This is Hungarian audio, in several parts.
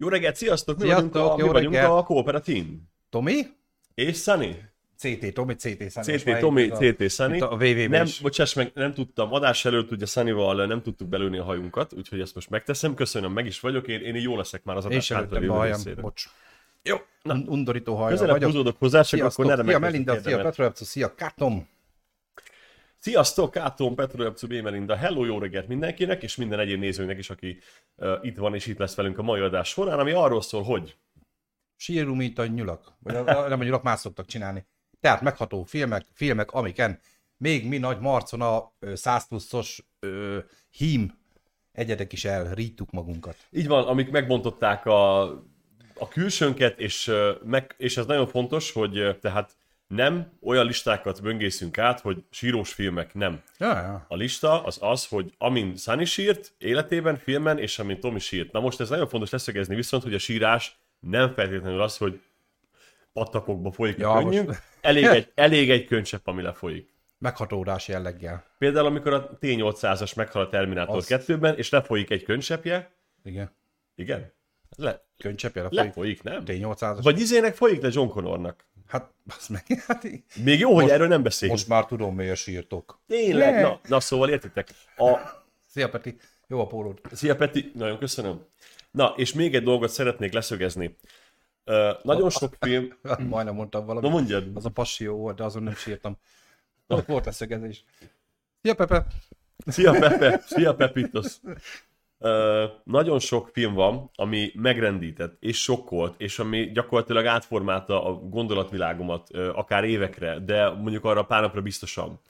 Jó reggelt, sziasztok! Mi Sziasztok, vagyunk a, jó mi vagyunk reggelt. a Cooperative. Tomi? És Sunny? CT, Tomi, CT, Sunny. CT, Tomi, CT, Sunny. A VV-ben Nem, is. bocsáss meg, nem tudtam, adás előtt ugye Sunnyval nem tudtuk belőni a hajunkat, úgyhogy ezt most megteszem, köszönöm, meg is vagyok, én, én jó leszek már az Én adás sem be a hajam, bocs. Jó, na, Un- Undorító hajam közelebb vagyok. húzódok hozzá, csak akkor ne szia remek Melinda, szia Petrolepcu, szia Katom. Sziasztok, Átom, Petrolepcu, B. Melinda, hello, jó reggelt mindenkinek, és minden egyéb nézőnek is, aki uh, itt van és itt lesz velünk a mai adás során, ami arról szól, hogy Sírú, mint a nyulak. Vagy a, nem a nyulak, más szoktak csinálni. Tehát megható filmek, filmek, amiken még mi nagy marcon a ö, 100 pluszos ö, hím egyedek is elríttuk magunkat. Így van, amik megbontották a, a külsőnket, és, meg, és ez nagyon fontos, hogy tehát nem olyan listákat böngészünk át, hogy sírós filmek nem. Ja, ja. A lista az az, hogy amin Sunny sírt életében, filmen, és amin Tommy sírt. Na most ez nagyon fontos leszögezni viszont, hogy a sírás nem feltétlenül az, hogy pattakokba folyik Ja, a könnyünk. most- Elég egy, elég egy könycsepp, ami lefolyik. Meghatódás jelleggel. Például, amikor a T-800-as meghal a Terminátor Az. 2-ben, és lefolyik egy könycseppje, Igen. igen, le, Könycseppje lefolyik. lefolyik, nem? T800-as. Vagy izének folyik le John Connornak. Hát, az meg, hát í- Még jó, hogy Most- erről nem beszélünk. most már tudom, miért sírtok. Tényleg? Ne. Na, na, szóval értitek. A... Szia Peti, jó a pólód. Szia Peti, nagyon köszönöm. Na, és még egy dolgot szeretnék leszögezni. Uh, nagyon sok film... Majdnem mondtam valamit. Na mondjad. Az a passió volt, de azon nem sírtam. Ott volt leszögezés. Szia Pepe! Szia Pepe, szia Pepitos. Nagyon sok film van, ami megrendített, és sokkolt, és ami gyakorlatilag átformálta a gondolatvilágomat akár évekre, de mondjuk arra pár napra biztosan.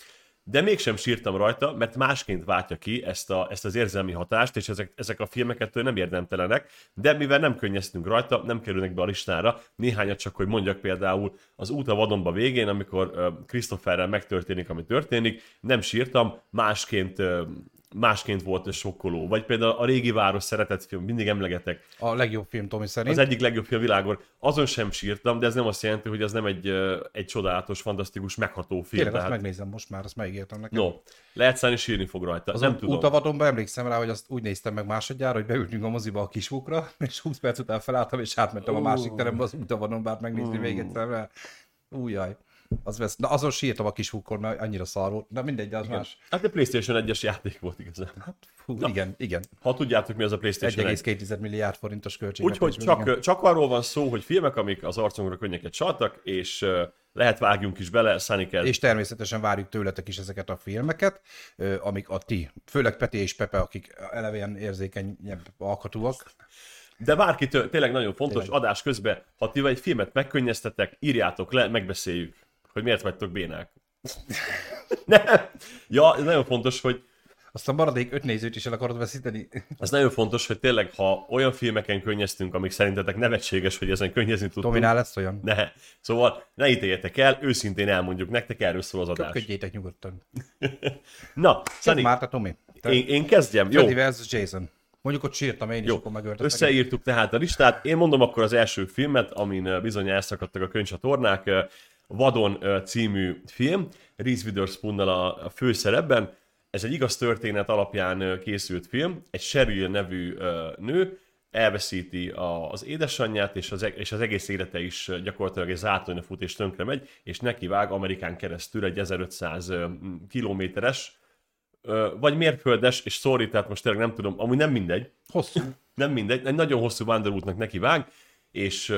De mégsem sírtam rajta, mert másként váltja ki ezt, a, ezt az érzelmi hatást, és ezek, ezek a filmek ettől nem érdemtelenek, de mivel nem könnyeztünk rajta, nem kerülnek be a listára. Néhányat csak, hogy mondjak például az út a vadonba végén, amikor uh, Christopherrel megtörténik, ami történik, nem sírtam, másként másként volt ez sokkoló. Vagy például a régi város szeretett film, mindig emlegetek. A legjobb film Tomi szerint. Az egyik legjobb film a világon. Azon sem sírtam, de ez nem azt jelenti, hogy ez nem egy, egy csodálatos, fantasztikus, megható film. Tényleg, azt Tehát, megnézem most már, azt megírtam nekem. no, lehet szállni sírni fog rajta. Az nem tudom. Útavadonban emlékszem rá, hogy azt úgy néztem meg másodjára, hogy beültünk a moziba a kisfukra, és 20 perc után felálltam, és átmentem a másik terembe az útavadon, bár megnézni még egyszer, újjaj. Az vesz. Na azon sírtam a kisfukkor, mert annyira szar volt. Na mindegy, de az más. Hát a PlayStation 1-es játék volt igazán. Fú, igen, igen. Ha tudjátok, mi az a PlayStation 1. 1,2 milliárd forintos költség. Úgyhogy csak, csak arról van szó, hogy filmek, amik az arcunkra könnyeket csaltak, és lehet vágjunk is bele, Sunny És természetesen várjuk tőletek is ezeket a filmeket, amik a ti, főleg Peti és Pepe, akik eleve ilyen érzékenyebb alkatúak. De bárkitől, tényleg nagyon fontos, Tényleg. adás közben, ha ti egy filmet megkönnyeztetek, írjátok le, megbeszéljük, hogy miért vagytok bénák. Nem. Ja, ez nagyon fontos, hogy Azt a maradék öt nézőt is el akarod veszíteni. ez nagyon fontos, hogy tényleg, ha olyan filmeken könnyeztünk, amik szerintetek nevetséges, hogy ezen könnyezni tudtunk, Tominál lesz olyan? ne. Szóval ne ítéljetek el, őszintén elmondjuk nektek, erről szól az adás. Ködjétek nyugodtan. Na, Szani, már, te Tomi. Te én, én kezdjem, jó? Versus Jason. Mondjuk ott sírtam én is, Jó, akkor megöltek. összeírtuk tehát a listát. Én mondom akkor az első filmet, amin ö, bizony elszakadtak a könyvcsatornák. Vadon című film, Reese Witherspoonnal a, a főszerepben. Ez egy igaz történet alapján készült film. Egy Cheryl nevű nő elveszíti a, az édesanyját, és az, e- és az egész élete is gyakorlatilag egy zátonya fut és tönkre megy, és neki vág Amerikán keresztül egy 1500 ö, kilométeres, vagy mérföldes, és sorry, tehát most tényleg nem tudom, amúgy nem mindegy, Hosszú. nem mindegy, egy nagyon hosszú vándorútnak neki vág, és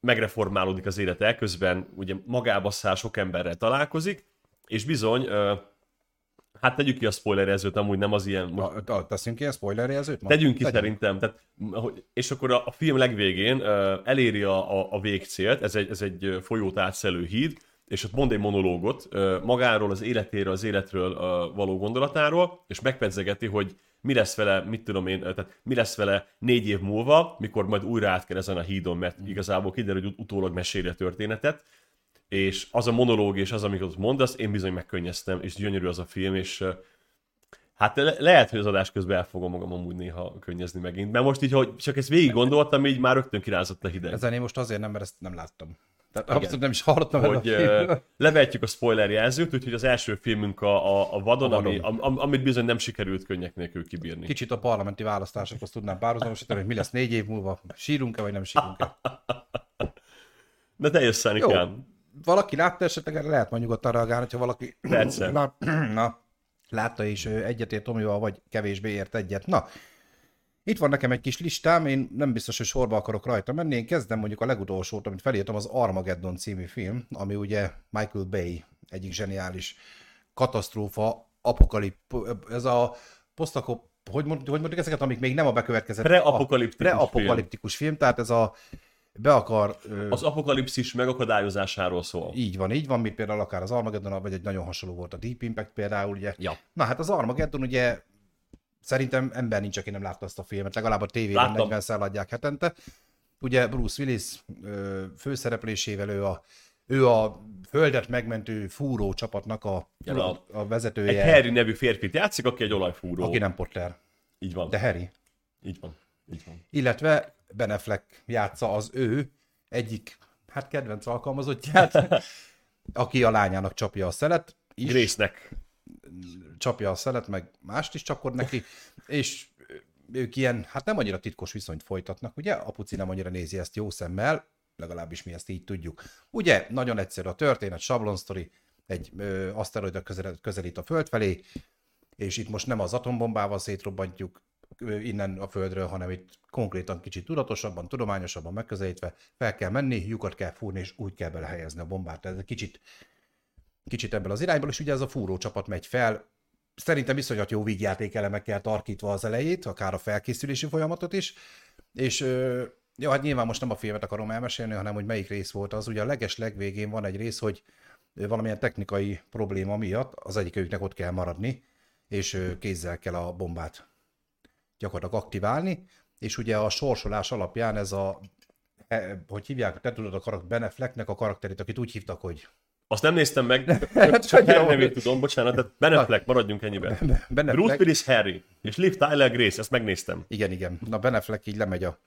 megreformálódik az élete közben, ugye magába száll, sok emberrel találkozik, és bizony, hát tegyük ki a spoilerezőt, amúgy nem az ilyen, most Na, na, teszünk ilyen spoilerjelzőt? ma? tegyünk ki Tegyünk. szerintem, tehát, és akkor a, a film legvégén eléri a, a, a végcélt, ez egy, ez egy folyót átszelő híd, és ott mond egy monológot magáról, az életéről, az életről való gondolatáról, és megpedzegeti, hogy mi lesz vele, mit tudom én, tehát mi lesz vele négy év múlva, mikor majd újra át kell ezen a hídon, mert igazából kiderül, hogy ut- utólag meséli a történetet, és az a monológ és az, amit ott mondasz, én bizony megkönnyeztem, és gyönyörű az a film, és Hát le- lehet, hogy az adás közben el fogom magam amúgy néha könnyezni megint. Mert most így, hogy csak ezt végig gondoltam, így már rögtön kirázott a hideg. Ezen én most azért nem, mert ezt nem láttam. Tehát abszolút nem is hallottam a hogy uh, levetjük a spoiler jelzőt, úgyhogy az első filmünk a, a, a vadon, A Ami, am, amit bizony nem sikerült könnyek nélkül kibírni. Kicsit a parlamenti választásokhoz tudnám párhuzamosítani, hogy mi lesz négy év múlva, sírunk-e vagy nem sírunk-e. De te jössz, Anikám. Valaki látta esetleg, erre lehet majd nyugodtan reagálni, hogyha valaki Persze. Na, na, látta és egyetért Tomival, vagy kevésbé ért egyet. Na, itt van nekem egy kis listám, én nem biztos, hogy sorba akarok rajta menni, én kezdem mondjuk a legutolsót, amit felírtam, az Armageddon című film, ami ugye Michael Bay egyik zseniális katasztrófa, apokalip, ez a posztakop, hogy, mond, hogy mondjuk ezeket, amik még nem a bekövetkezett... Preapokaliptikus a, preapokaliptikus film. film, tehát ez a be akar... Az apokalipszis megakadályozásáról szól. így van, így van, mint például akár az Armageddon, vagy egy nagyon hasonló volt a Deep Impact például, ugye. Ja. Na hát az Armageddon ugye szerintem ember nincs, aki nem látta azt a filmet, legalább a tévében Láttam. 40 szer adják hetente. Ugye Bruce Willis főszereplésével ő a, ő a földet megmentő fúró csapatnak a, a- a Egy vezetője, Harry nevű férfit játszik, aki egy olajfúró. aki nem Potter, Így van. de Harry. Így van. Így van. illetve Ben Affleck játsza az ő egyik, hát kedvenc alkalmazottját, aki a lányának csapja a szelet, is, Grace-nek. Csapja a szelet, meg mást is csapod neki, és ők ilyen, hát nem annyira titkos viszonyt folytatnak, ugye? Apuci nem annyira nézi ezt jó szemmel, legalábbis mi ezt így tudjuk. Ugye, nagyon egyszerű a történet, sablon sztori, egy ö, aszteroida közel, közelít a Föld felé, és itt most nem az atombombával szétrobbantjuk innen a Földről, hanem itt konkrétan kicsit tudatosabban, tudományosabban megközelítve fel kell menni, lyukat kell fúrni, és úgy kell belehelyezni a bombát. Ez egy kicsit, kicsit ebből az irányból, és ugye ez a fúró csapat megy fel, szerintem iszonyat jó vígjátékelemekkel tarkítva az elejét, akár a felkészülési folyamatot is, és jó, hát nyilván most nem a filmet akarom elmesélni, hanem hogy melyik rész volt az. Ugye a leges legvégén van egy rész, hogy valamilyen technikai probléma miatt az egyikőjüknek ott kell maradni, és kézzel kell a bombát gyakorlatilag aktiválni, és ugye a sorsolás alapján ez a, e, hogy hívják, te tudod a karakter, Ben Afflecknek a karakterét, akit úgy hívtak, hogy Azt nem néztem meg, Hát, csak Harry nevét tudom, bocsánat, tehát Ben Affleck, maradjunk ennyiben. Ben Bruce Willis Harry, és Liv Tyler Grace, ezt megnéztem. igen, igen, na Ben Affleck így lemegy a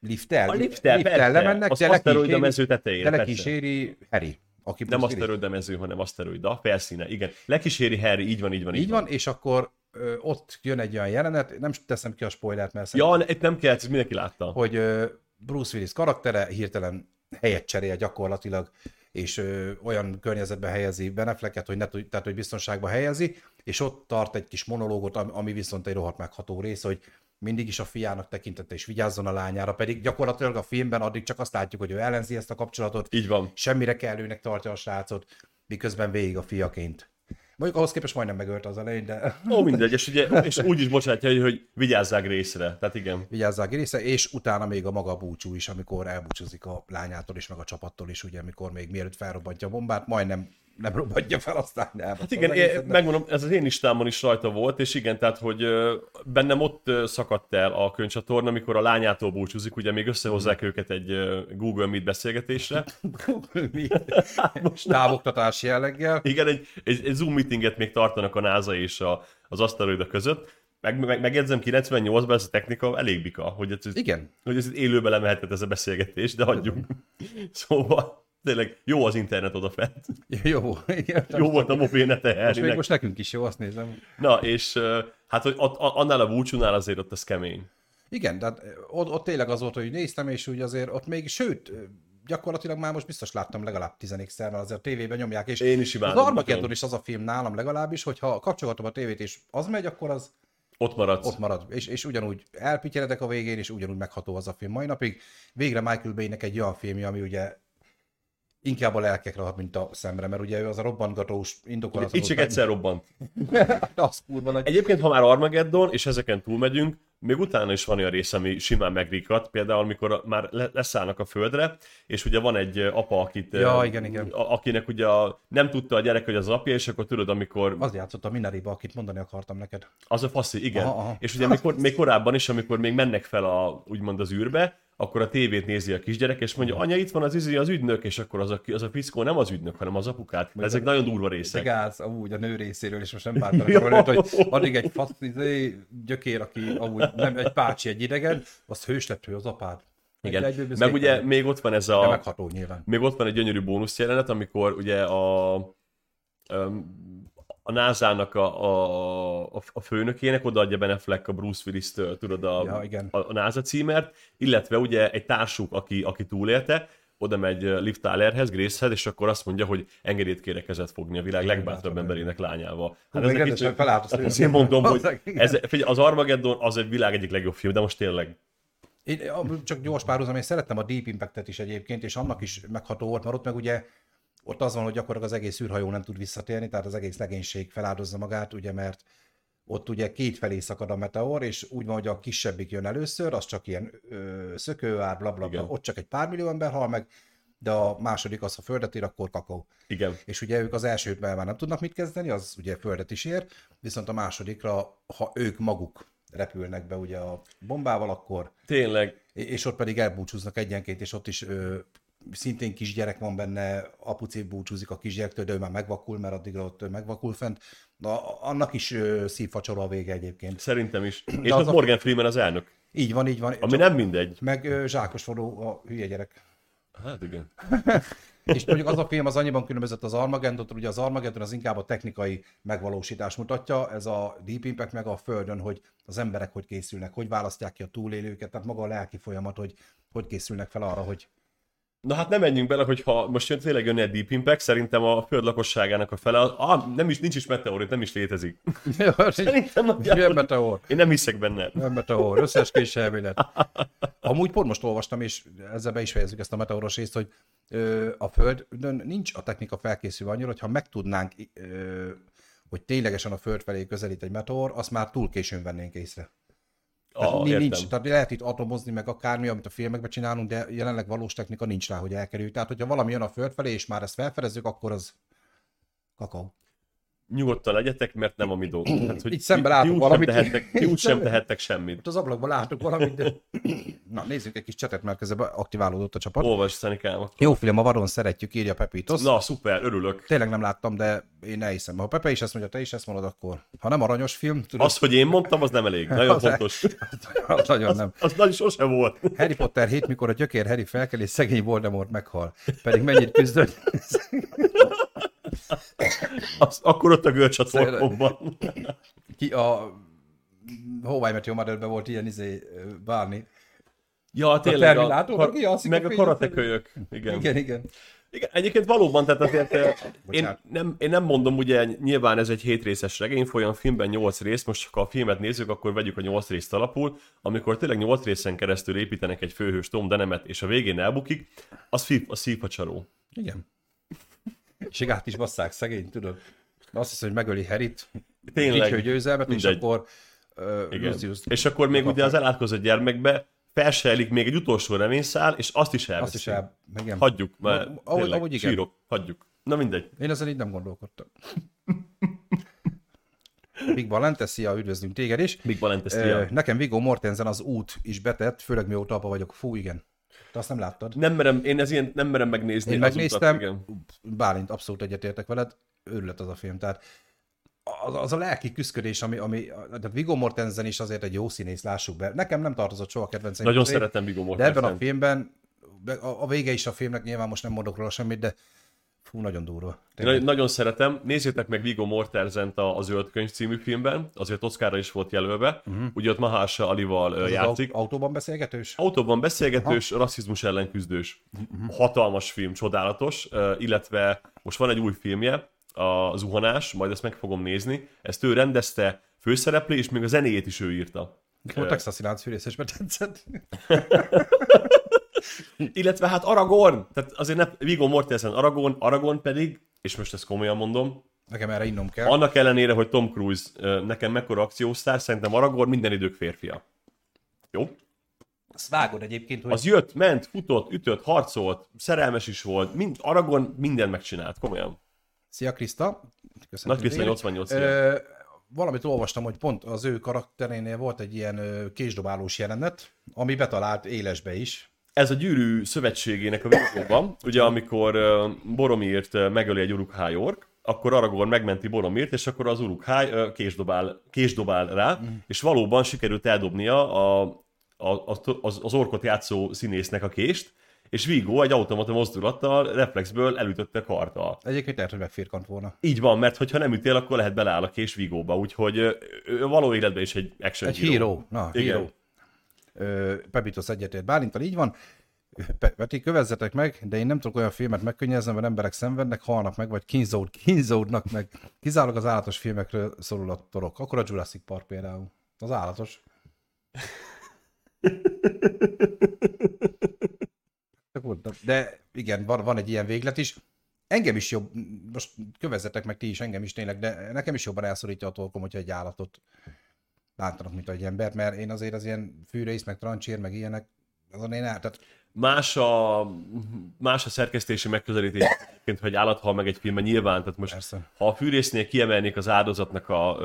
lifttel, A lifttel persze, lemennek, az de aszteroida mező tetejére, de lekíséri Harry, aki Nem aszteroida mező, hanem aszteroida, felszíne, igen. Lekíséri Harry, így van, így van. Így van, és akkor ö, ott jön egy olyan jelenet, nem teszem ki a spoilert, mert Ja, ne- itt nem kell, ezt mindenki látta. hogy ö, Bruce Willis karaktere hirtelen helyet cserél gyakorlatilag, és ö, olyan környezetbe helyezi Ben Afflecket, hogy, ne, tehát, hogy biztonságba helyezi, és ott tart egy kis monológot, ami, ami viszont egy rohadt megható rész, hogy mindig is a fiának tekintette és vigyázzon a lányára, pedig gyakorlatilag a filmben addig csak azt látjuk, hogy ő ellenzi ezt a kapcsolatot, Így van. semmire kellőnek tartja a srácot, miközben végig a fiaként. Mondjuk ahhoz képest majdnem megölte az elején, de Ó, mindegy, és, ugye, és úgy is bocsátja, hogy, vigyázzák részre. Tehát igen. vigyázzák része, és utána még a maga búcsú is, amikor elbúcsúzik a lányától is, meg a csapattól is, ugye, amikor még mielőtt felrobbantja a bombát, majdnem nem robbantja fel, aztán nem. Hát igen, én, megmondom, ez az én listámon is rajta volt, és igen, tehát, hogy bennem ott szakadt el a könycsatorna, amikor a lányától búcsúzik, ugye még összehozzák őket egy Google Meet beszélgetésre. Most távoktatás jelleggel. Igen, egy, egy, egy Zoom meetinget még tartanak a NASA és a, az aszteroida között. Meg, meg, megjegyzem, 98-ban ez a technika elég bika, hogy ez, Igen. hogy ez élőben lemehetett ez a beszélgetés, de hagyjuk. szóval tényleg jó az internet odafent. Jó. Igen, Jó volt a mobilnete most még most nekünk is jó, azt nézem. Na, és hát, hogy ott, annál a búcsúnál azért ott ez kemény. Igen, tehát ott, ott tényleg az volt, hogy néztem, és úgy azért ott még, sőt, gyakorlatilag már most biztos láttam legalább tizenékszer, mert azért a tévében nyomják, és Én is imádom, az Armageddon is az a film nálam legalábbis, hogyha kapcsolatom a tévét és az megy, akkor az Ott maradsz. ott marad, és, és ugyanúgy elpityeredek a végén, és ugyanúgy megható az a film mai napig. Végre Michael Bay-nek egy olyan filmje, ami ugye inkább a lelkekre hat, mint a szemre, mert ugye ő az a robbantgatós indokolatlanul... Itt csak egyszer robbant. az kurva nagy. Egyébként, ha már Armageddon, és ezeken túlmegyünk, még utána is van olyan rész, ami simán megrikat, például amikor már le- leszállnak a földre, és ugye van egy apa, akit, Ja, igen, igen. Akinek ugye a, nem tudta a gyerek, hogy az apja, és akkor tudod, amikor Az játszott a Minariba, akit mondani akartam neked. az a faszi, igen. Aha, aha. És ugye még, még korábban is, amikor még mennek fel a, úgymond az űrbe, akkor a tévét nézi a kisgyerek, és mondja, anya, itt van az izi, az ügynök, és akkor az a, az a fickó nem az ügynök, hanem az apukát. Ezek nagyon durva részek. gáz, amúgy a nő részéről, és most nem bántam róla, hogy addig egy fasz, izé, gyökér, aki amúgy nem egy pácsi, egy idegen, az hős lett, ő az apád. Igen. Egy- Meg ugye szépen. még ott van ez De a... megható nyilván. Még ott van egy gyönyörű bónusz jelenet, amikor ugye a, öm, a NASA-nak a, a, a főnökének odaadja Ben Affleck a Bruce Willis-től, tudod, a, Ja, igen. a, a NASA címert, illetve ugye egy társuk, aki, aki túlélte, oda megy ö, Liv Tylerhez, Gracehez, és akkor azt mondja, hogy engedélyt kérek kezet fogni a világ legbátrabb bátrabb emberének lányával. Hú, ez még neki rendesen csak- felállt hát én mondom, hogy ez, figyelj, az Armageddon az egy világ egyik legjobb film, de most tényleg. Én csak gyors párhuzam, én szerettem a Deep Impact-et is egyébként, és annak is megható volt, mert ott meg ugye ott az van, hogy gyakorlatilag az egész űrhajó nem tud visszatérni, tehát az egész legénység feláldozza magát, ugye, mert ott ugye két felé szakad a meteor, és úgy van, hogy a kisebbik jön először, az csak ilyen ö, szökőár, bla, bla, ott csak egy pár millió ember hal meg, de a második az, ha földet ér, akkor kakaó. Igen. És ugye ők az elsőben már nem tudnak mit kezdeni, az ugye földet is ér, viszont a másodikra, ha ők maguk repülnek be ugye a bombával, akkor Tényleg, és ott pedig elbúcsúznak egyenként, és ott is ö, szintén kisgyerek van benne, apuci búcsúzik a kisgyerektől, de ő már megvakul, mert addigra ott megvakul fent. Na, annak is ö, szívfacsoló a vége egyébként. szerintem is. És az a- Morgan Freeman az elnök, Így van, így van. ami Csak- nem mindegy. Meg zsákos forró a hülye gyerek. Hát igen. És mondjuk az a film az annyiban különbözött az Armageddon, ugye az Armageddon az inkább a technikai megvalósítás mutatja, ez a Deep Impact meg a Földön, hogy az emberek hogy készülnek, hogy választják ki a túlélőket, tehát maga a lelki folyamat, hogy hogy készülnek fel arra, hogy Na hát nem menjünk bele, hogyha most jön tényleg jönne egy Deep Impact, szerintem a föld lakosságának a fele, ah, nem is, nincs is meteorit, nem is létezik. Szerintem nagyjából- Jön meteor, Én nem hiszek benne. jön meteor, összeesküvés elmélet. Amúgy pont most olvastam, és ezzel be is fejezzük ezt a meteoros részt, hogy ö, a Földön nincs a technika felkészülve annyira, hogyha meg tudnánk, ö, hogy ténylegesen a Föld felé közelít egy meteor, azt már túl későn vennénk észre. Tehát Ah, ni- értem. nincs, tehát lehet itt atomozni, meg akármi, amit a filmekben csinálunk, de jelenleg valós technika nincs rá, hogy elkerüljük. Tehát, hogyha valami jön a föld felé, és már ezt felfedezzük, akkor az kakaó. Nyugodtan legyetek, mert nem a mi dolgunk. Hát, hogy Így szembe ti- ti látunk úgy valamit. Tehettek, ti úgy sem tehettek semmit. Ott az ablakban látunk valamit, de... Na, nézzük egy kis csetet, mert közben aktiválódott a csapat. Olvasd, Szenikám. Jó film, a vadon szeretjük, írja Pepitos. Na, szuper, örülök. Tényleg nem láttam, de én elhiszem. Ha Pepe is ezt mondja, te is ezt mondod, akkor... Ha nem aranyos film, tudod, Az, hogy én mondtam, az nem elég. Nagyon Az- fontos. az nagyon nem. Az nagy sose volt. Harry Potter 7, mikor a gyökér Harry felkel, és szegény Voldemort meghal. Pedig mennyit küzdött. Az, akkor ott a görcs a torkomban. Ki a Hawaii Met Your Mother-ben volt ilyen izé Barney. Ja, tényleg. Terminátor, aki alszik a meg a fényen karatekölyök. Igen. Igen, igen. Igen, egyébként valóban, tehát azért én nem, én nem mondom, ugye nyilván ez egy hétrészes regényfolyam, filmben 8 rész, most ha a filmet nézzük, akkor vegyük a 8 részt alapul, amikor tényleg 8 részen keresztül építenek egy főhős Tom Denemet, és a végén elbukik, az, szív, az szívfacsaró. Igen. És át is basszák, szegény, tudod. Azt hiszem, hogy megöli Harryt, Tényleg. dicső győzelmet, és Mindegy. akkor uh. Lucius És akkor még ugye az elátkozott gyermekbe felsejlik még egy utolsó reményszál, és azt is elveszi. azt is el... Igen. Hagyjuk, mert Ahogy- tényleg, ahogy igen. sírok, hagyjuk. Na mindegy. Én ezen így nem gondolkodtam. Big Valente, szia, üdvözlünk téged is. Big Valente, Ö, szia. Nekem Viggo Mortensen az út is betett, főleg mióta apa vagyok. Fú, igen. Te azt nem láttad? Nem merem, én ez ilyen nem merem megnézni. Én megnéztem, utat, igen. Bálint, abszolút egyetértek veled, őrület az a film. Tehát az, az a lelki küzdködés, ami, ami de Viggo Mortensen is azért egy jó színész, lássuk be. Nekem nem tartozott soha kedvencem. Nagyon közé, szeretem Viggo De Mortensen. ebben a filmben, a, a vége is a filmnek, nyilván most nem mondok róla semmit, de fú, nagyon durva. Én nagyon- szeretem. Nézzétek meg Viggo Mortensent a, a Zöld Könyv című filmben, azért Oszkára is volt jelölve. Uh-huh. Ugye ott Mahása Alival. Az játszik. au- autóban beszélgetős? Autóban beszélgetős, rasszizmus ellen küzdős. Hatalmas film, csodálatos, uh, illetve most van egy új filmje, a Zuhanás, majd ezt meg fogom nézni. Ezt ő rendezte, főszereplő, és még a zenéjét is ő írta. A texasi láncfűrészesben tetszett. Illetve hát Aragorn, tehát azért ne, Viggo Mortensen Aragorn, Aragorn pedig, és most ezt komolyan mondom, Nekem erre innom kell. Annak ellenére, hogy Tom Cruise nekem mekkora akciósztár, szerintem Aragorn minden idők férfia. Jó? Azt vágod egyébként, hogy Az jött, ment, futott, ütött, harcolt, szerelmes is volt, mind, Aragorn mindent megcsinált, komolyan. Szia Kriszta! Köszönöm Nagy Kriszta téged. 88 Ö, Valamit olvastam, hogy pont az ő karakterénél volt egy ilyen késdobálós jelenet, ami betalált élesbe is. Ez a gyűrű szövetségének a videóban, ugye amikor Boromírt megöli egy Uruk-hai ork, akkor Aragorn megmenti Boromírt, és akkor az Uruk-hai ö, késdobál, késdobál rá, mm. és valóban sikerült eldobnia a, az, az, az orkot játszó színésznek a kést, és Vigo egy automata mozdulattal, reflexből elütötte kartal. Egyébként lehet, hogy megfirkant volna. Így van, mert hogyha nem ütél, akkor lehet beleáll a kés Vigóba, úgyhogy ő, való életben is egy action Egy hero. Na, Igen. hero. Pepitos egyetért Bálintal, így van. Pe- Peti, kövezzetek meg, de én nem tudok olyan filmet megkönnyezni, mert emberek szenvednek, halnak meg, vagy kínzód, kínzódnak meg. Kizárólag az állatos filmekről szólul a torok. Akkor a Jurassic Park például. Az állatos. De igen, van, van egy ilyen véglet is. Engem is jobb, most kövezzetek meg ti is, engem is tényleg, de nekem is jobban elszorítja a torkom, hogyha egy állatot bántanak, mint egy embert, mert én azért az ilyen fűrész, meg trancsír, meg ilyenek, azon én el, tehát Más a, más a szerkesztési megközelítés, egyébként, hogy állat hal meg egy filmben nyilván, tehát most Persze. ha a fűrésznél kiemelnék az áldozatnak a,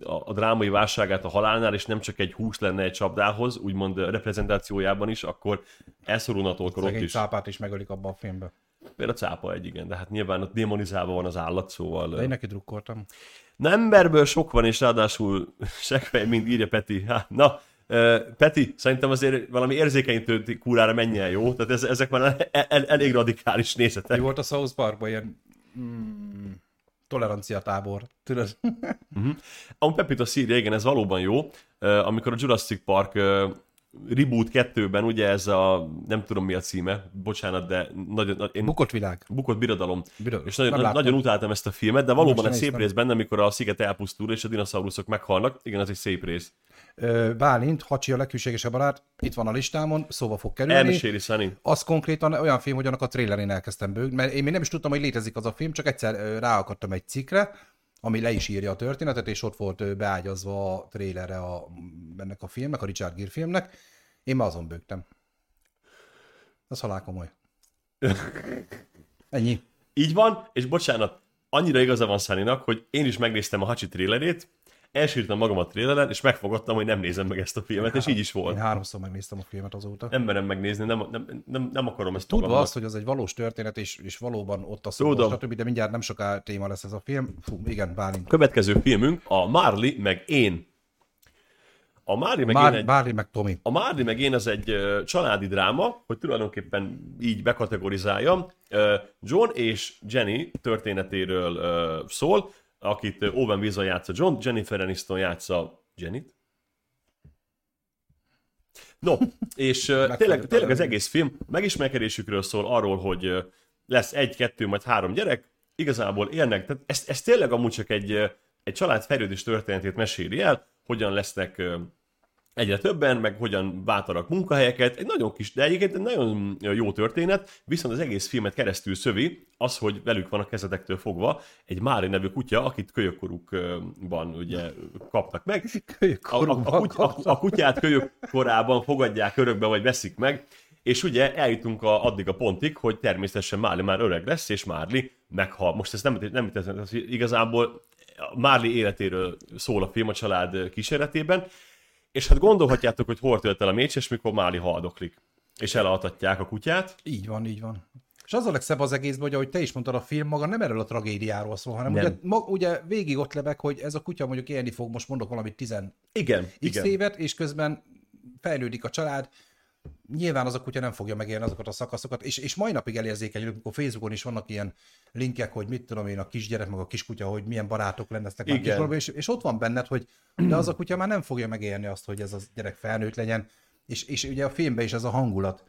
a, a drámai válságát a halálnál, és nem csak egy hús lenne egy csapdához, úgymond reprezentációjában is, akkor elszorulna a torkor ott is. cápát is megölik abban a filmben. Például a cápa egy, igen, de hát nyilván ott démonizálva van az állat, szóval... De én neki drukkoltam. Na, emberből sok van, és ráadásul seggfej, mint írja Peti. Há, na, Peti, szerintem azért valami érzékenyítő kúrára menjen, jó? Tehát ez, ezek már el, el, elég radikális Mi nézetek. volt a South Parkban ilyen mm, tolerancia tábor, tudod? Amúgy Pepito szírja, igen, ez valóban jó. Uh, amikor a Jurassic Park uh, Reboot 2-ben, ugye ez a, nem tudom mi a címe, bocsánat, de nagyon, na- én Bukott világ. bukott birodalom. Birodalom. És nagyon, nagyon, utáltam ezt a filmet, de valóban egy szép rész benne, amikor a sziget elpusztul és a dinoszauruszok meghalnak. Igen, az egy szép rész. Bálint, Hacsi a leghűségesebb barát, itt van a listámon, szóba fog kerülni. Elmeséli Sunny. Az konkrétan olyan film, hogy annak a trailerén elkezdtem bőgni, mert én még nem is tudtam, hogy létezik az a film, csak egyszer ráakadtam egy cikkre, ami le is írja a történetet, és ott volt beágyazva a trailerre a, ennek a filmnek, a Richard Gere filmnek. Én már azon bőgtem. Ez halál komoly. Ennyi. Így van, és bocsánat, annyira igaza van Sunnynak, hogy én is megnéztem a Hacsi trailerét, elsírtam magam a traileren, és megfogadtam, hogy nem nézem meg ezt a filmet, és így is Én volt. háromszor megnéztem a filmet azóta. Nem merem megnézni, nem, nem, nem, nem akarom ezt Tudva magamnak. azt, hogy az egy valós történet, és, és valóban ott a szó, stb., de mindjárt nem soká téma lesz ez a film. Fú, igen, Bálint. Következő filmünk a Marley meg én. A Marley meg én Már, egy... Bárli meg Tomi. A Marley meg én az egy ö, családi dráma, hogy tulajdonképpen így bekategorizáljam. Ö, John és Jenny történetéről ö, szól, akit Owen Wilson játsza John, Jennifer Aniston játsza Jennyt. No, és tényleg, tényleg az egész film megismerkedésükről szól arról, hogy lesz egy, kettő, majd három gyerek, igazából élnek, tehát ez, ez tényleg amúgy csak egy, egy család fejlődés történetét meséli el, hogyan lesznek egyre többen, meg hogyan váltanak munkahelyeket. Egy nagyon kis, de egyébként egy nagyon jó történet, viszont az egész filmet keresztül szövi az, hogy velük van a kezetektől fogva egy Mári nevű kutya, akit kölyökkorukban ugye kapnak meg. A, a, a, kuty, a, a kutyát kölyök korában fogadják örökbe, vagy veszik meg, és ugye eljutunk a, addig a pontig, hogy természetesen Márli már öreg lesz, és Márli meghal. Most ezt nem, nem nem igazából Márli életéről szól a film a család kíséretében, és hát gondolhatjátok, hogy hol tölt el a mécses, mikor Máli haldoklik. És elaltatják a kutyát. Így van, így van. És az a legszebb az egészben, hogy ahogy te is mondtad, a film maga nem erről a tragédiáról szól, hanem Nem. ugye, mag, ugye végig ott lebeg, hogy ez a kutya mondjuk élni fog, most mondok valamit 10 Igen, x igen. évet, és közben fejlődik a család, nyilván az a kutya nem fogja megélni azokat a szakaszokat, és, és mai napig elérzékenyülünk, amikor Facebookon is vannak ilyen linkek, hogy mit tudom én, a kisgyerek, meg a kiskutya, hogy milyen barátok lesznek már kiskorban, és, és ott van benned, hogy de az a kutya már nem fogja megélni azt, hogy ez a gyerek felnőtt legyen, és, és ugye a filmben is ez a hangulat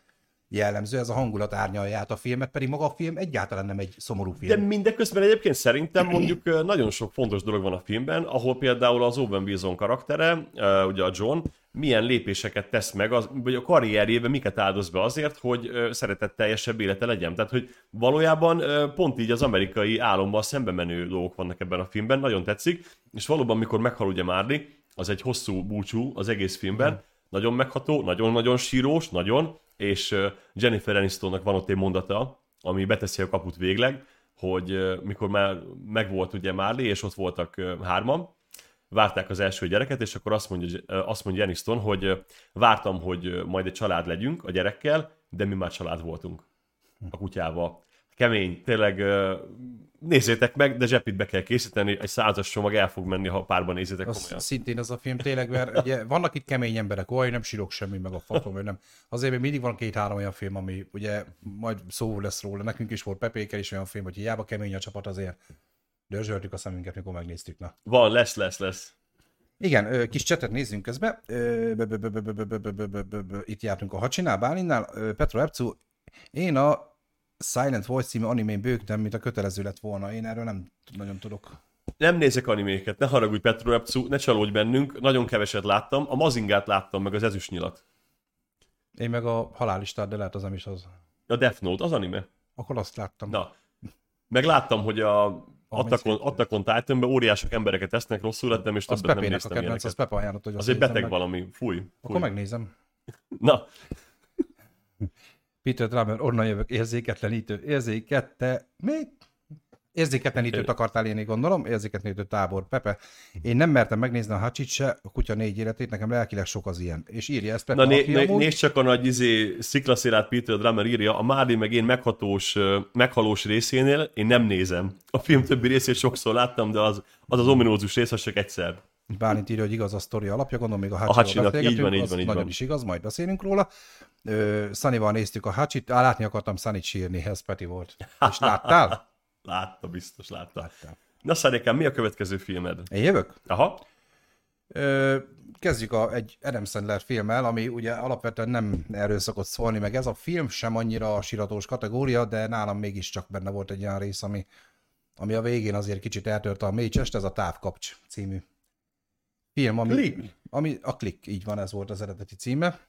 jellemző, ez a hangulat árnyalja át a filmet, pedig maga a film egyáltalán nem egy szomorú film. De mindeközben egyébként szerintem mondjuk nagyon sok fontos dolog van a filmben, ahol például az Owen Wilson karaktere, ugye a John, milyen lépéseket tesz meg, az, vagy a karrierjében miket áldoz be azért, hogy szeretetteljesebb élete legyen. Tehát, hogy valójában pont így az amerikai álommal szembe menő dolgok vannak ebben a filmben, nagyon tetszik, és valóban, mikor meghal ugye Marley, az egy hosszú búcsú az egész filmben, nagyon megható, nagyon-nagyon sírós, nagyon, és Jennifer Anistonnak van ott egy mondata, ami beteszi a kaput végleg, hogy mikor már megvolt ugye Marley, és ott voltak hárman, várták az első gyereket, és akkor azt mondja, azt mondja Aniston, hogy vártam, hogy majd egy család legyünk a gyerekkel, de mi már család voltunk a kutyával. Kemény, tényleg nézzétek meg, de zsepit be kell készíteni, egy százas csomag el fog menni, ha párban nézitek Az komolyan. szintén az a film tényleg, mert ugye vannak itt kemény emberek, olyan nem sírok semmi, meg a fatom, vagy nem. Azért még mindig van két-három olyan film, ami ugye majd szó lesz róla. Nekünk is volt Pepékel is olyan film, hogy hiába kemény a csapat azért Dörzsöltük a szemünket, mikor megnéztük, na. Van, lesz, lesz, lesz. Igen, kis csetet nézzünk közben. Itt jártunk a Hacsinál, Bálinnál. Petro Epcu, én a Silent Voice című animén bőgtem, mint a kötelező lett volna. Én erről nem nagyon tudok. Nem nézek animéket, ne haragudj Petro Epcu, ne csalódj bennünk. Nagyon keveset láttam. A Mazingát láttam, meg az ezüstnyilat. Én meg a halálistát, de lehet az nem is az. A Death Note, az anime? Akkor azt láttam. Na, meg láttam, hogy a Attack on, szép. Attack on Titanben óriások embereket esznek, rosszul lettem, és többet nem Pepének a néztem kedvenc, az. Pepe ajánlott, hogy Az egy beteg meg. valami, fúj. fúj. Akkor megnézem. Na, Peter Drummer, onnan jövök, érzéketlenítő, érzékette, mi? Érzéketlenítőt akartál írni, gondolom, érzéketlenítő tábor, Pepe. Én nem mertem megnézni a Hacsit se, a kutya négy életét, nekem lelkileg sok az ilyen. És írja ezt Pepe, Na né, né, nézd csak a nagy izé, sziklaszélát Peter Drummer írja, a Márli meg én meghatós, meghalós részénél én nem nézem. A film többi részét sokszor láttam, de az az, az ominózus rész, az csak egyszer. Bálint írja, hogy igaz a sztori alapja, gondolom még a Hacsinak, Hacsiról beszélgetünk, így van, így van, így nagyon van. is igaz, majd beszélünk róla. Szanival néztük a Hacsit, á, látni akartam Szanit sírni, ez Peti volt. És láttál? Látta, biztos látta. Láttál. Na Szarikám, mi a következő filmed? Én jövök? Aha, Ö, kezdjük a, egy Adam Sandler filmmel, ami ugye alapvetően nem erről szokott szólni, meg ez a film sem annyira a siratós kategória, de nálam mégiscsak benne volt egy olyan rész, ami, ami a végén azért kicsit eltörte a mécsest, ez a Távkapcs című film, ami, Click. ami a Click, így van, ez volt az eredeti címe.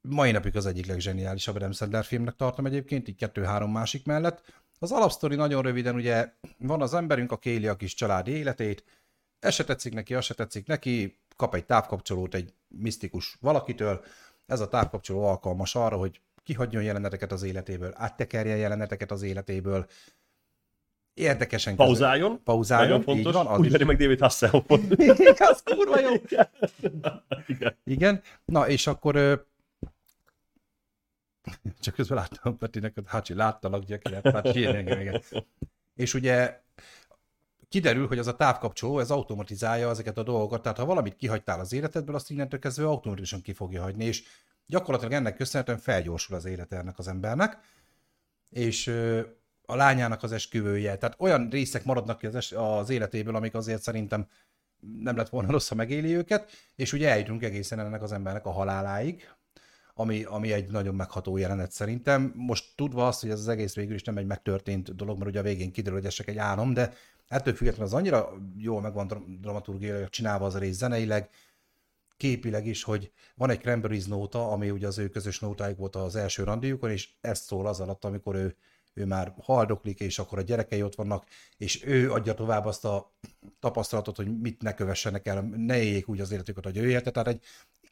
Mai napig az egyik legzseniálisabb Adam Sandler filmnek tartom egyébként, így kettő-három másik mellett. Az alapsztori nagyon röviden, ugye van az emberünk, aki éli a kis családi életét, ez se tetszik neki, az se tetszik neki, kap egy távkapcsolót egy misztikus valakitől, ez a távkapcsoló alkalmas arra, hogy kihagyjon jeleneteket az életéből, áttekerjen jeleneteket az életéből, érdekesen kezel- pauzáljon. pauzáljon, Nagyon fontos. így van, az Úgy is. meg David Hasselhoffot. az kurva jó. Igen. Igen, na és akkor. csak közben láttam Petinek, hogy Hácsi, láttalak, hát sírni engem, igen. És ugye kiderül, hogy az a távkapcsoló, ez automatizálja ezeket a dolgokat, tehát ha valamit kihagytál az életedből, azt innentől kezdve automatikusan ki fogja hagyni, és gyakorlatilag ennek köszönhetően felgyorsul az élete ennek az embernek, és a lányának az esküvője, tehát olyan részek maradnak ki az, es- az életéből, amik azért szerintem nem lett volna rossz, ha megéli őket, és ugye eljutunk egészen ennek az embernek a haláláig, ami, ami egy nagyon megható jelenet szerintem. Most tudva azt, hogy ez az egész végül is nem egy megtörtént dolog, mert ugye a végén kiderül, hogy ez csak egy álom, de ettől függetlenül az annyira jól meg van dra- dramaturgiailag csinálva az a rész zeneileg, képileg is, hogy van egy Cranberries nóta, ami ugye az ő közös nótájuk volt az első randiukon, és ezt szól az alatt, amikor ő, ő már haldoklik, és akkor a gyerekei ott vannak, és ő adja tovább azt a tapasztalatot, hogy mit ne kövessenek el, ne éljék úgy az életüket, hogy ő élte. Tehát egy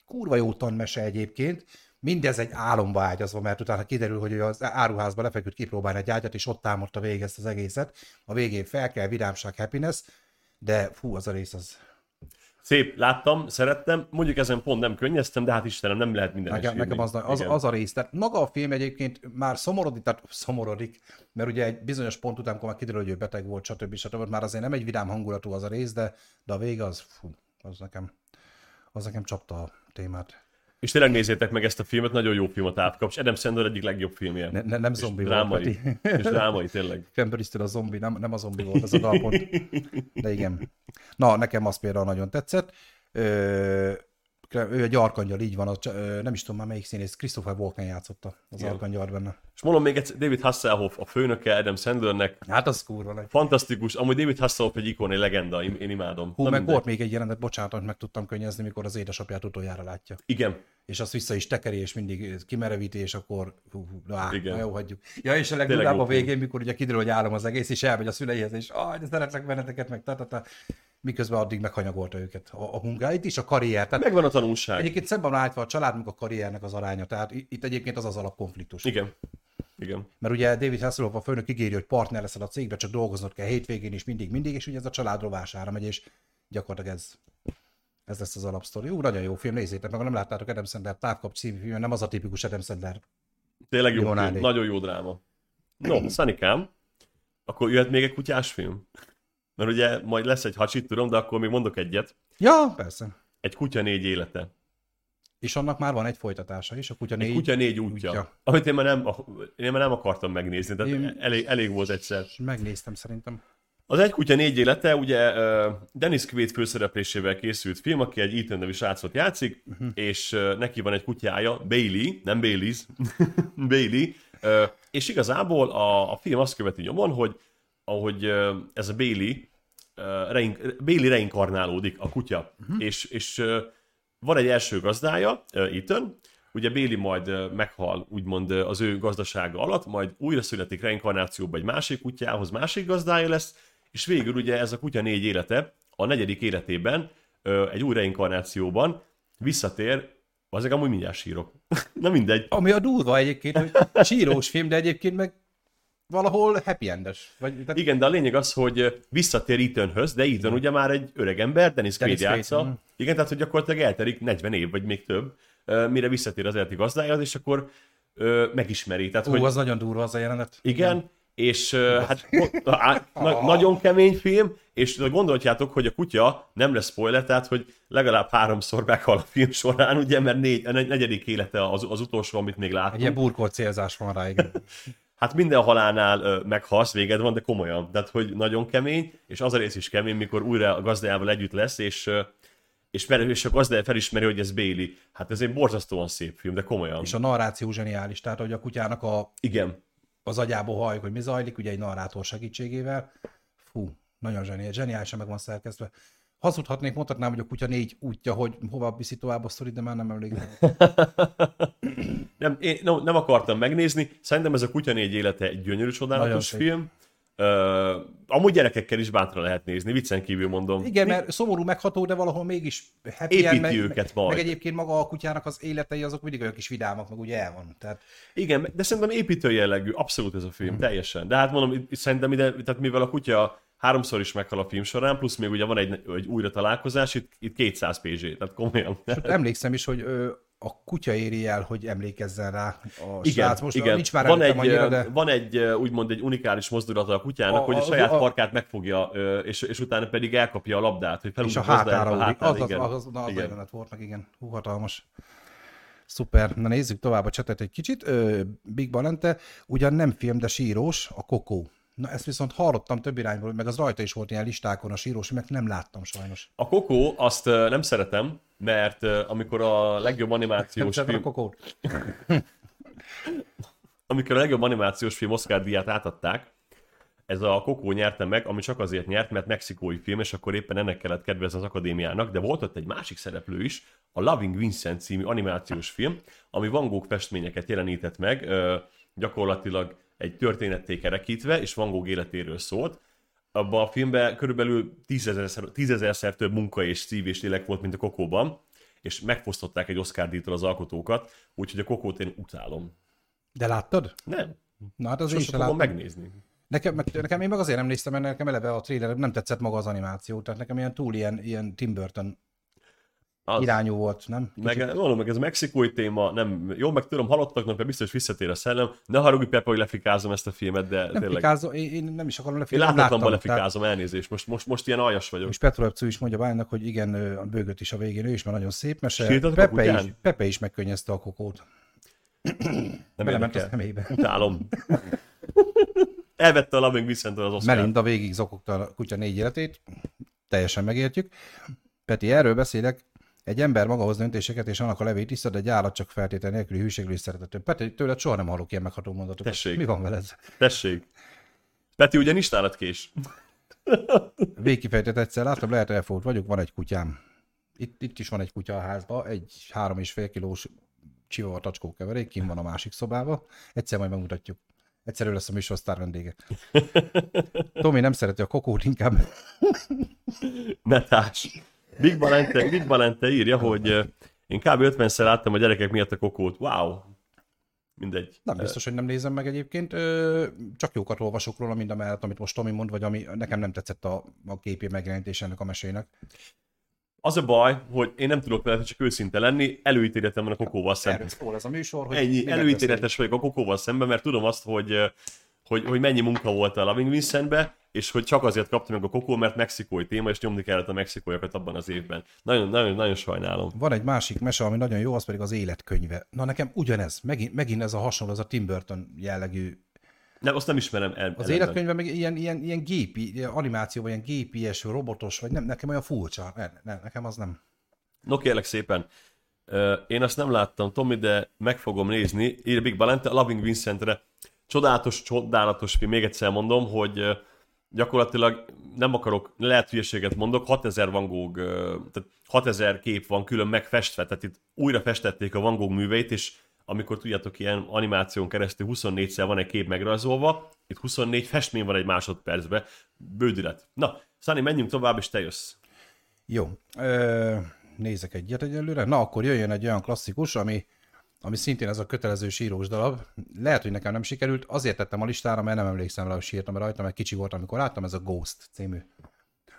kurva jó tanmese egyébként, mindez egy álomba ágyazva, mert utána kiderül, hogy ő az áruházba lefeküdt kipróbálni egy ágyat, és ott támadta végig ezt az egészet. A végén fel kell, vidámság, happiness, de fú, az a rész az Szép, láttam, szerettem. Mondjuk ezen pont nem könnyeztem, de hát Istenem, nem lehet minden Nekem, nekem az, az, az, a rész. Tehát maga a film egyébként már szomorodik, tehát szomorodik, mert ugye egy bizonyos pont után, amikor már kiderül, hogy ő beteg volt, stb. stb. Már azért nem egy vidám hangulatú az a rész, de, de a vége az, fú, az nekem, az nekem csapta a témát. És tényleg nézzétek meg ezt a filmet, nagyon jó film a távkapcs. Adam Sandler egyik legjobb filmje. Ne, ne, nem és zombi drámai. volt, Peti. és drámai, tényleg. Cranberries-től a zombi, nem, nem a zombi volt az a dalpont. De igen. Na, nekem az például nagyon tetszett. Ö, ő egy arkangyal, így van, a, nem is tudom már melyik színész, Christopher Walken játszotta az Igen. arkangyal benne. És mondom még egyszer, David Hasselhoff a főnöke Adam Sandlernek. Hát az kurva nagy. Fantasztikus. Amúgy David Hasselhoff egy ikon, egy legenda. Én, én imádom. Hú, Na meg mindegy. volt még egy jelenet, bocsánat, hogy meg tudtam könnyezni, mikor az édesapját utoljára látja. Igen. És azt vissza is tekeri, és mindig kimerevíti, és akkor hú, hú, á, Igen. na jó, hagyjuk. Ja, és a legdurább a végén, mikor ugye kiderül, hogy állam az egész, és elmegy a szüleihez, és aj, de szeretlek benneteket, meg tatata. Miközben addig meghanyagolta őket a, a munkáit is, a karrier. Tehát Megvan a tanulság. egyébként szemben állítva a család, meg a karriernek az aránya. Tehát itt egyébként az az alapkonfliktus. Igen. Igen. Mert ugye David Hasselhoff a főnök ígéri, hogy partner leszel a cégbe, csak dolgoznod kell hétvégén is, mindig, mindig, és ugye ez a család rovására megy, és gyakorlatilag ez, ez lesz az alapsztori. Ú, nagyon jó film, nézzétek meg, ha nem láttátok Adam Sandler távkap című film, nem az a tipikus Adam Sandler. Tényleg jó film. Nagyon jó dráma. No, Szanikám, akkor jöhet még egy kutyás film? Mert ugye majd lesz egy hacsit, tudom, de akkor még mondok egyet. Ja, persze. Egy kutya négy élete. És annak már van egy folytatása is, a kutya négy, Egy kutya négy útja. útja. Amit én már, nem, én már nem akartam megnézni, tehát Én- elég, elég volt egyszer. Megnéztem szerintem. Az Egy kutya négy élete, ugye Dennis Quaid főszereplésével készült film, aki egy Ethan nevű srácot játszik, uh-huh. és neki van egy kutyája, Bailey, nem Baileys, Bailey, és igazából a, a film azt követi nyomon, hogy ahogy ez a Bailey, ö, rein, Bailey reinkarnálódik, a kutya, uh-huh. és, és van egy első gazdája, Ethan, ugye Bailey majd meghal, úgymond az ő gazdasága alatt, majd újra születik reinkarnációba egy másik kutyához, másik gazdája lesz, és végül ugye ez a kutya négy élete, a negyedik életében, egy új reinkarnációban visszatér, azok amúgy mindjárt sírok. Na mindegy. Ami a durva egyébként, hogy sírós film, de egyébként meg valahol happy endes. Vagy, tehát Igen, de a lényeg az, hogy ö, visszatér Ethanhöz, de Ethan ugye már egy öreg ember, Dennis Quaid játsza. mhm. Igen, tehát hogy gyakorlatilag elterik 40 év, vagy még több, ö, mire visszatér az eredeti gazdájához, és akkor ö, megismeri. Tehát, Ú, hogy az nagyon durva az a jelenet. Igen, és uh, hát á, na, nagyon kemény film, és gondolhatjátok, hogy a kutya nem lesz spoiler, tehát hogy legalább háromszor meghal a film során, ugye, mert négy, a negyedik élete az, az utolsó, amit még Egy látunk. ilyen burkolt célzás van rá, igen. Hát minden halálnál ö, meghalsz, véged van, de komolyan. Tehát, hogy nagyon kemény, és az a rész is kemény, mikor újra a gazdájával együtt lesz, és, ö, és, mer- és a gazdája felismeri, hogy ez Bailey. Hát ez egy borzasztóan szép film, de komolyan. És a narráció zseniális, tehát hogy a kutyának a, Igen. az agyából halljuk, hogy mi zajlik, ugye egy narrátor segítségével. Fú, nagyon zseniális, zseniálisan meg van szerkesztve. Hazudhatnék, mondhatnám, hogy a kutya négy útja, hogy hova viszi tovább a sztorit, de már nem emlékszem. Nem, én no, nem akartam megnézni. Szerintem ez a Kutya négy élete egy gyönyörű, csodálatos film. Uh, amúgy gyerekekkel is bátran lehet nézni, viccen kívül mondom. Igen, mert szomorú, megható, de valahol mégis happy Építi end, meg, őket majd. Meg egyébként maga a kutyának az életei, azok mindig olyan kis vidámak, meg ugye el van. Tehát Igen, de szerintem építő jellegű, abszolút ez a film, Mhm. teljesen. De hát mondom, szerintem ide, tehát mivel a kutya háromszor is meghal a film során, plusz még ugye van egy, egy újra találkozás, itt, itt 200 PZ, tehát komolyan. ott emlékszem is, hogy ö, a kutya éri el, hogy emlékezzen rá a Igen, srác. Most igen. nincs már van, egy, annyira, de... van egy, úgymond egy unikális mozdulata a kutyának, A- hogy a a- saját a- farkát megfogja, és, és utána pedig elkapja a labdát, hogy és a hátára ugrik. Az, az, igen. az, az, az Igen. jelenet volt meg, igen. Hú, hatalmas. Szuper. Na nézzük tovább a csetet egy kicsit. Ö, Big Balente, ugyan nem film, de sírós, a Kokó. Na ezt viszont hallottam több irányból, meg az rajta is volt ilyen listákon a sírós, meg nem láttam sajnos. A Kokó azt nem szeretem, mert amikor a legjobb Nem animációs a film, Kokót? amikor a legjobb animációs film Oscar díját átadták, ez a Kokó nyerte meg, ami csak azért nyert, mert mexikói film, és akkor éppen ennek kellett kedvezni az akadémiának, de volt ott egy másik szereplő is, a Loving Vincent című animációs film, ami Van Gogh festményeket jelenített meg, gyakorlatilag egy történetté kerekítve, és Van Gogh életéről szólt. Abban a filmben körülbelül tízezerszer, tízezerszer több munka és szív és lélek volt, mint a Kokóban, és megfosztották egy Oscar díjtól az alkotókat, úgyhogy a Kokót én utálom. De láttad? Nem, Na hát az én sosem sem láttam. megnézni. Nekem, nekem én meg azért nem néztem, mert nekem eleve a trailer nem tetszett maga az animáció, tehát nekem ilyen túl ilyen, ilyen Tim Burton Az. irányú volt, nem? Meg, mondom, meg ez a mexikói téma, nem, jó, meg tudom, halottaknak, mert biztos visszatér a szellem. Ne haragudj, Pepe, hogy lefikázom ezt a filmet, de Nem tényleg. fikázom, én, én, nem is akarom Én lefikázni. láthatatlanban láttam, tehát- lefikázom, elnézést. Most, most, most ilyen aljas vagyok. És Petro is mondja Bálnak, hogy igen, a bőgött is a végén, ő is már nagyon szép mese. Sírtatok Pepe is? Pepe is megkönnyezte a kokót. Nem Belement a szemébe. Utálom. Elvette a Loving Vincent az Oscar. Melinda végig zokogta a kutya négy életét, teljesen megértjük. Peti, erről beszélek, egy ember maga hoz döntéseket, és annak a levét iszad, egy állat csak feltétel nélküli hűségről és szeretetől. Peti, tőled soha nem hallok ilyen megható mondatokat. Tessék. Mi van veled? Tessék. Peti, ugye nincs nálad kés? Végkifejtett egyszer, láttam, lehet elfogult vagyok, van egy kutyám. Itt, itt is van egy kutya a házba, egy három és fél kilós csiva tacskó keverék, kim van a másik szobába. Egyszer majd megmutatjuk. Egyszer ő lesz a műsorsztár vendége. Tomi nem szereti a kokót, inkább Netás. Big Valente, Big Valente írja, hogy én kb. 50-szer láttam a gyerekek miatt a kokót. Wow. Mindegy. nem biztos, hogy nem nézem meg egyébként. Csak jókat olvasok róla, mind a mellett, amit most Tomi mond, vagy ami nekem nem tetszett a, a képi megjelenítés ennek a mesének. Az a baj, hogy én nem tudok vele csak őszinte lenni, előítéletem van a kokóval szemben. Erről szól ez a műsor, hogy Ennyi, előítéletes vagyok a kokóval szemben, mert tudom azt, hogy, hogy, hogy mennyi munka volt a Loving Vincentbe, és hogy csak azért kapta meg a kokó, mert mexikói téma, és nyomni kellett a mexikóiakat abban az évben. Nagyon, nagyon, nagyon sajnálom. Van egy másik mese, ami nagyon jó, az pedig az életkönyve. Na nekem ugyanez, megint, megint ez a hasonló, az a Tim Burton jellegű. Nem, azt nem ismerem el. Az életkönyve meg ilyen, ilyen, ilyen gépi, ilyen animáció, vagy ilyen gépies, robotos, vagy nem, nekem olyan furcsa. Ne, ne, nekem az nem. No kérlek szépen, én azt nem láttam, Tommy, de meg fogom nézni. Írja Big Balente, a Loving Vincentre. Csodálatos, csodálatos film, még egyszer mondom, hogy gyakorlatilag nem akarok, lehet hülyeséget mondok, 6000 Van Gogh, tehát 6000 kép van külön megfestve, tehát itt újra festették a Van Gogh műveit, és amikor tudjátok, ilyen animáción keresztül 24-szer van egy kép megrajzolva, itt 24 festmény van egy másodpercben, bődület. Na, Szani, menjünk tovább, és te jössz. Jó. Ö, nézek egyet egyelőre. Na, akkor jöjjön egy olyan klasszikus, ami, ami szintén ez a kötelező sírós darab. Lehet, hogy nekem nem sikerült, azért tettem a listára, mert nem emlékszem rá, hogy sírtam rajta, mert kicsi voltam, amikor láttam, ez a Ghost című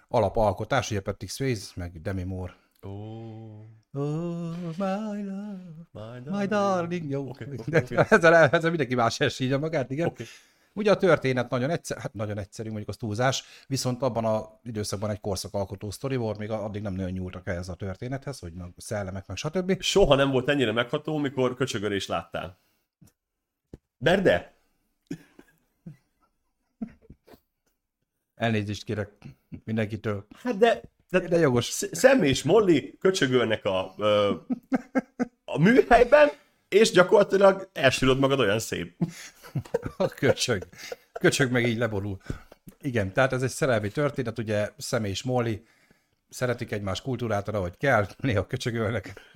alapalkotás, ugye Patrick Swayze, meg Demi Moore. Oh. Oh, my love, My darling. my darling. Jó, okay, okay, oké. ezzel, ezzel mindenki más elsírja magát, igen. Oké. Ugye a történet nagyon egyszerű, hát nagyon egyszerű, mondjuk az túlzás, viszont abban az időszakban egy korszakalkotó sztori volt, még addig nem nagyon nyúltak ehhez a történethez, hogy meg szellemek, meg stb. Soha nem volt ennyire megható, mikor köcsögörés láttál. Berde? Elnézést kérek mindenkitől. Hát de, de, De jogos. Sz- Sam és Molly köcsögölnek a, a műhelyben, és gyakorlatilag elsírod magad olyan szép. A köcsög. Köcsög meg így leborul. Igen, tehát ez egy szerelmi történet, ugye Szem és Molly szeretik egymás kultúrát, ahogy kell, néha köcsögölnek.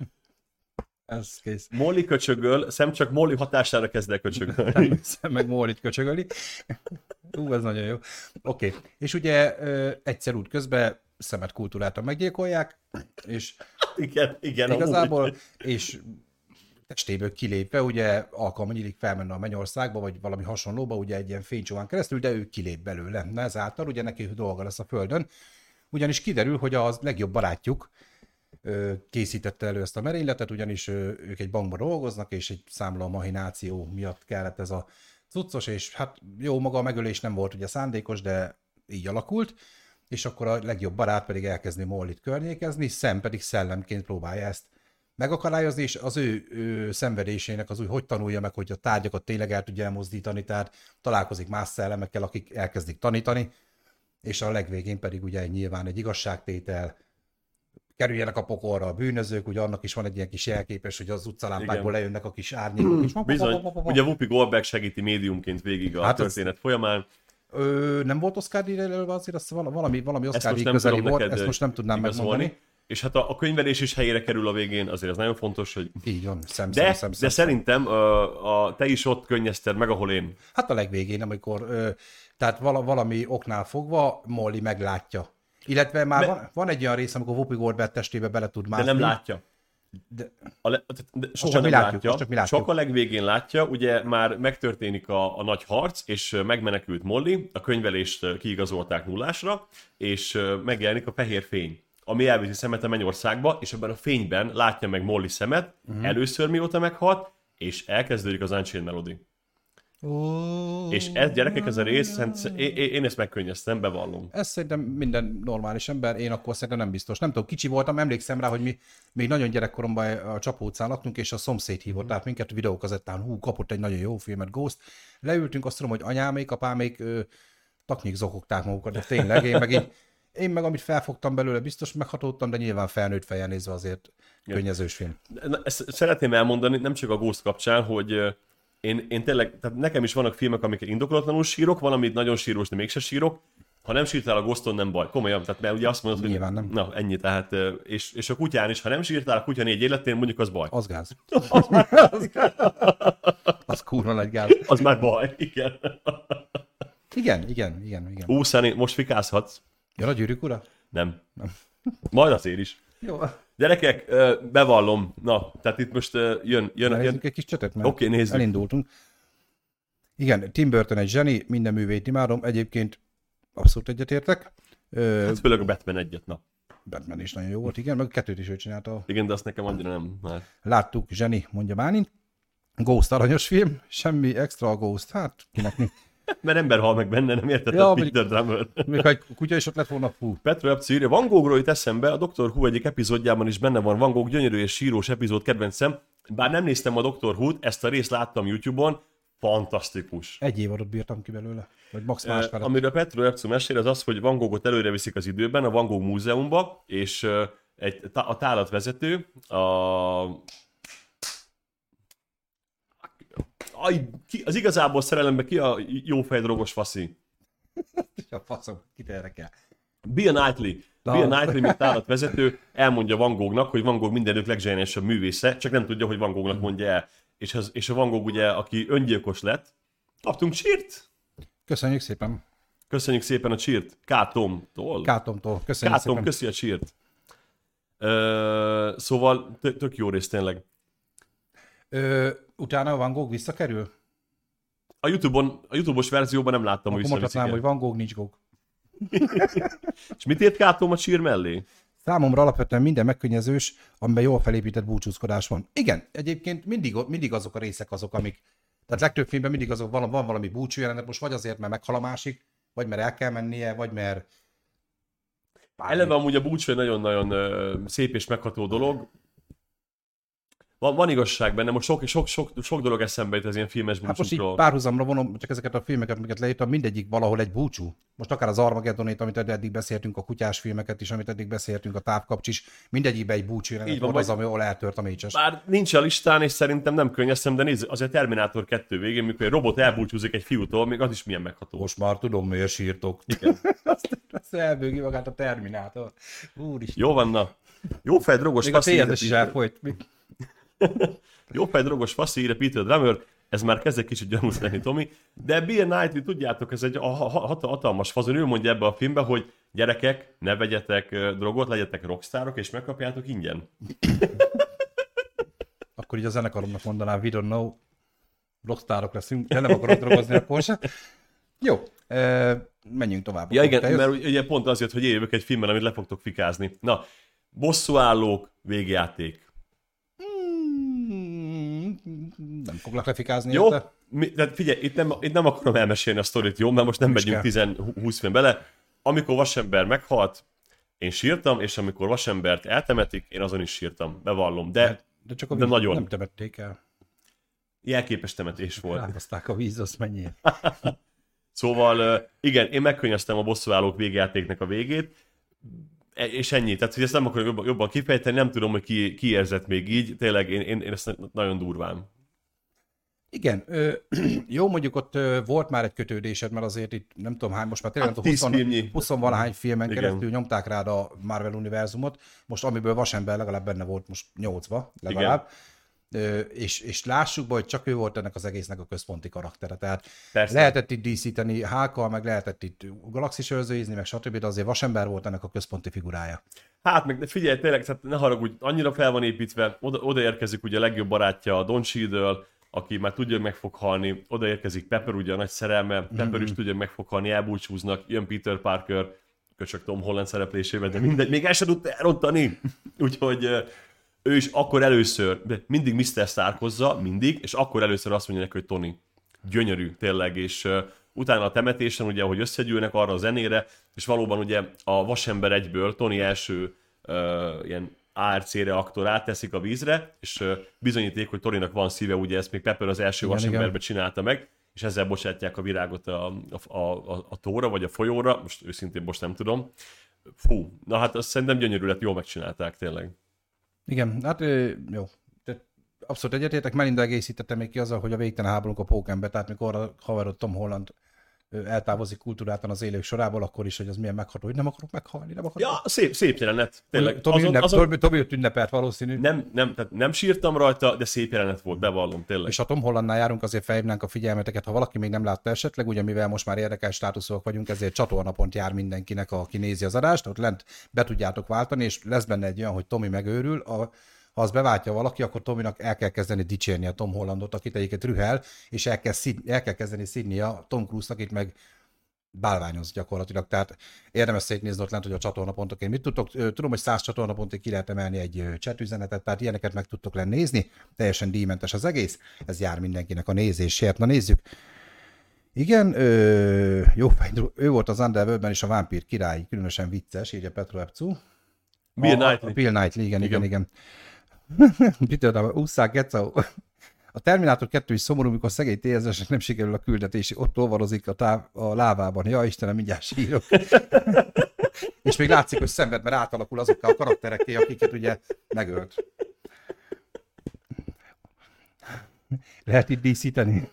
Ez kész. Molly köcsögöl, Sam csak Molly hatására kezd el köcsögölni. Szem meg Molly köcsögöli. Ú, ez nagyon jó. Oké, okay. és ugye egyszer út közben szemet kultúráltan meggyilkolják, és igen, igen. amúgy. igazából, és testéből kilépve, ugye alkalma nyílik felmenne a mennyországba, vagy valami hasonlóba, ugye egy ilyen fénycsóván keresztül, de ő kilép belőle. Na ezáltal ugye neki dolga lesz a Földön, ugyanis kiderül, hogy az legjobb barátjuk készítette elő ezt a merényletet, ugyanis ők egy bankban dolgoznak, és egy számla mahináció miatt kellett ez a cuccos, és hát jó, maga a megölés nem volt ugye szándékos, de így alakult, és akkor a legjobb barát pedig elkezdi Mollit környékezni, Szem pedig szellemként próbálja ezt megakadályozni, és az ő, ő szenvedésének az úgy, hogy tanulja meg, hogy a tárgyakat tényleg el tudja elmozdítani, tehát találkozik más szellemekkel, akik elkezdik tanítani, és a legvégén pedig ugye nyilván egy igazságtétel, kerüljenek a pokolra a bűnözők, ugye annak is van egy ilyen kis jelképes, hogy az utcalámpákból lejönnek a kis árnyékok, és Bizony. Ugye Whoopi Goldberg segíti médiumként végig a Hát történet folyamán. Ö, nem volt Oscar díj jelölve azért, azt val- valami, valami Oscar díj közeli volt, neked, ezt most nem tudnám megmondani. És hát a, a könyvelés is helyére kerül a végén, azért ez nagyon fontos, hogy... Így van, szem, De, szem, szem, de szem, szerintem a, a, te is ott könnyezted meg, ahol én. Hát a legvégén, amikor, ö, tehát vala, valami oknál fogva Molly meglátja. Illetve már De- van, van egy olyan rész, amikor Whoopi Goldberg testébe bele tud De mászni. nem látja. De, A le, de csak nem mi látjuk, látja, csak mi látjuk. csak a legvégén látja, ugye már megtörténik a, a nagy harc, és megmenekült Molly, a könyvelést kiigazolták nullásra, és megjelenik a fehér fény, ami elviszi szemet a mennyországba, és ebben a fényben látja meg Molly szemet, uh-huh. először mióta meghalt, és elkezdődik az Unchained Melody. Ó, És ez, gyerekek, ez a rész, én, én ezt megkönnyeztem, bevallom. Ez szerintem minden normális ember, én akkor szerintem nem biztos. Nem tudom, kicsi voltam, emlékszem rá, hogy mi még nagyon gyerekkoromban a Csapó utcán laktunk, és a szomszéd hívott át minket videókazettán, hú, kapott egy nagyon jó filmet, Ghost. Leültünk, azt tudom, hogy anyámék, apámék ö, taknyik zokogták magukat, de tényleg, én meg így, én meg amit felfogtam belőle, biztos meghatódtam, de nyilván felnőtt fejjel nézve azért könnyezős film. Ezt szeretném elmondani, nem csak a Ghost kapcsán, hogy én, én tényleg, tehát nekem is vannak filmek, amiket indokolatlanul sírok, van, amit nagyon sírós, de mégse sírok. Ha nem sírtál a Ghoston, nem baj. Komolyan, tehát mert ugye azt mondod, hogy Nyilván nem. na, ennyi, tehát, és, és a kutyán is, ha nem sírtál a kutya négy életén, mondjuk az baj. Az gáz. az kurva nagy gáz. Az már baj, igen. Igen, igen, igen, igen. Ú, Szani, most fikázhatsz. Jön a gyűrűk ura? Nem. Majd azért is. Jó. Gyerekek, bevallom, na, tehát itt most jön, jön, jön, egy kis csetet, mert Oké, nézzük. elindultunk. Igen, Tim Burton egy zseni, minden művét imádom, egyébként abszolút egyetértek. Hát főleg a Batman egyet, na. Batman is nagyon jó volt, igen, meg a kettőt is ő csinálta. Igen, de azt nekem annyira nem. Már. Láttuk, zseni, mondja Bálint. Ghost aranyos film, semmi extra a Ghost, hát kinek mi. Mert ember hal meg benne, nem érted? Ja, mondjuk- Peter Drummer. Még ha egy kutya is ott lett volna, fú. Petro Epci írja, Van Goghról jut eszembe, a Dr. Who egyik epizódjában is benne van Van Gogh gyönyörű és sírós epizód kedvencem, bár nem néztem a Dr. Who-t, ezt a részt láttam YouTube-on, fantasztikus. Egy évadot bírtam ki belőle. Vagy max más felett. Amiről Petro Epcu mesél, az az, hogy Van Goghot előre viszik az időben a Van Gogh múzeumba, és egy, a tálatvezető, a Aj, ki, az igazából szerelemben ki a jó fejdrogos faszi? A faszom, kit érdekel. Bill Knightley. Na. Bill Knightley, mint tálatvezető, elmondja Van Goghnak, hogy Van Gogh mindenük legzseniálisabb művésze, csak nem tudja, hogy Van Goghnak mondja el. És, az, és a Van Gogh ugye, aki öngyilkos lett, kaptunk csírt. Köszönjük szépen. Köszönjük szépen a csírt. K. Tomtól. Kátomtól. Köszönjük Kátom, szépen. köszi a csírt. Ö, szóval tök, tök jó rész tényleg. Ö, utána a Van Gogh visszakerül? A YouTube-on, a YouTube-os verzióban nem láttam, hogy Akkor hogy visszaviszik Van Gogh, nincs Gogh. És mit ért Kátom a csír mellé? Számomra alapvetően minden megkönnyezős, amiben jól felépített búcsúzkodás van. Igen, egyébként mindig, mindig azok a részek azok, amik... Tehát legtöbb filmben mindig azok, van, van valami búcsú jelenet, most vagy azért, mert meghal a másik, vagy mert el kell mennie, vagy mert... Eleve amúgy a búcsú egy nagyon-nagyon szép és megható dolog. Van, van igazság benne, most sok, sok, sok, sok dolog eszembe jut az ilyen filmes Hát most így búcsúkról. párhuzamra vonom csak ezeket a filmeket, amiket leírtam, mindegyik valahol egy búcsú. Most akár az Armageddonét, amit eddig beszéltünk, a kutyás filmeket is, amit eddig beszéltünk, a távkapcs is, mindegyikben egy búcsú jelenet van, az, ami eltört a mécses. Bár nincs a listán, és szerintem nem könnyeztem, de nézd, azért Terminátor 2 végén, mikor egy robot elbúcsúzik egy fiútól, még az is milyen megható. Most már tudom, miért sírtok. Igen. azt, azt elbőgi magát a Terminátor. Úristen. Jó van, na. Jó fej drogos Még a is elfolyt. Jó fej drogos faszi, írja Peter Drummer, ez már kezd egy kicsit gyanús lenni, Tomi, de Bill Knightley, tudjátok, ez egy ha- ha- hat- hatalmas fazon, ő mondja ebbe a filmbe, hogy gyerekek, ne vegyetek drogot, legyetek rockstárok, és megkapjátok ingyen. Akkor így a zenekaromnak mondanám, we don't know, rockstárok leszünk, de nem akarok drogozni akkor se. Jó, e, menjünk tovább. Ja igen, mert ugye pont azért, hogy jövök egy filmmel, amit le fogtok fikázni. Na, bosszúállók, végjáték. Hmm, Nem foglak lefikázni Jó? érte. Mi, de figyelj, itt nem, itt nem akarom elmesélni a sztorit, jó? Mert most nem megyünk 10-20 film bele. Amikor vasember meghalt, én sírtam, és amikor vasembert eltemetik, én azon is sírtam, bevallom. De De csak a De nagyon. nem temették el. jelképes temetés volt. Ráhozták a víz, azt mennyi. Szóval igen, én megkönnyeztem a bosszúállók végjátéknek a végét, E- és ennyi. Tehát, hogy ezt nem akarom jobban, jobban kifejteni, nem tudom, hogy ki, ki érzett még így. Tényleg én, én, én ezt nagyon durván. Igen, ö, jó, mondjuk ott ö, volt már egy kötődésed, mert azért itt nem tudom hány, most már tényleg Hát nem tudom, 10 filmnyi. 20, 20 valahány filmen Igen. keresztül nyomták rád a Marvel univerzumot, most amiből Vasember legalább benne volt most 8-ba, legalább. Ö, és, és lássuk be, hogy csak ő volt ennek az egésznek a központi karaktere. Tehát Persze. lehetett itt díszíteni hákkal, meg lehetett itt galaxis őrzőizni, meg stb., de azért Vasember volt ennek a központi figurája. Hát meg figyelj, tényleg, tehát ne haragudj, annyira fel van építve, oda, oda érkezik ugye a legjobb barátja a Don Cheadle, aki már tudja, hogy meg fog halni, oda érkezik Pepper, ugye a nagy szerelme, Pepper is tudja, hogy meg fog halni, elbúcsúznak, jön Peter Parker, köcsök Tom Holland szereplésével, de mindegy, még el sem tudta elrontani. Úgyhogy ő is akkor először, de mindig Mr. Starkozza, mindig, és akkor először azt mondja neki, hogy Tony, gyönyörű, tényleg, és uh, utána a temetésen, ugye, ahogy összegyűlnek arra a zenére, és valóban ugye a Vasember egyből Tony első uh, ilyen ARC reaktorát teszik a vízre, és bizonyíték, hogy Torinak van szíve, ugye ezt még Pepper az első Igen, Vasemberbe igen. csinálta meg, és ezzel bocsátják a virágot a, a, a, a, tóra, vagy a folyóra, most őszintén most nem tudom. Fú, na hát azt szerintem gyönyörű lett, jól megcsinálták tényleg. Igen, hát jó. Abszolút egyetértek, Melinda egészítette még ki azzal, hogy a végtelen háborúk a pókember, tehát mikor a haverod Tom Holland eltávozik kultúráltan az élők sorából, akkor is, hogy az milyen megható, hogy nem akarok meghalni, nem akarok. Ja, szép, szép jelenet, tényleg. Tomi, Azon, ünnep, azon, Tomi, Tomi őt ünnepelt valószínű. nem, nem, tehát nem sírtam rajta, de szép jelenet volt, bevallom, tényleg. És ha Tom Hollandnál járunk, azért felhívnánk a figyelmeteket, ha valaki még nem látta esetleg, ugye mivel most már érdekes státuszok vagyunk, ezért csatornapont jár mindenkinek, aki nézi az adást, ott lent be tudjátok váltani, és lesz benne egy olyan, hogy Tomi megőrül, a, ha az beváltja valaki, akkor Tominak el kell kezdeni dicsérni a Tom Hollandot, akit egyiket rühel, és el kell, szid, el kell kezdeni szidni a Tom Cruise-nak, itt meg bálványoz gyakorlatilag. Tehát érdemes szétnézni ott lent, hogy a csatornapontoként mit tudtok. Tudom, hogy 100 csatornapontig ki lehet emelni egy chat üzenetet, tehát ilyeneket meg tudtok lenni nézni. Teljesen díjmentes az egész. Ez jár mindenkinek a nézésért. Na nézzük. Igen, ö, jó, ő volt az Underworldben is a vámpír király, különösen vicces, írja Petro Epcu. Bill Knightley. Bill Knightley, igen, igen, Igen. igen. Peter, ússzák, Geca. A Terminátor 2 is szomorú, mikor szegény TSS-nek nem sikerül a küldetés, ott olvarozik a, táv, a lávában. Ja, Istenem, mindjárt sírok. És még látszik, hogy szenved, mert átalakul azokkal a karakterekké, akiket ugye megölt. Lehet itt díszíteni?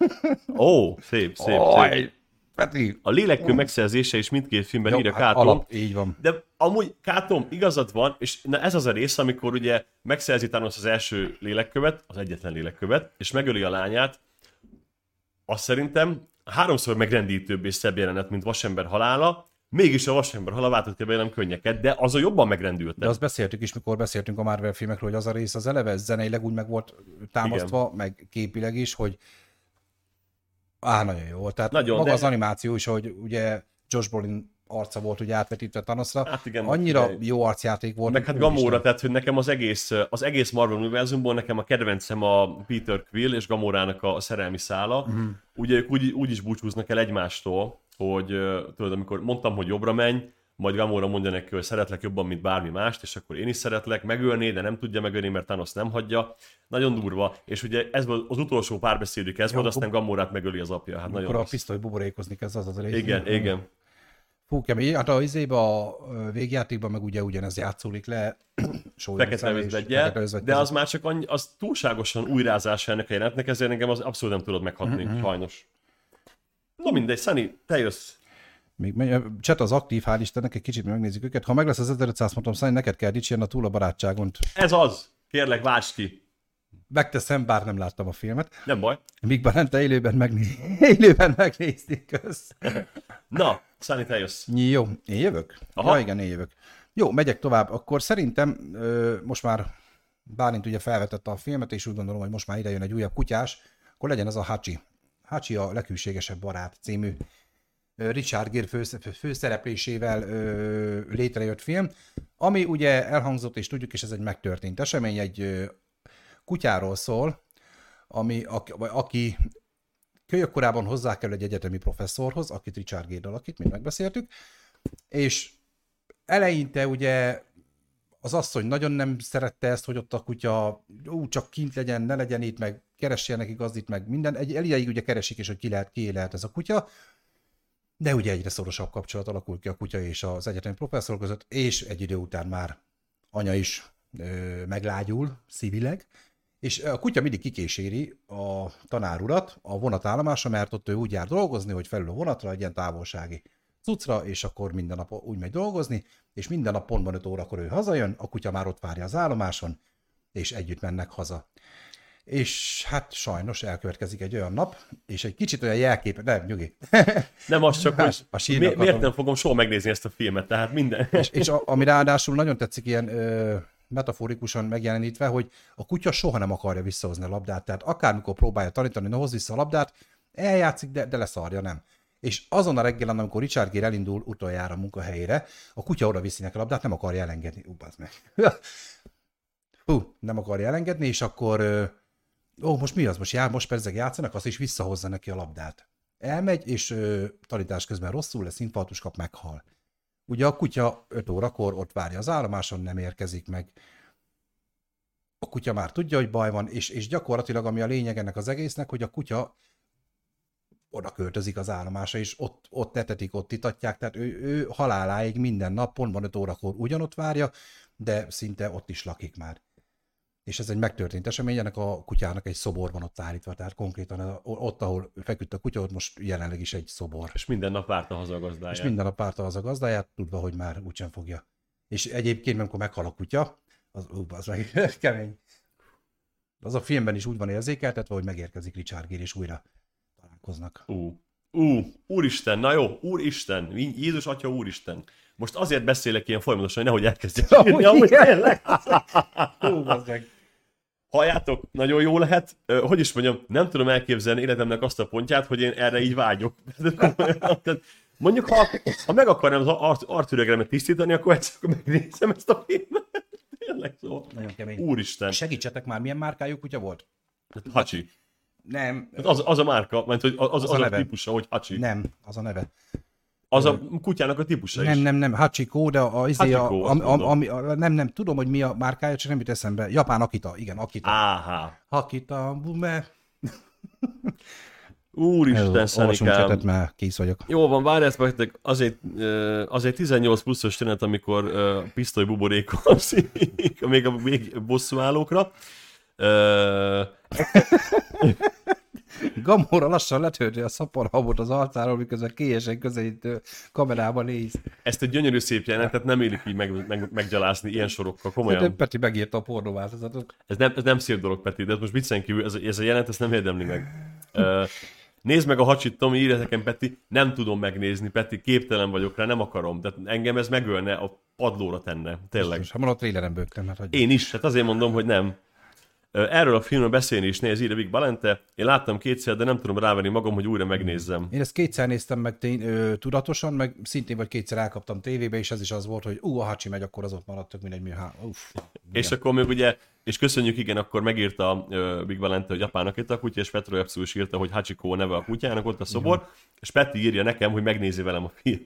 Ó, szép, szép, szép. Oj, Petri! A lélekkő megszerzése is mindkét filmben Jó, írja hát Kátom. alap, így van. De amúgy, Kátom, igazad van, és na ez az a rész, amikor ugye megszerzi Thanos az első lélekkövet, az egyetlen lélekkövet, és megöli a lányát, azt szerintem háromszor megrendítőbb és szebb jelenet, mint Vasember halála, mégis a Vasember halála váltott ki belőlem könnyeket, de az a jobban megrendült. De azt beszéltük is, mikor beszéltünk a Marvel filmekről, hogy az a rész az eleve zeneileg úgy meg volt támasztva, Igen. meg képileg is, hogy á, nagyon jó volt. Tehát Nagyon, maga de- az animáció is, hogy ugye Josh Brolin arca volt ugye átvetítve Thanosra, Hát igen, annyira de- jó arcjáték volt. Meg hát. Gamora, tehát hogy nekem az egész, az egész Marvel univerzumból nekem a kedvencem a Peter Quill és Gamorának a szerelmi szála. Uh-huh. Ugye ők úgy, úgy is búcsúznak el egymástól, hogy tudod, amikor mondtam, hogy jobbra menj, majd Gamora mondja neki, hogy szeretlek jobban, mint bármi mást, és akkor én is szeretlek, megölni, de nem tudja megölni, mert Thanos nem hagyja. Nagyon durva, és ugye ez volt az utolsó párbeszédük, ez volt, aztán Gamorát megöli az apja. Hát nagyon Akkor a pisztoly buborékozni kezd az az rész. Igen, igen. Fú, kemény. Hát a izébe a végjátékban meg ugye ugyanez játszódik le. Fekete özvegye, de az már csak annyi, az túlságosan újrázása ennek a jelenetnek, ezért engem az abszolút nem tudod meghatni, Mhm. mm-hmm. sajnos. Na mindegy, Sunny, te jössz. Még megy, chat az aktív, hál' Istennek, egy kicsit megnézzük őket. Ha meg lesz az 1500, mondom, Szani, neked kell dicsérni a túl a barátságon. Ez az! Kérlek, váltsd ki! Megteszem, bár nem láttam a filmet. Nem baj. Míg Balente élőben, megné... élőben megnézni, kösz. Na, Sunny, te jössz. Jó, én jövök? Aha. Ja, igen, én jövök. Jó, megyek tovább. Akkor szerintem ö, most már Bálint ugye felvetette a filmet, és úgy gondolom, hogy most már ide jön egy újabb kutyás, akkor legyen ez a Hachi. Hachi a leghűségesebb barát című Richard Gere fősz, főszereplésével létrejött film, ami ugye elhangzott, és tudjuk, és ez egy megtörtént esemény, egy kutyáról szól, ami, aki, aki kölyökkorában hozzá kell egy egyetemi professzorhoz, akit Richard Gere alakít, mint megbeszéltük, és eleinte ugye az asszony nagyon nem szerette ezt, hogy ott a kutya ú, csak kint legyen, ne legyen itt, meg keressél neki gazdit, meg minden. Egy eliaig ugye keresik is, hogy ki lehet, ki lehet ez a kutya, de ugye egyre szorosabb kapcsolat alakul ki a kutya és az egyetemi professzor között, és egy idő után már anya is ö, meglágyul szívileg, és a kutya mindig kikéséri a tanárurat a vonatállomásra, mert ott ő úgy jár dolgozni, hogy felül a vonatra, egy ilyen távolsági cuccra, és akkor minden nap úgy megy dolgozni, és minden nap pontban 5 órakor ő hazajön, a kutya már ott várja az állomáson, és együtt mennek haza. És hát sajnos elkövetkezik egy olyan nap, és egy kicsit olyan jelkép, nem, nyugi. Nem az csak, hogy A mi, miért adom. nem fogom soha megnézni ezt a filmet, tehát minden. és, és a, ami ráadásul nagyon tetszik ilyen ö, metaforikusan megjelenítve, hogy a kutya soha nem akarja visszahozni a labdát, tehát akármikor próbálja tanítani, hogy hoz vissza a labdát, eljátszik, de, de leszarja, nem. És azon a reggelen, amikor Richard Gere elindul utoljára a munkahelyére, a kutya oda viszi neki a labdát, nem akarja elengedni. Ú, meg. Hú, nem akarja elengedni, és akkor ó, most mi az? Most, jár, most percek játszanak, azt is visszahozza neki a labdát. Elmegy, és ö, tanítás közben rosszul lesz, infarktus kap, meghal. Ugye a kutya 5 órakor ott várja az állomáson, nem érkezik meg. A kutya már tudja, hogy baj van, és, és gyakorlatilag ami a lényeg ennek az egésznek, hogy a kutya oda költözik az állomásra, és ott, ott etetik, ott itatják, tehát ő, ő haláláig minden nap, pontban 5 órakor ugyanott várja, de szinte ott is lakik már. És ez egy megtörtént esemény, ennek a kutyának egy szobor van ott állítva, tehát konkrétan ott, ahol feküdt a kutya, ott most jelenleg is egy szobor. És minden nap várta haza a gazdáját. És minden nap párta az a gazdáját, tudva, hogy már úgysem fogja. És egyébként, amikor meghal a kutya, az, ú, az meg kemény. Az a filmben is úgy van érzékeltetve, hogy megérkezik Richard Gere, és újra találkoznak. Ú, ú, úristen, na jó, úristen, Jézus Atya úristen. Most azért beszélek ilyen folyamatosan, hogy nehogy elkezdjek írni, amúgy tényleg. Hú, meg. Halljátok, nagyon jó lehet. Hogy is mondjam, nem tudom elképzelni életemnek azt a pontját, hogy én erre így vágyok. Mondjuk, ha, ha meg akarnám az art, artüregremet tisztítani, akkor egyszer megnézem ezt a filmet. Tényleg szó. Nagyon kemény. Úristen. Segítsetek már, milyen márkájú kutya volt? Hacsi. Nem, Hát az, az a márka, mert hogy az, az, Az a az a, neve. típusa, hogy Hachi. nem, az a neve. Az a kutyának a típusa Nem, is. nem, nem, Hachiko, de a, izé a, Hachiko, azt ami, mondom. ami, a, nem, nem, tudom, hogy mi a márkája, csak nem jut eszembe. Japán Akita, igen, Akita. Áhá. Akita, bume. Úristen, csetet, mert kész vagyok. Jó van, várjál, vegytek, azért, ö, azért 18 pluszos jelenet, amikor pisztoly buborékozik, még a még bosszúállókra. Gamora lassan letörni a szaporhabot az arcáról, miközben kélyesen közelítő kamerában néz. ezt egy gyönyörű szép jelenetet nem élik így meg, meg, meggyalázni ilyen sorokkal, De komolyan. Peti megírta a pornó változatot. Ez nem, ez nem szép dolog, Peti, de ez most viccen kívül, ez, ez a jelenet, ezt nem érdemli meg. Ö, nézd meg a hacsit, Tomi, írja nekem, Peti, nem tudom megnézni, Peti, képtelen vagyok rá, nem akarom. De engem ez megölne, a padlóra tenne, tényleg. És ha a tréleren bőgtem, hát. Én is, hát azért mondom, hogy nem. Ö, Erről a filmről beszélni is néz, írja Vic Balente. Én láttam kétszer, de nem tudom rávenni magam, hogy újra megnézzem. Én ezt kétszer néztem meg tény, ö, tudatosan, meg szintén vagy kétszer elkaptam tévébe, és ez is az volt, hogy ú, a Hachi megy, akkor az ott maradt, tök mindegy, mi, há, uff. És akkor még ugye, és köszönjük, igen, akkor megírta uh, Big Valente, hogy apának itt a kutya, és Petro Epszú is írta, hogy Hachiko neve a kutyának, ott a szobor, és Peti írja nekem, hogy megnézi velem a film.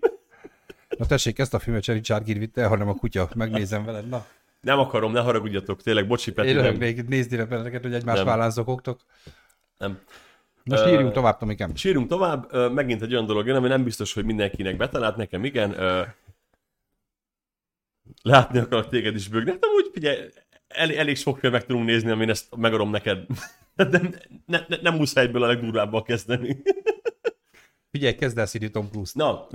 Na tessék, ezt a filmet se Richard Gere vitte hanem a kutya. Megnézem veled, na. Nem akarom, ne haragudjatok, tényleg, bocsi Peti, Én nem, röhögnék, nézni benneteket, hogy egymás vállán zokogtok. nem. Most írjunk tovább, Tomikám. Sírunk tovább, megint egy olyan dolog jön, ami nem biztos, hogy mindenkinek betalált, nekem igen. Látni akarok téged is bőgni. Hát úgy, figyelj, el, elég sok film meg tudunk nézni, amin ezt megadom neked. Nem, ne, ne, nem muszáj egyből a legdurvábbal kezdeni. Figyelj, kezd el Siri Tom Cruise. Na.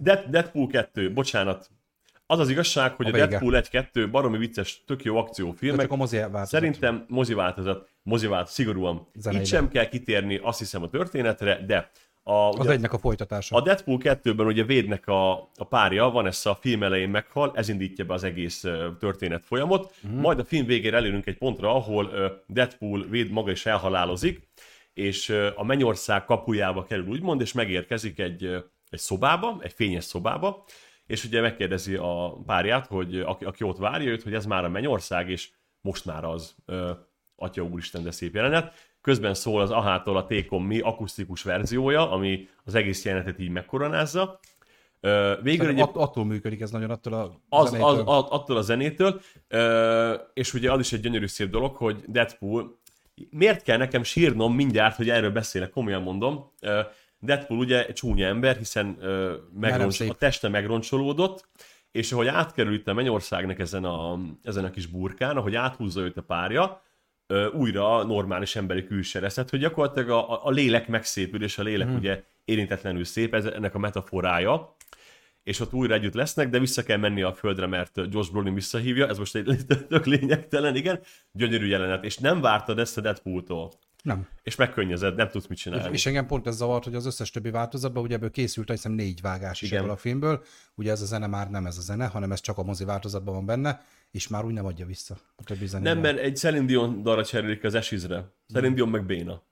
Dead, Deadpool 2, bocsánat. Az az igazság, hogy A a. Deadpool 1-2 baromi vicces, tök jó akciófilm, De meg csak a mozi változat. Szerintem mozi változat, mozi változat, szigorúan. Zeneileg. Itt sem kell kitérni, azt hiszem, a történetre, de a, Az ugye, egynek a folytatása. a Deadpool 2-ben ugye Védnek a, a párja, van ez a film elején meghal, ez indítja be az egész ö, történet folyamot, mm. majd a film végére elérünk egy pontra, ahol ö, Deadpool Véd maga is elhalálozik, és ö, a mennyország kapujába kerül úgymond, és megérkezik egy, egy szobába, egy fényes szobába, és ugye megkérdezi a párját, hogy aki, aki ott várja őt, hogy ez már a mennyország, és most már az, ö, atya úristen, de szép jelenet. Közben szól az Ahától a Tékom Mi akusztikus verziója, ami az egész jelenetet így megkoronázza. Végül egy, att- attól működik ez nagyon, attól a az, zenétől. az, az, attól a zenétől, ö, és ugye az is egy gyönyörű szép dolog, hogy Deadpool, miért kell nekem sírnom mindjárt, hogy erről beszélek, komolyan mondom, Ö, Deadpool ugye csúnya ember, hiszen ö, megroncs, a teste megroncsolódott, és ahogy átkerül itt a mennyországnak ezen a, ezen a kis burkán, ahogy áthúzza őt a párja, ö, újra normális emberi külső lesz. Tehát, hogy gyakorlatilag a, a- lélek megszépül, és a lélek Mhm. ugye érintetlenül szép, ez ennek a metaforája, és ott újra együtt lesznek, de vissza kell menni a földre, mert Josh Brolin visszahívja, ez most egy tök lényegtelen, igen, gyönyörű jelenet, és nem vártad ezt a Deadpool-tól, Nem. és megkönnyezed, nem tudsz mit csinálni. és engem pont ez zavart, hogy az összes többi változatban, ugye ebből készült, hiszem négy vágás is Igen. ebből a filmből. Ugye ez a zene már nem ez a zene, hanem ez csak a mozi változatban van benne, és már úgy nem adja vissza a többi zenét. Nem, mert egy Celine Dion dalra cserélik az Esizre. Celine Dion meg béna.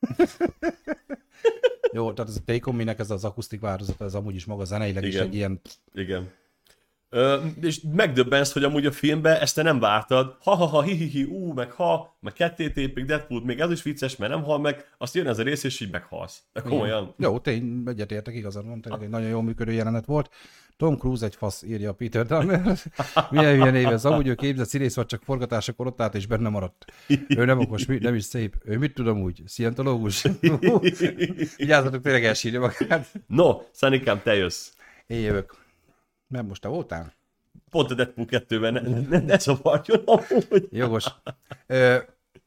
Jó, tehát ez a Take On Me-nek ez az akusztik változat, ez amúgy is maga zeneileg is Igen. egy ilyen Igen. Ö, és megdöbbensz, hogy amúgy a filmben ezt te nem vártad. Ha-ha-ha, hi-hi-hi, ú, meg ha, meg ketté tépik, Deadpool, még ez is vicces, mert nem hal meg, azt jön ez a rész, és így meghalsz. De komolyan. Jó, tény, egyetértek, igazad van, tényleg egy nagyon jól működő jelenet volt. Tom Cruise egy fasz, írja a Peter Dahmer. Milyen hülye név ez? Amúgy ő képzett színész, vagy csak forgatásakor ott állt, és benne maradt. Ő nem okos, nem is szép. Ő mit tudom úgy? Szientológus? Vigyázzatok, tényleg elsírja magát. No, Szanikám, te jössz. Én jövök. Nem most te voltál? Pont a Deadpool 2-ben ne, ne, ne zavarjon amúgy. Jogos. Ö,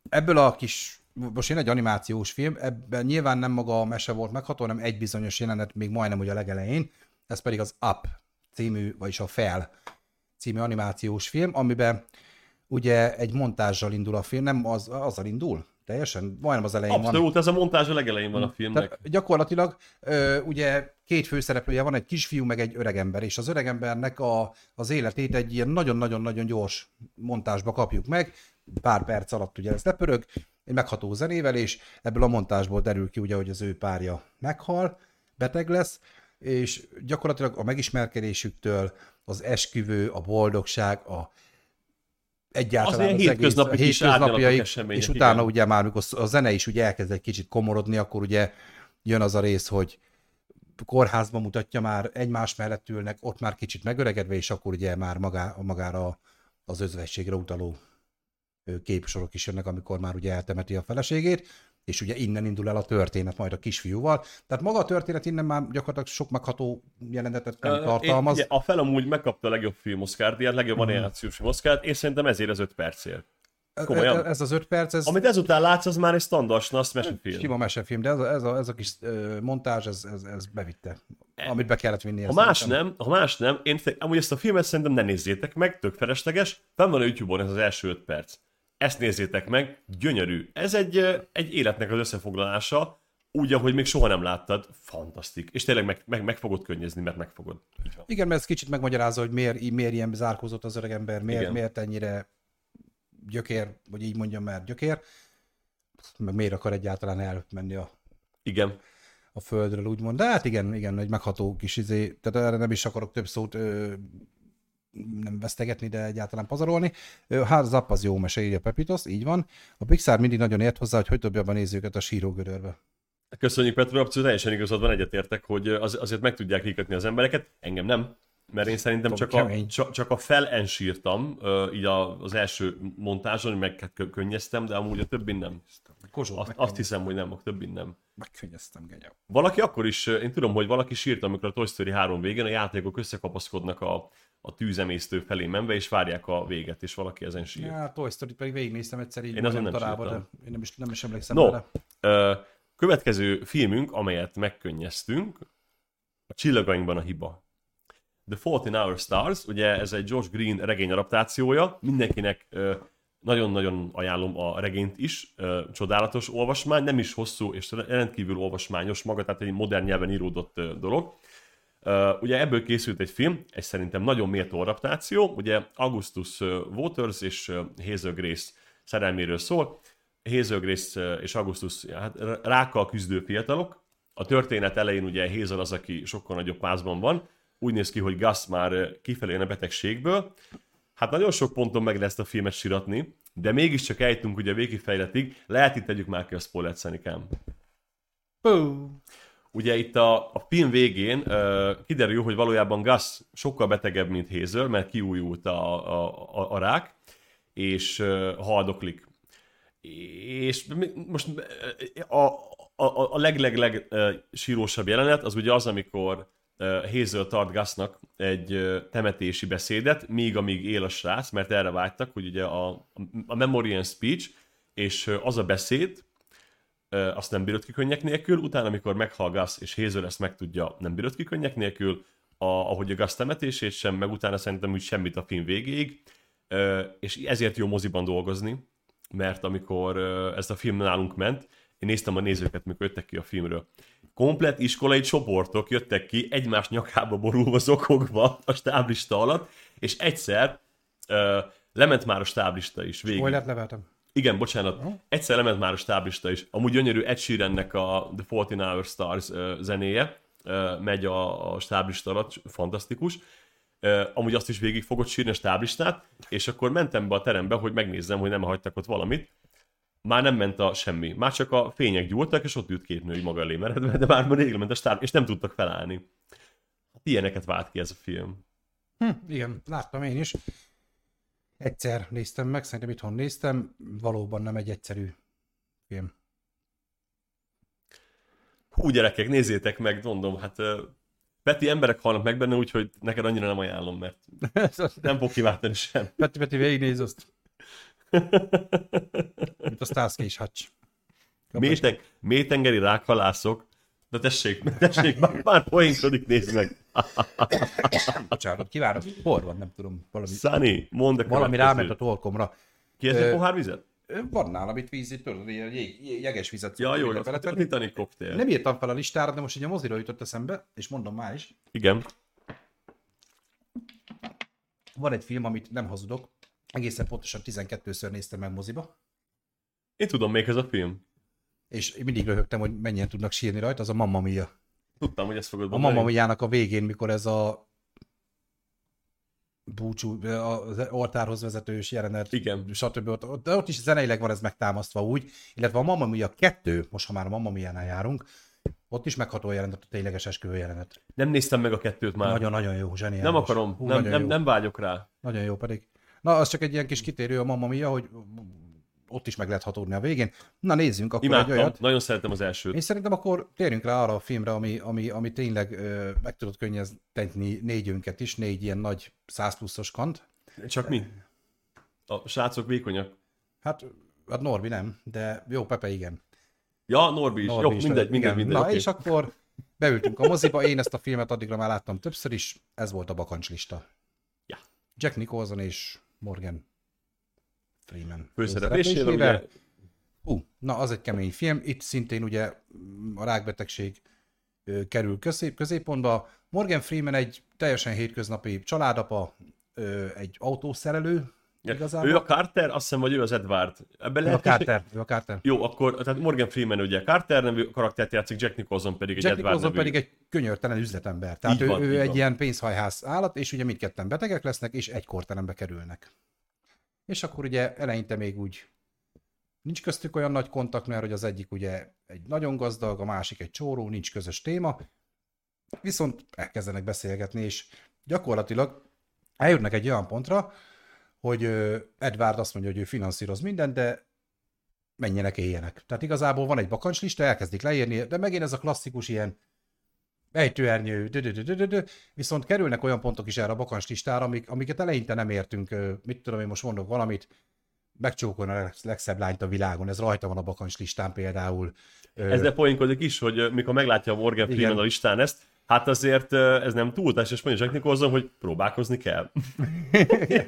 ebből a kis, most jön egy animációs film, ebben nyilván nem maga a mese volt megható, hanem egy bizonyos jelenet még majdnem ugye a legelején, ez pedig az Up című, vagyis a Fel című animációs film, amiben ugye egy montázsal indul a film, nem az, azzal indul, teljesen, majdnem az elején van. Abszolút, ez a montázs a legelején van a filmnek. Tehát gyakorlatilag ö, ugye két főszereplője van, egy kisfiú meg egy öregember, és az öregembernek a, az életét egy ilyen nagyon-nagyon-nagyon gyors montásba kapjuk meg, pár perc alatt ugye ez lepörög, egy megható zenével, és ebből a montásból derül ki ugye, hogy az ő párja meghal, beteg lesz, és gyakorlatilag a megismerkedésüktől az esküvő, a boldogság, a egyáltalán Az az, egész hétköznapi kis hétköznapjaik, és utána igen. ugye már, mikor a zene is ugye elkezd egy kicsit komorodni, akkor ugye jön az a rész, hogy kórházban mutatja már, egymás mellett ülnek, ott már kicsit megöregedve, és akkor ugye már magá, magára az özvegységre utaló képsorok is jönnek, amikor már ugye eltemeti a feleségét, és ugye innen indul el a történet majd a kisfiúval. Tehát maga a történet innen már gyakorlatilag sok megható jelenetet nem tartalmaz. Én, ugye, a fel amúgy megkapta a legjobb film Oscar díjat, legjobb animációs film Oscar és szerintem ezért az 5 percért. komolyan. Ez az öt perc, ez Amit ezután látsz, az már egy standard snasz mesefilm. sima mesefilm, de ez a, ez a, ez a kis montázs, ez, ez, ez bevitte. Amit be kellett vinni. Ha más szerintem. nem, ha más nem, én amúgy ezt a filmet szerintem ne nézzétek meg, tök felesleges, fenn van a YouTube-on ez az első 5 perc. Ezt nézzétek meg, gyönyörű. Ez egy, egy életnek az összefoglalása, úgy, ahogy még soha nem láttad, fantasztik. És tényleg meg, meg, meg fogod könnyezni, mert meg fogod. Igen, mert ez kicsit megmagyarázza, hogy miért, miért ilyen zárkózott az öreg ember, miért, Igen. miért ennyire gyökér, vagy így mondjam már gyökér, meg miért akar egyáltalán elmenni a, Igen. a földről, úgymond. De hát igen, igen, egy megható kis izé, tehát erre nem is akarok több szót ö, nem vesztegetni, de egyáltalán pazarolni. Hát Zapp az jó mese, írja Pepitos, így van. A Pixar mindig nagyon ért hozzá, hogy hogy dobja be a nézőket a sírógödörbe. Köszönjük Petro, abszolút teljesen igazad van, egyetértek, hogy az, azért meg tudják kikötni az embereket, engem nem. Mert én szerintem csak a, csak, csak a felensírtam, így az első montázson, meg hát kö- könnyeztem, de amúgy a többin nem. Kozsó, Azt, azt hiszem, hogy nem, a többin nem. megkönnyeztem, genya. Valaki akkor is, én tudom, hogy valaki sírt, amikor a Toy Story 3 végén a játékok összekapaszkodnak a, a tűzemésztő felé menve, és várják a véget, és valaki ezen sír. Ja, Toy Story pedig végignéztem egyszer így Én azon nem találba, de én nem is, nem is emlékszem No, ö, következő filmünk, amelyet megkönnyeztünk, a Csillagainkban a hiba. The Fault in Our Stars, ugye ez egy Josh Green regény adaptációja, mindenkinek nagyon-nagyon ajánlom a regényt is, csodálatos olvasmány, nem is hosszú és rendkívül olvasmányos maga, tehát egy modern nyelven íródott dolog. Ugye ebből készült egy film, egy szerintem nagyon méltó adaptáció, ugye Augustus Waters és Hazel Grace szerelméről szól. Hazel Grace és Augustus hát, rákkal küzdő fiatalok. A történet elején ugye Hazel az, aki sokkal nagyobb pázban van. Úgy néz ki, hogy Gus már kifelé a betegségből. Hát nagyon sok ponton meg lesz a filmet siratni, de mégiscsak eljutunk ugye a végkifejletig. Lehet itt tegyük már ki a spoilert, Szenikám. Ugye itt a, a film végén uh, kiderül, hogy valójában Gus sokkal betegebb, mint Hazel, mert kiújult a, a, a, a rák, és uh, haldoklik. És most a, a, a leg-leg-leg uh, sírósabb jelenet az ugye az, amikor Hazel tart Gusnak egy temetési beszédet, míg amíg él a srác, mert erre vágytak, hogy ugye a, a Memory Speech, és az a beszéd, azt nem bírod ki könnyek nélkül, utána, amikor meghal Gus és Hazel ezt megtudja, nem bírod ki könnyek nélkül, a, ahogy a Gus temetését sem, meg utána szerintem úgy semmit a film végéig, és ezért jó moziban dolgozni, mert amikor ez a film nálunk ment, én néztem a nézőket, mikor jöttek ki a filmről. Komplet iskolai csoportok jöttek ki, egymás nyakába borulva, zokogva a stáblista alatt, és egyszer ö, lement már a stáblista is végig. Spoilert leveltem. Igen, bocsánat. Egyszer lement már a stáblista is. Amúgy gyönyörű Ed Sheerannek a The 14 Hour Stars uh, zenéje uh, megy a, a stáblista alatt, fantasztikus. Uh, amúgy azt is végig fogott sírni a stáblistát, és akkor mentem be a terembe, hogy megnézzem, hogy nem hagytak ott valamit. Már nem ment a semmi. Már csak a fények gyúltak, és ott ült két nő maga elé meredve, de már rég ment a stáb, és nem tudtak felállni. Hát ilyeneket vált ki ez a film. Hm, igen, láttam én is. Egyszer néztem meg, szerintem itthon néztem, valóban nem egy egyszerű film. Hú, gyerekek, nézzétek meg, mondom, hát Peti emberek halnak meg benne, úgyhogy neked annyira nem ajánlom, mert nem fog kiváltani sem. Peti, Peti, végignéz azt. Mint a Starsky és Hutch. Mélyteng, mélytengeri rákhalászok, de tessék, tessék, már, már poénkodik, nézd meg. Bocsánat, kívánok. Hol van, nem tudom. Valami, Sunny, mondd a valami ráment a tolkomra. Kérsz egy Ö, pohár vizet? Van nálam itt víz, itt tudod, ilyen jég, jeges vizet. Ja, jó, a. Titanic cocktail. Nem írtam fel a listára, de most így a mozira jutott eszembe, és mondom már is. Igen. Van egy film, amit nem hazudok, egészen pontosan 12-ször néztem meg moziba, Én tudom még ez a film. és mindig röhögtem, hogy mennyien tudnak sírni rajta, az a Mamma Mia. Tudtam, hogy ezt fogod A mondani. Mamma Mia-nak a végén, mikor ez a búcsú, az oltárhoz vezetős jelenet, Igen. stb. Ott, ott, ott is zeneileg van ez megtámasztva úgy, illetve a Mamma Mia 2, most ha már a Mamma Mia-nál járunk, ott is megható jelenet, a tényleges esküvő jelenet. Nem néztem meg a kettőt már. Nagyon-nagyon jó, zseniális. nem akarom, Hú, nem, nem, jó. nem vágyok rá. Nagyon jó pedig. Na, az csak egy ilyen kis kitérő a Mamma Mia, hogy ott is meg lehet hatódni a végén. Na nézzünk akkor Imádtam, egy olyat. nagyon szeretem az elsőt. Én szerintem akkor térjünk rá arra a filmre, ami, ami, ami tényleg ö, meg tudott könnyeztetni négyünket is, négy ilyen nagy 100 pluszos kant. Csak mi? A srácok vékonyak. Hát, hát Norbi nem, de jó, Pepe igen. Ja, Norbi is. Norbi Jó, is, mindegy, mindegy, igen. mindegy. Na, oké. és akkor beültünk a moziba, én ezt a filmet addigra már láttam többször is, ez volt a bakancslista. Ja. Jack Nicholson és Morgan Freeman. Főszereplésével ugye Ú, na, az egy kemény film. Itt szintén ugye a rákbetegség ö, kerül közép, középpontba. Morgan Freeman egy teljesen hétköznapi családapa, ö, egy autószerelő, igazából. Ő a Carter, azt hiszem, vagy ő az Edward. Ebben Ő a lehet, Carter, ő a Carter. Jó, akkor tehát Morgan Freeman ugye Carter nevű karaktert játszik, Jack Nicholson pedig egy Jack Edward Nicholson nevű. pedig egy könyörtelen üzletember. Tehát Így ő, van, ő így egy van. ilyen pénzhajház állat, és ugye mindketten betegek lesznek, és egy korterembe kerülnek. És akkor ugye eleinte még úgy nincs köztük olyan nagy kontakt, mert hogy az egyik ugye egy nagyon gazdag, a másik egy csóró, nincs közös téma, viszont elkezdenek beszélgetni, és gyakorlatilag eljutnak egy olyan pontra, hogy Edward azt mondja, hogy ő finanszíroz mindent, de menjenek, éljenek. Tehát igazából van egy bakancslista, elkezdik leírni, de megint ez a klasszikus ilyen ejtőernyő, viszont kerülnek olyan pontok is erre a bakancslistára, amik, amiket eleinte nem értünk, mit tudom én most mondok valamit, megcsókolni a leg- legszebb lányt a világon, ez rajta van a bakancslistán például. Ezzel poénkodik is, hogy mikor meglátja a Morgan Igen. Freeman a listán ezt, hát azért ez nem túltás, és mondja Jack Nicholson, hogy próbálkozni kell.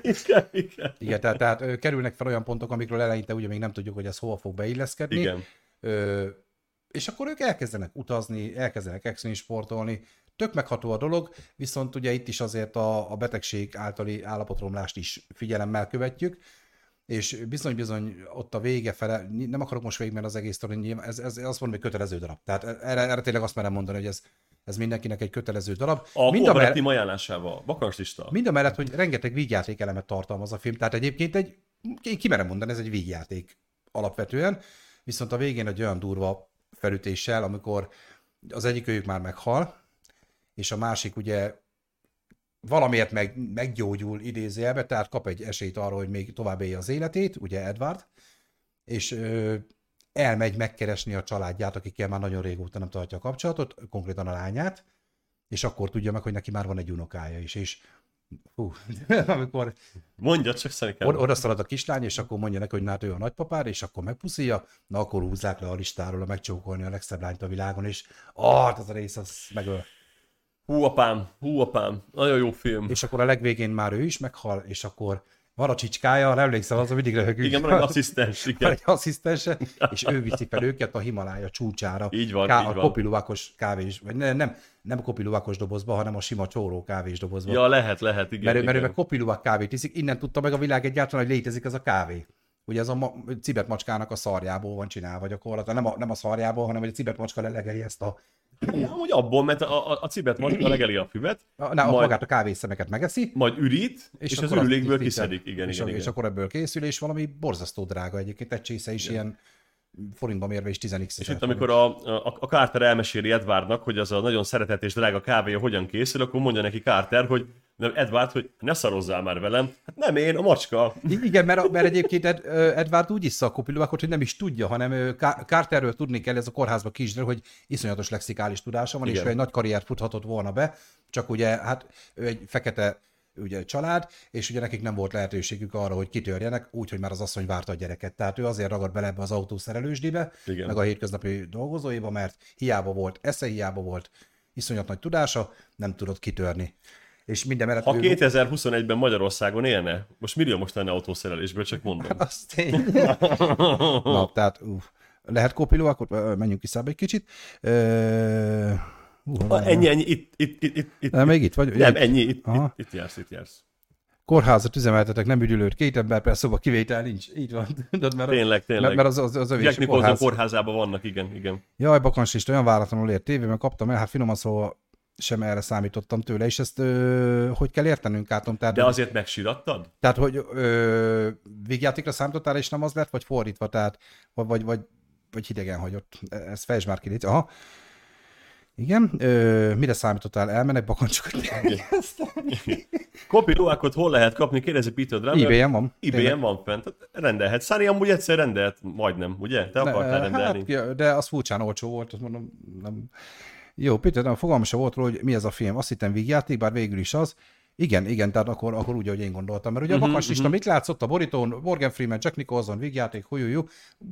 igen, igen. Igen, tehát, tehát kerülnek fel olyan pontok, amikről eleinte ugye még nem tudjuk, hogy ez hova fog beilleszkedni. igen. Ö, és akkor ők elkezdenek utazni, elkezdenek extrém sportolni, tök megható a dolog, viszont ugye itt is azért a, a betegség általi állapotromlást is figyelemmel követjük, és bizony-bizony ott a vége fele, nem akarok most végigmenni az egész sztori, nyilván ez, ez, azt mondom, hogy kötelező darab. Tehát erre, erre tényleg azt merem mondani, hogy ez, ez mindenkinek egy kötelező darab. A Mind a, Mind mell- ajánlásával, bakancslista. mind a mellett, hogy rengeteg vígjáték elemet tartalmaz a film, tehát egyébként egy, én kimerem mondani, ez egy vígjáték alapvetően, viszont a végén egy olyan durva felütéssel, amikor az egyik őjük már meghal, és a másik ugye valamiért meg, meggyógyul idézőjelbe, tehát kap egy esélyt arra, hogy még tovább élje az életét, ugye Edward, és ö, elmegy megkeresni a családját, akikkel már nagyon régóta nem tartja a kapcsolatot, konkrétan a lányát, és akkor tudja meg, hogy neki már van egy unokája is, és hú, amikor Mondja, csak szerintem. oda, oda szalad a kislány, és akkor mondja neki, hogy na, hát ő a nagypapád, és akkor megpuszíja, na akkor húzzák le a listáról a megcsókolni a legszebb lányt a világon, és ah, hát az a rész, az megöl. Hú apám, hú apám, nagyon jó film. És akkor a legvégén már ő is meghal, és akkor van a csicskája, emlékszel, az a mindig röhögünk. Igen, van egy asszisztens, van igen. egy asszisztense, és ő viszi fel őket a Himalája csúcsára. Így van, Ká- így a van. kopiluvákos kávés, vagy ne, nem, nem kopiluvákos dobozba, hanem a sima csóró kávés dobozba. Ja, lehet, lehet, igen. mert, ő- mert ő igen. meg kopiluvák kávét iszik, innen tudta meg a világ egyáltalán, hogy létezik ez a kávé. Ugye ez a ma- cibet macskának a szarjából van csinálva gyakorlatilag, nem a, nem a szarjából, hanem hogy a cibet macska lelegeli ezt a, Amúgy abból, mert a, a, a cibet macska legeli a füvet, a, na, Majd- magát a kávészemeket megeszi, majd ürít, és, és az ürülékből kiszedik. Igen, és, igen, és igen. akkor ebből készül, és valami borzasztó drága egyébként, egy csésze is ilyen forintba mérve is 10x. És itt, amikor a, a, a Carter elmeséli Edwardnak, hogy az a nagyon szeretett és drága kávéja hogyan készül, akkor mondja neki Carter, hogy nem, Edward, hogy ne szarozzál már velem. Hát nem én, a macska. Igen, mert, mert egyébként Ed, Edward úgy issza a hogy nem is tudja, hanem Carterről tudni kell, ez a kórházba kisdről, hogy iszonyatos lexikális tudása van, Igen. és ő egy nagy karriert futhatott volna be, csak ugye, hát ő egy fekete ugye család, és ugye nekik nem volt lehetőségük arra, hogy kitörjenek, úgy, hogy már az asszony várta a gyereket. Tehát ő azért ragad bele ebbe az autószerelősdébe, Igen. meg a hétköznapi dolgozóiba, mert hiába volt esze, hiába volt iszonyat nagy tudása, nem tudott kitörni. És minden mellett Ha ő- 2021-ben Magyarországon élne, most milliómos lenne autószerelésből, csak mondom. Az tény. Na, tehát uh, lehet kopiló, akkor menjünk vissza egy kicsit. Ö, uh, ennyi, ennyi, itt, itt, itt, itt, itt. Nem, még itt vagy? Nem, ennyi, itt, itt, itt jársz, itt jársz. Kórházat üzemeltetek, nem üdülőt, két ember per szoba kivétel nincs. Így van. Tudod, mert, Tényleg, tényleg. mert, az, az, az övés Jack kórház. kórházában vannak, igen, igen. Jaj, bakancs is olyan váratlanul ért tévében kaptam el, hát finoman szóval sem erre számítottam tőle, és ezt ö, hogy kell értenünk, átom? Tehát, De azért megsirattad? Tehát, hogy ö, végjátékra számítottál, és nem az lett, vagy fordítva, tehát, vagy, vagy, vagy, hidegen hagyott. Ez fejtsd már ki, légy. Aha. Igen, ö, mire számítottál? Elmenek bakancsokat Kopilóákot hol lehet kapni? Kérdezi Peter Drummer. ebay van. ebay van fent. Tehát rendelhet. Szári amúgy egyszer rendelt, majdnem, ugye? Te akartál rendelni. Hát, de az furcsán olcsó volt, azt mondom, nem. Jó, Peter, nem, fogalmam sem volt róla, hogy mi ez a film. Azt hittem vígjáték, bár végül is az. Igen, igen, tehát akkor, akkor úgy, ahogy én gondoltam. Mert ugye uh-huh, a mhm, vakas uh-huh. mit látszott a borítón, Morgan Freeman, Jack Nicholson, vígjáték, hújú,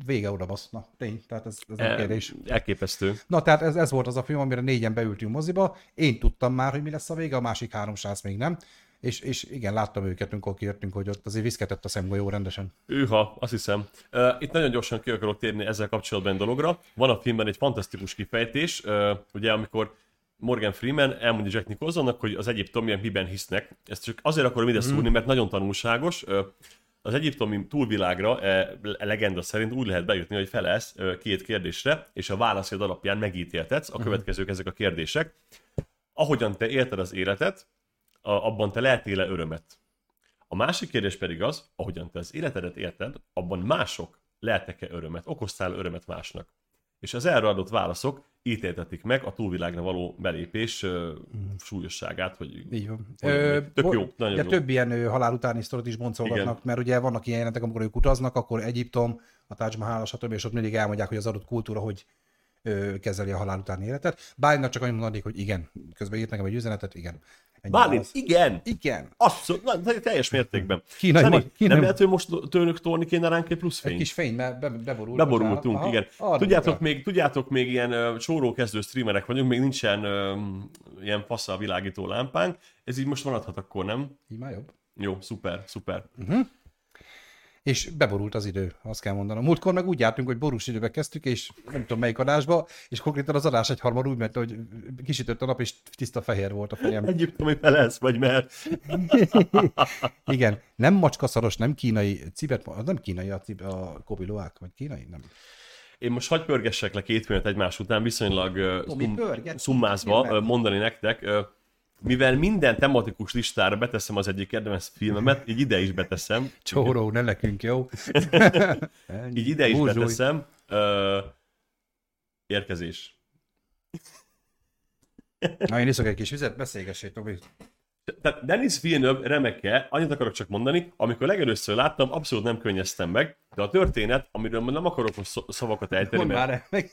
vége oda basz. Na, tény, tehát ez, ez nem kérdés. Elképesztő. Na, tehát ez, ez volt az a film, amire négyen beültünk moziba. Én tudtam már, hogy mi lesz a vége, a másik három srác még nem. És, és igen, láttam őket, amikor kijöttünk, hogy ott azért viszketett a szemgolyó rendesen. Őha, azt hiszem. Uh, itt nagyon gyorsan ki akarok térni ezzel kapcsolatban dologra. Van a filmben egy fantasztikus kifejtés, uh, ugye amikor Morgan Freeman elmondja Jack Nicholsonnak, hogy az egyiptomiak miben hisznek. Ezt csak azért akarom ide szúrni, mert nagyon tanulságos. Az egyiptomi túlvilágra e, e legenda szerint úgy lehet bejutni, hogy felelsz két kérdésre, és a válaszod alapján megítéltetsz. A mhm. következők ezek a kérdések. Ahogyan te élted az életet, abban te lehetél-e örömet? A másik kérdés pedig az, ahogyan te az életedet élted, abban mások lehetek-e örömet, okoztál örömet másnak? És az erre adott válaszok ítéltetik meg a túlvilágra való belépés uh, súlyosságát, hogy, Így van. hogy Ö, tök jó, nagyon jó. Több ilyen halál utáni sztorit is boncolgatnak, Igen. mert ugye vannak ilyen jelentek, amikor ők utaznak, akkor Egyiptom, a Taj Mahal, stb. és ott mindig elmondják, hogy az adott kultúra hogy ö, kezeli a halál utáni életet. Bálintnak csak annyit mondanék, hogy igen. Közben írt nekem egy üzenetet, igen. Bálint, igen. Igen. Abszolút, na, teljes mértékben. Kínai, Szani, kínai, nem lehet, hogy most tőlük tolni kéne ránk egy plusz fény? Egy kis fény, mert be, beborult. Beborultunk, Aha, igen. Arra tudjátok még, tudjátok még ilyen uh, sórókezdő streamerek vagyunk, még nincsen uh, ilyen fassa világító lámpánk. Ez így most maradhat akkor, nem? Így már jobb. Jó, szuper, szuper. Uh-huh és beborult az idő, azt kell mondanom. Múltkor meg úgy jártunk, hogy borús időbe kezdtük, és nem tudom melyik adásba, és konkrétan az adás egy harmad úgy ment, hogy kisütött a nap, és tiszta fehér volt a fejem. Egyiptomi felesz vagy, mert... Igen, nem macskaszaros, nem kínai, cibet, nem kínai a, cib, a kobilóák, vagy kínai, nem. Én most hagy pörgessek le két filmet egymás után, viszonylag uh, szum, szummázva mondani nektek mivel minden tematikus listára beteszem az egyik kedvenc filmemet, így ide is beteszem. Csóró, ne nekünk, jó? így ide is Búzsúj. beteszem. Uh, érkezés. Na, én iszok egy kis vizet, beszélgessék, Tobi. Tehát Dennis Villeneuve remeke, annyit akarok csak mondani, amikor legelőször láttam, abszolút nem könnyeztem meg, de a történet, amiről nem akarok most szavakat ejteni, mert... Már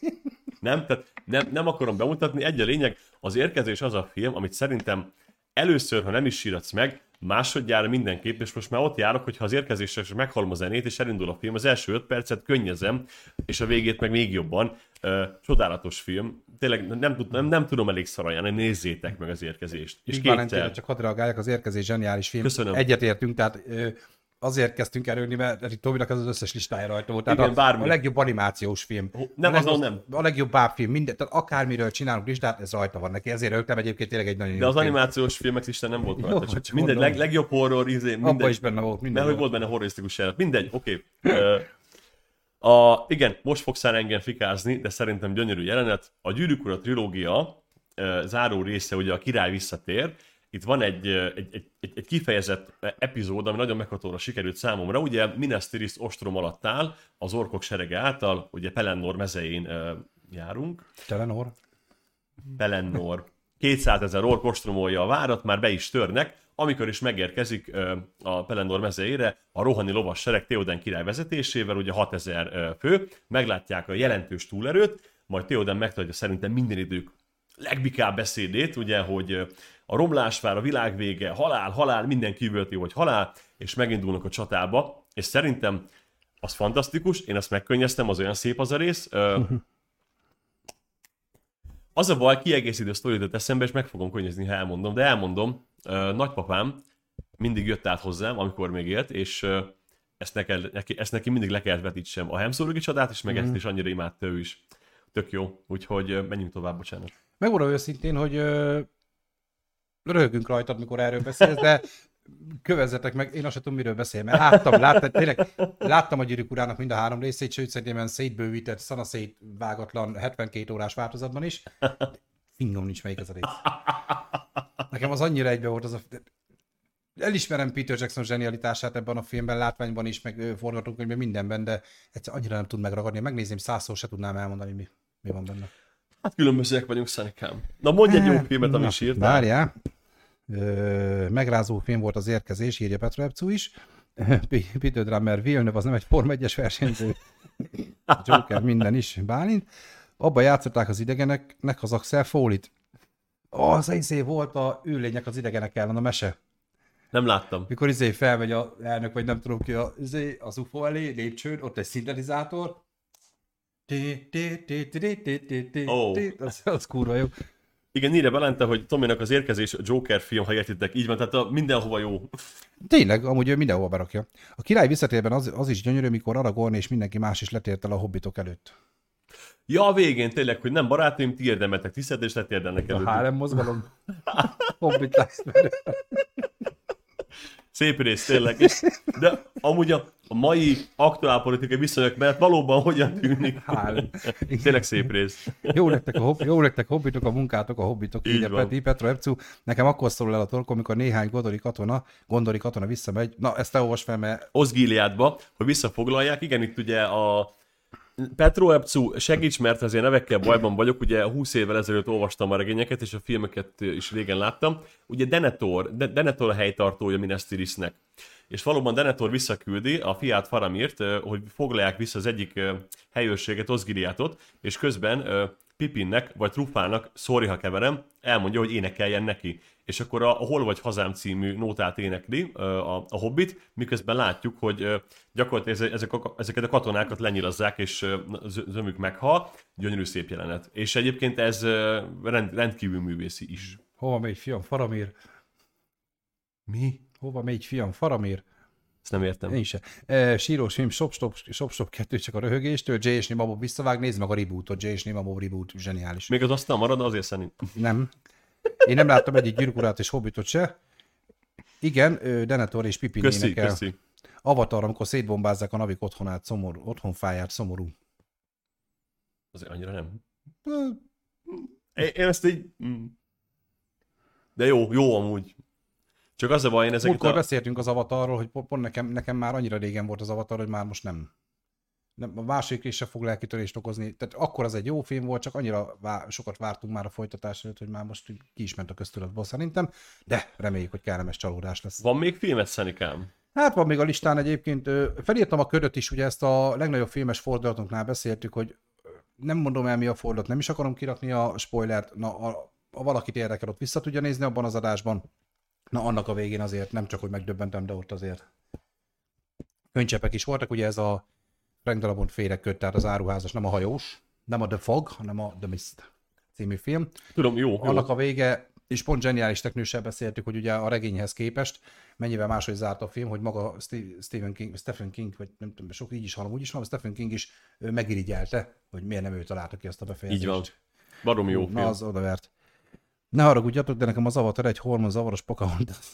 nem, tehát nem, nem akarom bemutatni, egy a lényeg, az érkezés az a film, amit szerintem először, ha nem is síratsz meg, másodjára mindenképp, és most már ott járok, hogyha az érkezésre és meghallom a zenét, és elindul a film, az első öt percet könnyezem, és a végét meg még jobban. Uh, csodálatos film. Tényleg nem, tud, nem, nem tudom elég szarajani, nézzétek meg az érkezést. És kétszer. Csak hadd reagáljak, az érkezés zseniális film. Köszönöm. Egyetértünk, tehát azért kezdtünk erőni, mert Tominak az az összes listája rajta volt. Tehát Igen, a, a legjobb animációs film. Nem, azon nem. A legjobb bábfilm, minden, tehát akármiről csinálunk listát, ez rajta van neki, ezért rögtem egyébként tényleg egy nagyon De az film. animációs filmek lista nem volt rajta, csak, csak mindegy, leg, legjobb horror, izé, mindegy. Abba is benne volt, minden. Mert hogy volt benne horrorisztikus jelenet. Mindegy, oké. Okay. a, igen, most fogsz engem fikázni, de szerintem gyönyörű jelenet. A Gyűrűk Ura trilógia záró része, ugye a király visszatér, itt van egy, egy, egy, egy kifejezett epizód, ami nagyon meghatóra sikerült számomra. Ugye Minas Tirith ostrom alatt áll, az orkok serege által, ugye Pelennor mezején uh, járunk. Telenor? Pelennor. 200 ezer ork ostromolja a várat, már be is törnek, amikor is megérkezik uh, a Pelennor mezejére a rohani lovas sereg Theoden király vezetésével, ugye 6000 uh, fő, meglátják a jelentős túlerőt, majd Theoden megtartja szerintem minden idők legbikább beszédét, ugye, hogy a romlás vár, a világ vége, halál, halál, minden kívülti, hogy halál, és megindulnak a csatába, és szerintem az fantasztikus, én azt megkönnyeztem, az olyan szép az a rész. Az a baj, kiegészítő sztorit eszembe, és meg fogom könnyezni, ha elmondom, de elmondom, nagypapám mindig jött át hozzám, amikor még élt, és ezt, neked, neki, ezt neki mindig le kellett vetítsem a hemszólogi csodát, és meg ezt mhm. is annyira imádta ő is. Tök jó, úgyhogy menjünk tovább, bocsánat. Megmondom őszintén, hogy röhögünk rajtad, mikor erről beszélsz, de kövezzetek meg, én azt sem tudom, miről beszél, mert láttam, láttam, tényleg, láttam a gyűrűk urának mind a három részét, sőt szerintem szétbővített, szanaszét vágatlan 72 órás változatban is. Fingom nincs melyik az a rész. Nekem az annyira egybe volt az a... Elismerem Peter Jackson zsenialitását ebben a filmben, látványban is, meg ö, forgatókönyvben, mindenben, de egyszer annyira nem tud megragadni. Megnézném százszor, se tudnám elmondani, mi, mi van benne. Hát különbözőek vagyunk, Szenikám. Na mondj egy jó filmet, ami Na, sírtál. Várjál. Ö, megrázó film volt az érkezés, írja Petro is. Peter Drummer Villeneuve az nem egy Form 1-es versenyző. Joker minden is, Bálint. Abba játszották az idegeneknek az Axel Foley-t. Az izé volt a ülények az idegenek ellen a mese. Nem láttam. Mikor izé felmegy a elnök, vagy nem tudom ki, a, izé, az UFO elé, lépcsőn, ott egy szintetizátor. Ti. Az, az kurva jó. Igen, írja Belente, hogy Tominak az érkezés Joker film, ha értitek, így van, tehát a mindenhova jó. Tényleg, amúgy ő mindenhol berakja. A király visszatérben az, az is gyönyörű, mikor Aragorn és mindenki más is letért el a hobbitok előtt. Ja, a végén tényleg, hogy nem barátaim, ti érdemeltek tisztelt, és letérdelnek A előtt. HLM mozgalom. Hobbit lesz. Szép rész, tényleg. És, de amúgy a, a mai aktuál politikai viszonyok mellett valóban hogyan tűnik. HLM. Tényleg szép rész. Jó nektek a, hobb, jó nektek hobbitok, a munkátok, a hobbitok, Így írja van. Peti, Petro Epcu. Nekem akkor szól el a torkom, amikor néhány gondori katona, gondori katona visszamegy. Na, ezt te olvasd fel, mert Oszgíliádba, hogy visszafoglalják. Igen, itt ugye a Petro Epcu, segíts, mert az ilyen nevekkel bajban vagyok, ugye 20 évvel ezelőtt olvastam a regényeket, és a filmeket is régen láttam. Ugye Denethor, De- Denethor a helytartója Minas Tirithnek. És valóban Denethor visszaküldi a fiát Faramirt, hogy foglalják vissza az egyik helyőrséget, Osgiliátot, és közben Pipinnek, vagy Trufának, sorry ha keverem, elmondja, hogy énekeljen neki. És akkor a, a Hol vagy hazám című nótát énekli a, a Hobbit, miközben látjuk, hogy gyakorlatilag eze- ezek a, ezeket a katonákat lenyilazzák, és zömük meghal. Gyönyörű szép jelenet. És egyébként ez rend, rendkívül művészi is. hova megy fiam, Faramir? Mi? Hova megy fiam, Faramir? Ezt nem értem. Én se. E, sírós film, Shop Stop, Shop Stop 2 csak a röhögéstől, Jay és Nima Bob visszavág, nézd meg a rebootot, Jay és Nima Bob reboot, zseniális. Még az aztán marad, azért szerint. Nem. Én nem láttam egyik gyűrűkurát és hobbitot se. Igen, ö, Denethor és Pippin Köszi, énekel. köszi. Avatar, amikor szétbombázzák a navik otthonát, szomorú, otthonfáját, szomorú. Azért annyira nem. Én ezt így... mm. De jó, jó amúgy. Csak az a baj, én ezeket Múltkor a... beszéltünk az Avatarról, hogy pont nekem, nekem már annyira régen volt az Avatar, hogy már most nem. nem a második része fog lelkitörést okozni. Tehát akkor az egy jó film volt, csak annyira vá- sokat vártunk már a folytatás előtt, hogy már most ki is ment a köztudatból szerintem, de reméljük, hogy kellemes csalódás lesz. Van még filmet, Szenikám? Hát van még a listán egyébként. Felírtam a ködöt is, ugye ezt a legnagyobb filmes fordulatunknál beszéltük, hogy nem mondom el mi a fordulat, nem is akarom kirakni a spoilert, na a, a valakit érdekel, ott vissza tudja nézni abban az adásban. Na annak a végén azért nem csak, hogy megdöbbentem, de ott azért könycsepek is voltak, ugye ez a Frank Darabont féreköt, tehát az áruházas, nem a hajós, nem a The Fog, hanem a The Mist című film. Tudom, jó, jó. Annak a vége, és pont zseniális teknőssel beszéltük, hogy ugye a regényhez képest mennyivel máshogy zárt a film, hogy maga Ste- Stephen King, Stephen King, vagy nem tudom, sok így is hallom, úgy is hallom, Stephen King is megirigyelte, hogy miért nem ő találta ki azt a befejezést. Így van. Barom jó Na, film. az odavert. Ne haragudjatok, de nekem az Avatar egy hormon zavaros Pocahontas.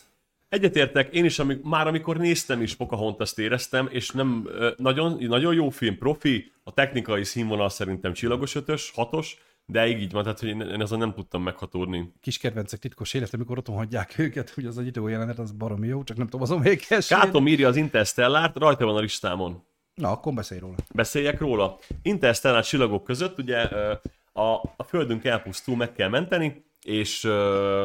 Egyetértek, én is, amik, már amikor néztem is Pocahontas-t éreztem, és nem nagyon, nagyon jó film, profi, a technikai színvonal szerintem csillagos ötös, hatos, de így van, tehát hogy én, én azon nem tudtam meghatódni. Kis kedvencek titkos élet, amikor otthon hagyják őket, hogy az a nyitó jelenet, az baromi jó, csak nem tudom, azon még Kátom írja az Interstellárt, rajta van a listámon. Na, akkor beszélj róla. Beszéljek róla. Interstellár csillagok között ugye a, a Földünk elpusztul, meg kell menteni, és ö,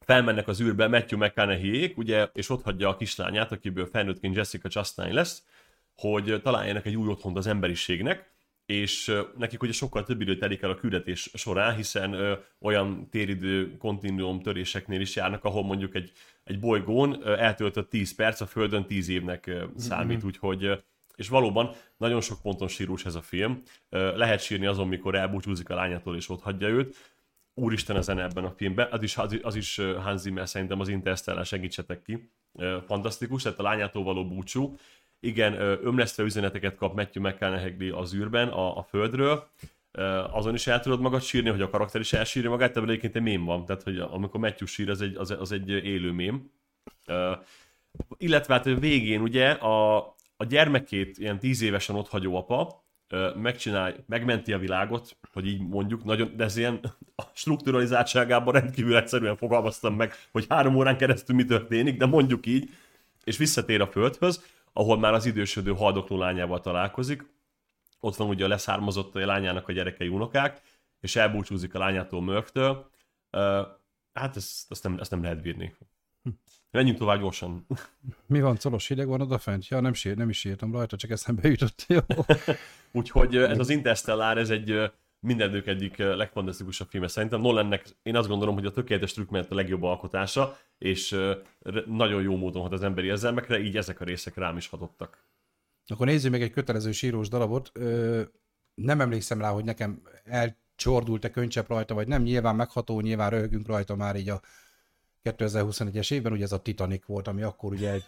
felmennek az űrbe Matthew mcconaughey ugye, és ott hagyja a kislányát, akiből felnőttként Jessica Chastain lesz, hogy találjanak egy új otthont az emberiségnek, és nekik ugye sokkal több idő telik el a küldetés során, hiszen ö, olyan téridő kontinuum töréseknél is járnak, ahol mondjuk egy, egy bolygón ö, eltöltött 10 perc, a Földön 10 évnek ö, számít, úgyhogy ö, és valóban nagyon sok ponton sírós ez a film. Ö, Lehet sírni azon, mikor elbúcsúzik a lányától és ott hagyja őt. Úristen a zene ebben a filmben. Az is, az az is Hans Zimmer szerintem az Interstellar segítsetek ki. Fantasztikus, tehát a lányától való búcsú. Igen, ömlesztve üzeneteket kap Matthew McConaughey az űrben, a, a földről. Azon is el tudod magad sírni, hogy a karakter is elsírja magát, ebből egyébként egy mém van. Tehát, hogy amikor Matthew sír, az egy, az, az egy élő mém. Illetve hát végén ugye a, a gyermekét ilyen tíz évesen otthagyó apa ö, megcsinál, megmenti a világot, hogy így mondjuk, nagyon, de ez ilyen a strukturalizáltságában rendkívül egyszerűen fogalmaztam meg, hogy három órán keresztül mi történik, de mondjuk így, és visszatér a földhöz, ahol már az idősödő haldokló lányával találkozik, ott van ugye a leszármazott lányának a gyerekei unokák, és elbúcsúzik a lányától Murphtől. Uh, hát ezt, ezt, nem, ezt nem lehet bírni. Menjünk tovább gyorsan. Mi van, colos hideg van odafent? Ja, nem, sír, nem is írtam rajta, csak eszembe jutott. Jó. Úgyhogy ez az Interstellar, ez egy mindenük egyik legfantasztikusabb filme. Szerintem Nolannek én azt gondolom, hogy a tökéletes trükk mellett a legjobb alkotása, és nagyon jó módon hat az emberi érzelmekre, így ezek a részek rám is hatottak. Akkor nézzük meg egy kötelező sírós darabot. Ö, nem emlékszem rá, hogy nekem elcsordult-e könycsepp rajta, vagy nem. Nyilván megható, nyilván röhögünk rajta már így a 2021-es évben, ugye ez a Titanic volt, ami akkor ugye egy...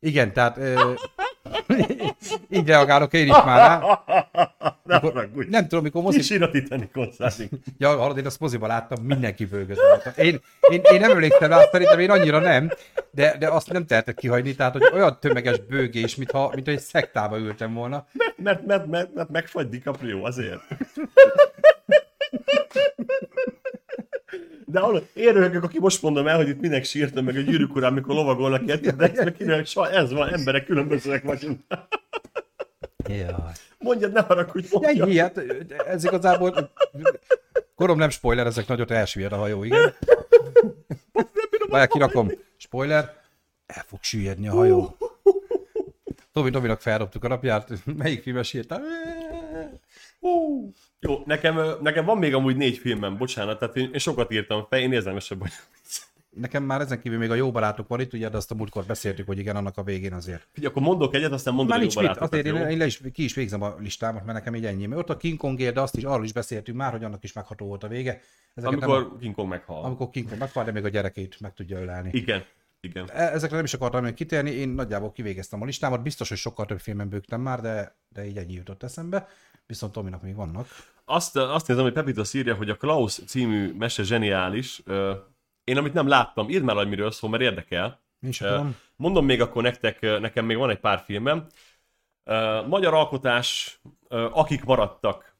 Igen, tehát ö, így reagálok én is már rá. Mikor, nem tudom, mikor mozi... Sír a Titanicon Ja, hallod, én azt moziba láttam, mindenki bőgött. Én, én, én nem emlékszem rá, szerintem én annyira nem, de, de azt nem tehetek kihagyni, tehát hogy olyan tömeges bőgés, mintha, mint egy szektába ültem volna. Mert, mert, mert, mert, mert megfagy DiCaprio, azért. De ahol én röhögök, aki most mondom el, hogy itt minek sírtam meg a gyűrűk urán, amikor lovagolnak ilyet, de ezt meg kinek, ez van, emberek különbözőek vagyunk. Jaj. Mondjad, ne haragudj, mondjad. Ennyi, hát ez igazából... Korom nem spoiler, ezek nagyot elsüllyed a hajó, igen. Várj, kirakom. Spoiler, el fog süllyedni a hajó. Tomi Tominak feldobtuk a napját, melyik filmes írtál? Jó, nekem, nekem van még amúgy négy filmem, bocsánat, tehát én, én sokat írtam fel, én érzelmesebb vagyok. Nekem már ezen kívül még a jó barátok van itt, ugye, de azt a múltkor beszéltük, hogy igen, annak a végén azért. Figyelj, akkor mondok egyet, aztán mondok Már jó nincs mit, barátokat, azért én, jó? én le is, ki is végzem a listámat, mert nekem így ennyi. Mert ott a King Kongért, de azt is, arról is beszéltünk már, hogy annak is megható volt a vége. Ezeket Amikor nem, King Kong meghal. amikor King Kong meghal, de még a gyerekét meg tudja ölelni. Igen, igen. E- Ezekre nem is akartam még kitérni, én nagyjából kivégeztem a listámat, biztos, hogy sokkal több filmen bőgtem már, de, de így ennyi jutott eszembe. Viszont Tominak még vannak. Azt, azt nézem, hogy Pepito írja, hogy a Klaus című mese zseniális. Én amit nem láttam, írd már, hogy miről szól, mert érdekel. Tudom. Mondom még akkor nektek, nekem még van egy pár filmem. Magyar alkotás, akik maradtak.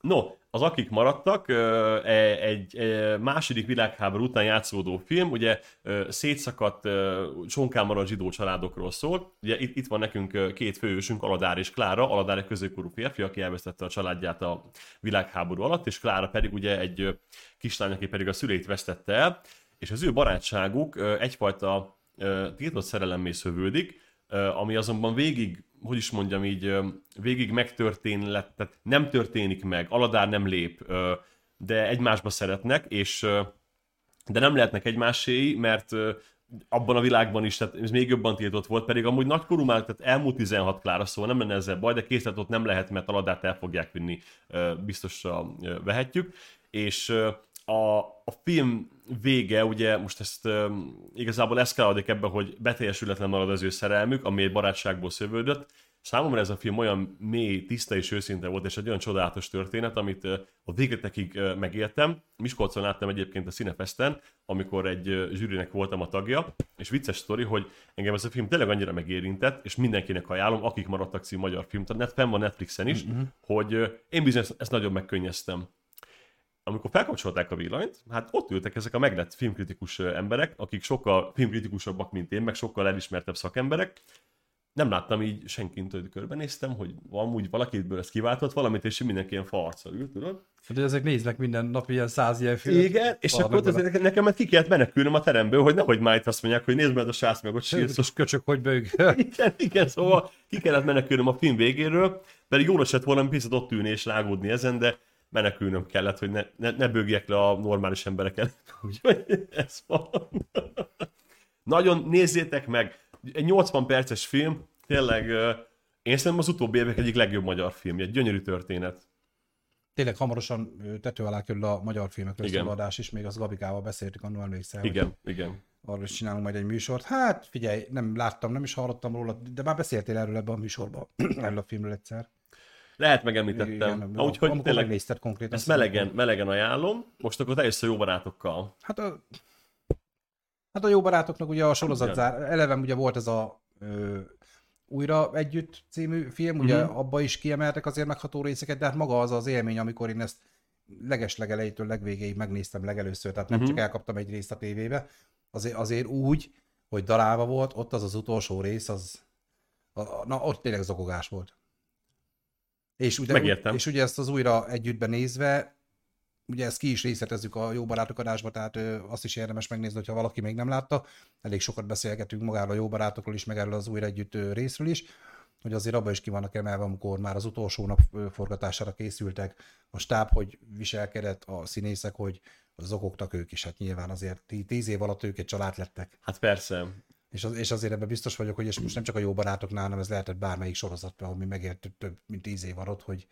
No, az akik maradtak, e- egy e, második világháború után játszódó film, ugye szétszakadt ö, csonkán maradt zsidó családokról szól. Ugye itt, itt van nekünk két főhősünk, Aladár és Klára. Aladár egy középkorú férfi, aki elvesztette a családját a világháború alatt, és Klára pedig ugye egy kislány, aki pedig a szüleit vesztette el, és az ő barátságuk egyfajta tiltott szerelemmé szövődik, ami azonban végig, hogy is mondjam így, végig megtörténhet, tehát nem történik meg, Aladár nem lép, de egymásba szeretnek, és de nem lehetnek egymáséi, mert abban a világban is, tehát ez még jobban tiltott volt, pedig amúgy nagykorú már, tehát elmúlt 16 Klára, szóval nem lenne ezzel baj, de készlet ott nem lehet, mert Aladát el fogják vinni, biztosra vehetjük, és a, a film vége, ugye most ezt um, igazából eszkálódik ebbe, hogy beteljesületlen marad az ő szerelmük, ami egy barátságból szövődött. Számomra ez a film olyan mély, tiszta és őszinte volt, és egy olyan csodálatos történet, amit uh, a végletekig uh, megéltem. Miskolcon láttam egyébként a Cinefesten, amikor egy uh, zsűrinek voltam a tagja, és vicces sztori, hogy engem ez a film tényleg annyira megérintett, és mindenkinek ajánlom, akik maradtak cím magyar film, tehát fenn van Netflixen is, mm-hmm. hogy én bizony ezt, ezt nagyon megkönnyeztem amikor felkapcsolták a villanyt, hát ott ültek ezek a meglett filmkritikus emberek, akik sokkal filmkritikusabbak, mint én, meg sokkal elismertebb szakemberek. Nem láttam így senkint, hogy körbenéztem, hogy amúgy valakitből ez kiváltott valamit, és mindenki ilyen farccal ült, tudod? Hát, ezek néznek minden nap ilyen száz ilyen filmet. Igen, és akkor bele. azért nekem már ki kellett menekülnöm a teremből, hogy nehogy már itt azt mondják, hogy nézd meg a srác meg ott sírsz. Kis köcsök, hogy bőg. Igen, igen, szóval ki kellett menekülnöm a film végéről, pedig jól esett volna picit ott ülni és rágódni ezen, de menekülnöm kellett, hogy ne, ne, ne bőgjek le a normális emberek előtt. Úgyhogy ez van. Nagyon nézzétek meg, egy 80 perces film, tényleg én szerintem az utóbbi évek egyik legjobb magyar filmje, egy gyönyörű történet. Tényleg hamarosan tető alá kerül a magyar filmekről szóló adás is, még az Gabikával beszéltük, annól emlékszel. hogy Igen, igen. Arról is csinálunk majd egy műsort. Hát figyelj, nem láttam, nem is hallottam róla, de már beszéltél erről ebben a műsorban, erről a filmről egyszer. Lehet megemlítettem. Igen, Úgyhogy amikor tényleg megnézted konkrétan. ezt melegen, melegen ajánlom. Most akkor te jössz a jó barátokkal. Hát a, hát a jó barátoknak ugye a sorozat Igen. zár, eleve ugye volt ez a ö, újra együtt című film, ugye uh-huh. abba is kiemeltek azért megható részeket, de hát maga az az élmény, amikor én ezt legeslegelejétől legvégéig megnéztem legelőször, tehát nem uh-huh. csak elkaptam egy részt a tévébe, azért, azért úgy, hogy darálva volt, ott az az utolsó rész, az, na ott tényleg zokogás volt. És ugye, Megértem. és ugye ezt az újra együttben nézve, ugye ezt ki is részletezzük a Jó Barátok adásba, tehát azt is érdemes megnézni, hogyha valaki még nem látta. Elég sokat beszélgetünk magáról a Jó Barátokról is, meg erről az újra együtt részről is, hogy azért abban is ki vannak emelve, amikor már az utolsó nap forgatására készültek, a stáb, hogy viselkedett, a színészek, hogy zokogtak ők is, hát nyilván azért tí- tíz év alatt ők egy család lettek. Hát persze. És, az, és azért ebben biztos vagyok, hogy és most nem csak a jó barátoknál, hanem ez lehetett bármelyik sorozatban, ami megért több mint tíz év alatt, hogy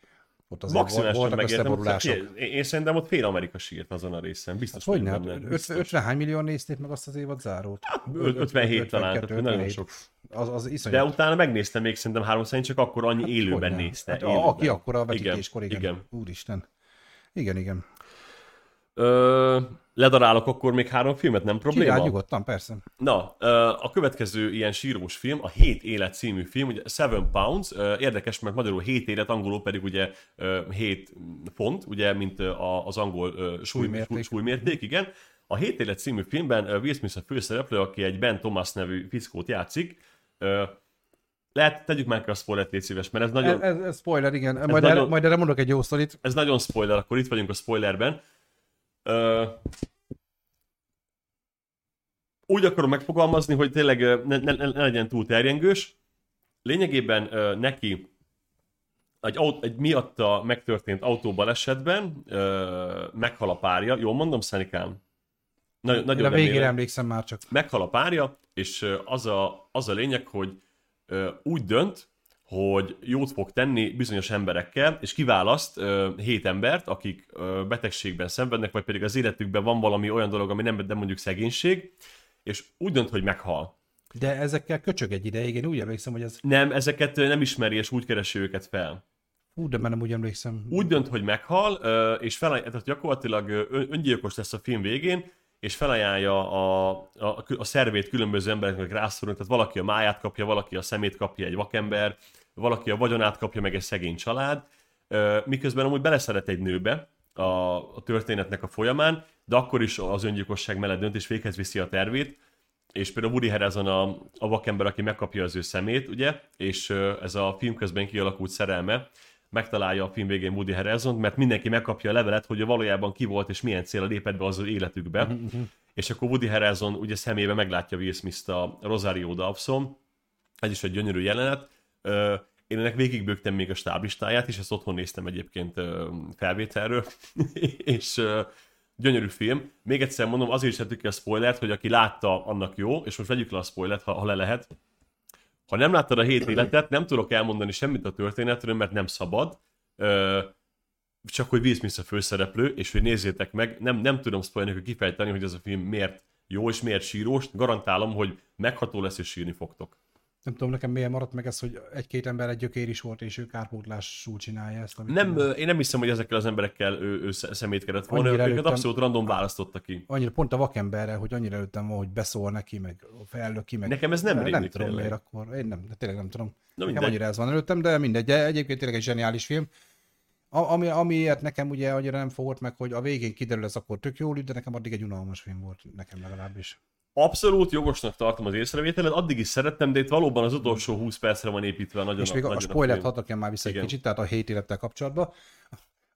ott azért Maximálisan voltak megértem. összeborulások. Én, én szerintem ott fél Amerika sírt azon a részen. Biztos Hogy vagyok nem? Biztos. 50 hány millió nézték meg azt az évad zárót? Öt- 57 talán, tehát nagyon 57. sok. Az, az De utána megnéztem még szerintem három szerint, csak akkor annyi élőben Hogyne? nézte. Hát, élőben. aki akkor a vetítéskor, igen. igen. Úristen. Igen, igen. Ö, ledarálok akkor még három filmet, nem probléma? Csinálj nyugodtan, persze. Na, a következő ilyen sírós film, a 7 élet című film, ugye Seven Pounds, érdekes, mert magyarul 7 élet, angolul pedig ugye 7 font, ugye, mint az angol Súlymérték. súly, súlymérték, igen. A 7 élet című filmben Will Smith a főszereplő, aki egy Ben Thomas nevű fickót játszik. Lehet, tegyük már ki a spoilert, légy szíves, mert ez nagyon, Ez, ez, ez spoiler, igen. Majd, nagyon- erre, majd erre mondok egy jó sztorit. ez nagyon spoiler, akkor itt vagyunk a spoilerben. Úgy akarom megfogalmazni, hogy tényleg ne, ne, ne legyen túl terjengős. Lényegében neki egy, aut- egy miatta megtörtént autóbalesetben ö, meghal a párja. Jól mondom, Szenikám? Na, Én nagyon a végére remélem emlékszem már csak. meghal a párja, és az a, az a lényeg, hogy úgy dönt, hogy jót fog tenni bizonyos emberekkel, és kiválaszt ö, hét embert, akik ö, betegségben szenvednek, vagy pedig az életükben van valami olyan dolog, ami nem, de mondjuk szegénység, és úgy dönt, hogy meghal. De ezekkel köcsög egy ideig, én úgy emlékszem, hogy ez... Nem, ezeket nem ismeri, és úgy keresi őket fel. Hú, de már nem úgy emlékszem. Úgy dönt, hogy meghal, és felaj, tehát gyakorlatilag öngyilkos lesz a film végén, és felajánlja a, a, a szervét különböző embereknek rászorulni, tehát valaki a máját kapja, valaki a szemét kapja egy vakember, valaki a vagyonát kapja meg egy szegény család, miközben amúgy beleszeret egy nőbe a, a történetnek a folyamán, de akkor is az öngyilkosság mellett dönt, és véghez viszi a tervét, és például Woody Harrelson a, a vakember, aki megkapja az ő szemét, ugye, és ez a film közben kialakult szerelme, megtalálja a film végén Woody Harrelson, mert mindenki megkapja a levelet, hogy ő valójában ki volt, és milyen célra lépett be az ő életükbe. és akkor Woody Harrelson ugye szemébe meglátja Will Smith-t a Rosario Dawson, ez is egy gyönyörű jelenet. Én ennek végigbőgtem még a stáblistáját, és ezt otthon néztem egyébként felvételről, és gyönyörű film. Még egyszer mondom, azért is tettük ki a spoilert, hogy aki látta, annak jó, és most vegyük le a spoilert, ha, ha le lehet. Ha nem láttad a hét életet, nem tudok elmondani semmit a történetről, mert nem szabad. Csak hogy Will Smith a főszereplő, és hogy nézzétek meg, nem, nem tudom spoilerni, hogy kifejteni, hogy ez a film miért jó és miért sírós, garantálom, hogy megható lesz és sírni fogtok. Nem tudom, nekem miért maradt meg ez, hogy egy-két ember egy gyökér is volt, és ő kárpótlású csinálja ezt. Amit Nem, ö, én nem hiszem, hogy ezekkel az emberekkel ő, ő sze- szemétkedett volna, Annyira őket abszolút random választotta ki. Annyira pont a vakemberre, hogy annyira előttem van, hogy beszól neki, meg fellöki, meg... Nekem ez nem nem rémlik tudom tényleg. miért akkor. Én nem, de tényleg nem tudom. Na Nekem annyira ez van előttem, de mindegy. De egyébként tényleg egy zseniális film. A, ami, amiért nekem ugye annyira nem fogott meg, hogy a végén kiderül ez akkor tök jól de nekem addig egy unalmas film volt, nekem legalábbis. Abszolút jogosnak tartom az észrevételed, addig is szerettem, de itt valóban az utolsó 20 percre van építve nagyon és még a, a spoilert hadd már vissza egy Igen. kicsit, tehát a hét élettel kapcsolatban.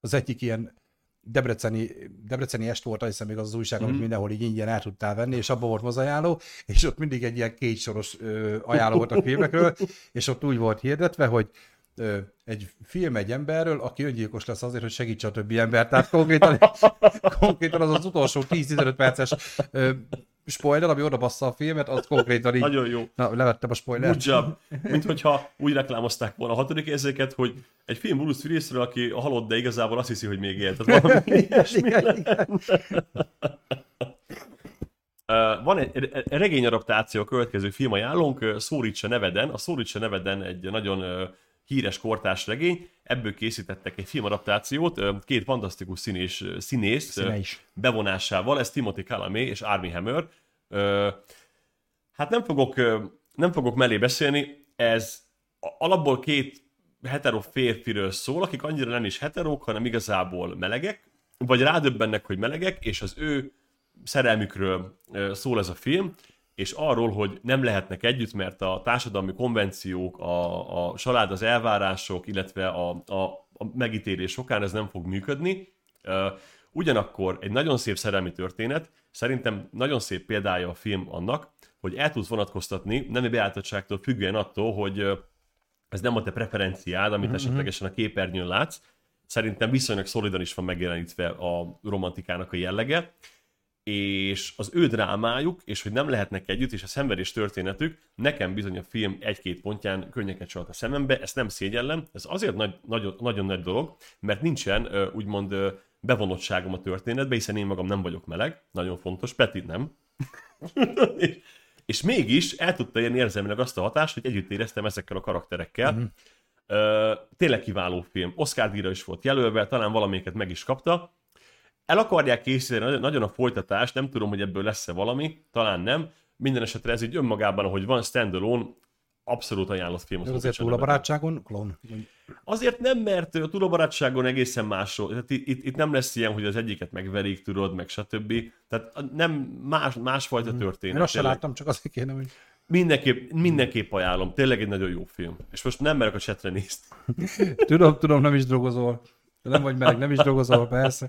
Az egyik ilyen debreceni, debreceni est volt, hiszem még az az újság, Mhm. amit mindenhol így ingyen el tudtál venni, és abban volt mozajánló, és ott mindig egy ilyen kétsoros ö, ajánló volt a filmekről, és ott úgy volt hirdetve, hogy egy film egy emberről, aki öngyilkos lesz azért, hogy segítse a többi embert. Tehát konkrétan, konkrétan az az utolsó 10-15 perces ö, spoiler, ami oda bassza a filmet, az konkrétan így... Nagyon jó. Na, levettem a spoilert. Good job. Mint hogyha úgy reklámozták volna a hatodik érzéket, hogy egy film Bruce Willisről, aki halott, de igazából azt hiszi, hogy még élt. Tehát valami ilyesmi igen, igen. Uh, van egy regényadaptáció a következő film ajánlónk, uh, Szóricsa neveden. A Szóricsa neveden egy nagyon híres kortás regény, ebből készítettek egy filmadaptációt, két fantasztikus színés, színész Színe is. bevonásával, ez Timothy Chalamet és Armie Hammer. Hát nem fogok, nem fogok mellé beszélni, ez alapból két hetero férfiről szól, akik annyira nem is heterók, hanem igazából melegek, vagy rádöbbennek, hogy melegek, és az ő szerelmükről szól ez a film, és arról, hogy nem lehetnek együtt, mert a társadalmi konvenciók, a, a család, az elvárások, illetve a, a, a megítélés sokán ez nem fog működni. Ugyanakkor egy nagyon szép szerelmi történet, szerintem nagyon szép példája a film annak, hogy el tudsz vonatkoztatni nemi beállítottságtól függően attól, hogy ez nem a te preferenciád, amit mm-hmm. esetlegesen a képernyőn látsz. Szerintem viszonylag szolidan is van megjelenítve a romantikának a jellege, és az ő drámájuk, és hogy nem lehetnek együtt, és a szenvedés történetük, nekem bizony a film egy-két pontján könnyeket csalt a szemembe, ezt nem szégyellem, ez azért nagy, nagyon, nagyon nagy dolog, mert nincsen úgymond bevonottságom a történetbe, hiszen én magam nem vagyok meleg, nagyon fontos, Peti nem. és, és mégis el tudta érni érzelmileg azt a hatást, hogy együtt éreztem ezekkel a karakterekkel. Uh, tényleg kiváló film. Oscar díjra is volt jelölve, talán valamelyiket meg is kapta. El akarják készíteni nagyon a folytatást, nem tudom, hogy ebből lesz-e valami, talán nem. Minden esetre ez így önmagában, ahogy van standalone, abszolút ajánlott film. Az azért túl a barátságon, klón? Azért nem, mert a túl a barátságon egészen másról. Tehát itt, itt, nem lesz ilyen, hogy az egyiket megverik, tudod, meg stb. Tehát nem más, másfajta mm. történet. Én azt sem láttam, csak azért kéne, hogy... Mindenképp, mindenképp ajánlom. Tényleg egy nagyon jó film. És most nem merek a csetre nézni. tudom, tudom, nem is drogozol. De nem vagy meleg, nem is drogozol, persze.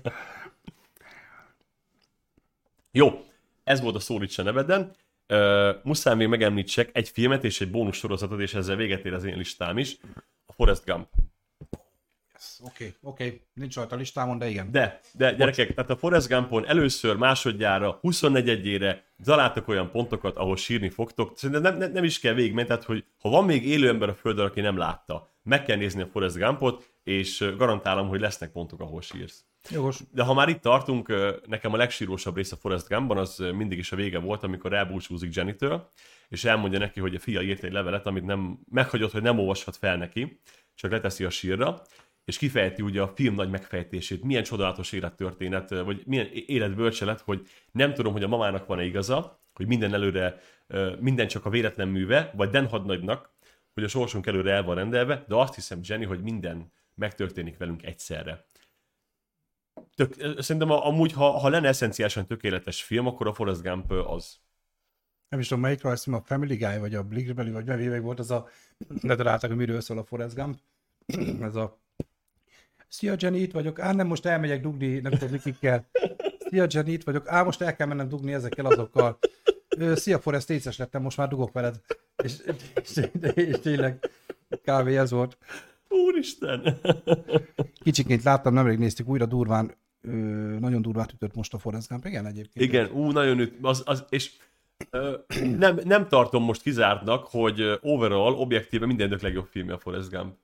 Jó, ez volt a Szólítsa neveden. Uh, muszáj még megemlítsek egy filmet és egy bónusz sorozatot, és ezzel véget ér az én listám is. A Forrest Gump. Oké, okay, oké, okay. nincs rajta a listámon, de igen. De, de gyerekek, Bocs. tehát a Forrest Gumpon először, másodjára, 24-ére találtak olyan pontokat, ahol sírni fogtok. Szerintem nem, nem, nem is kell végigmenni, tehát hogy ha van még élő ember a földön, aki nem látta, meg kell nézni a Forrest Gumpot, és garantálom, hogy lesznek pontok, ahol sírsz. Jogos. De ha már itt tartunk, nekem a legsírósabb rész a Forrest Gumpban az mindig is a vége volt, amikor elbúcsúzik Jenny-től, és elmondja neki, hogy a fia írt egy levelet, amit nem meghagyott, hogy nem olvashat fel neki, csak leteszi a sírra, és kifejti ugye a film nagy megfejtését, milyen csodálatos élettörténet, vagy milyen életbölcselet, hogy nem tudom, hogy a mamának van-e igaza, hogy minden előre, minden csak a véletlen műve, vagy Den hadnagynak, hogy a sorsunk előre el van rendelve, de azt hiszem, Jenny, hogy minden megtörténik velünk egyszerre. Tök, szerintem amúgy, ha, ha lenne eszenciálisan tökéletes film, akkor a Forrest Gump az. Nem is tudom, melyik rajzfilm, a Family Guy, vagy a Blickbelly, vagy mevéve volt az a, letalálták, hogy miről szól a Forrest Gump. Ez a Szia Jenny, itt vagyok. Á, nem, most elmegyek dugni, nem tudom, mikikkel. Szia Jenny, itt vagyok. Á, most el kell mennem dugni ezekkel azokkal. Szia Forrest, éces lettem, most már dugok veled. És, és, és, és tényleg kávé ez volt. Úristen! Kicsiként láttam, nemrég néztük újra durván, ö, nagyon durván ütött most a Forrest Gump. Igen, egyébként. Igen, ú, nagyon üt, az, az, és ö, nem, nem tartom most kizártnak, hogy overall, objektíve minden legjobb filmje a Forrest Gump.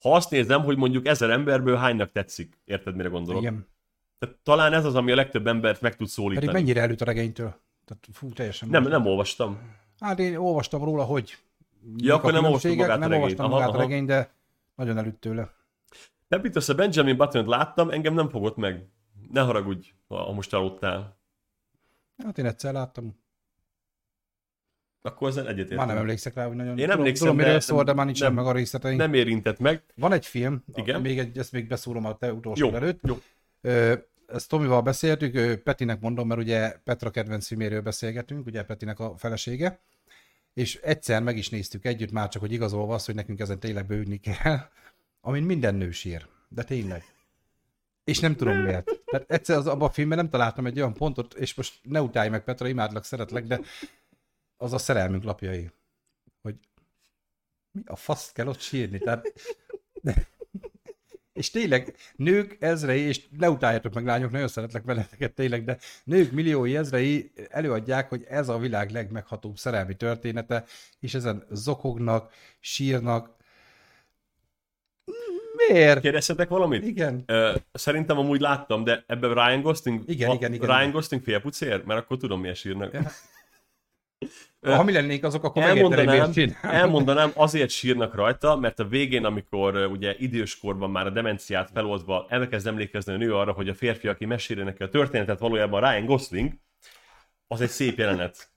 Ha azt nézem, hogy mondjuk ezer emberből hánynak tetszik, érted, mire gondolok? Igen. Tehát talán ez az, ami a legtöbb embert meg tud szólítani. Pedig mennyire előtt a regénytől? Tehát fú, teljesen. Nem, nem olvastam. Hát én olvastam róla, hogy Ja, akkor nem olvastam magát nem a regényt. olvastam magát aha, a regényt, de nagyon előtt tőle. Pepit, a Benjamin button láttam, engem nem fogott meg. Ne haragudj, ha most aludtál. Hát én egyszer láttam. Akkor ezzel egyetértem. Már nem emlékszek rá, hogy nagyon... Én emlékszem, tudom, miről szól, de már nincs meg a részleteink. Nem érintett meg. Van egy film, Igen? még egy, ezt még beszúrom a te utolsó jó, előtt. Jó. Ö, ezt Tomival beszéltük, Petinek mondom, mert ugye Petra kedvenc filméről beszélgetünk, ugye Petinek a felesége, és egyszer meg is néztük együtt, már csak, hogy igazolva az, hogy nekünk ezen tényleg bővni kell, amin minden nő sír. De tényleg. És nem tudom miért. Tehát egyszer az, abban a filmben nem találtam egy olyan pontot, és most ne utálj meg Petra, imádlak, szeretlek, de az a szerelmünk lapjai. Hogy mi a fasz kell ott sírni? Tehát, de, és tényleg nők ezrei, és ne utáljatok meg lányok, nagyon szeretlek veleteket tényleg, de nők milliói ezrei előadják, hogy ez a világ legmeghatóbb szerelmi története, és ezen zokognak, sírnak. Miért? Kérdezhetek valamit? Igen. Uh, szerintem amúgy láttam, de ebben Ryan Gosling, igen, a, igen, igen, Ryan igen. Gosling félpucér? Mert akkor tudom, milyen sírnak. Ha mi lennénk azok, akkor elmondanám, elmondanám, azért sírnak rajta, mert a végén, amikor ugye időskorban már a demenciát feloldva elkezd emlékezni a nő arra, hogy a férfi, aki meséli neki a történetet, valójában Ryan Gosling, az egy szép jelenet.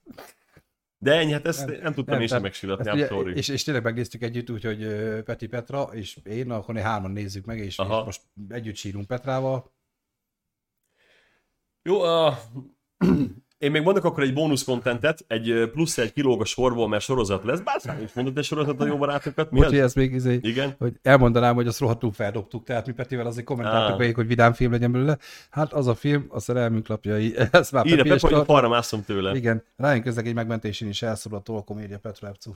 De ennyi, hát ezt nem, nem tudtam én sem tehát megsillatni, ugye- sorry. És, és tényleg megnéztük együtt, úgyhogy ö, Peti Petra és én, akkor hárman nézzük meg, és, és most együtt sírunk Petrával. Jó, uh, én még mondok akkor egy bónusz kontentet, egy plusz egy kilóg a sorból, mert sorozat lesz. Bár is mondod egy sorozat a jó barátokat. Mi Bocs, hogy az? ezt még izé, Igen. hogy elmondanám, hogy azt rohadtul feldobtuk, tehát mi Petivel azért kommentáltuk végig, hogy vidám film legyen belőle. Hát az a film, a szerelmünk lapjai, ez már Írja Pepi hogy a mászom tőle. Igen, rájön közleg egy megmentésén is elszól a tolkomédia Petra Epcu.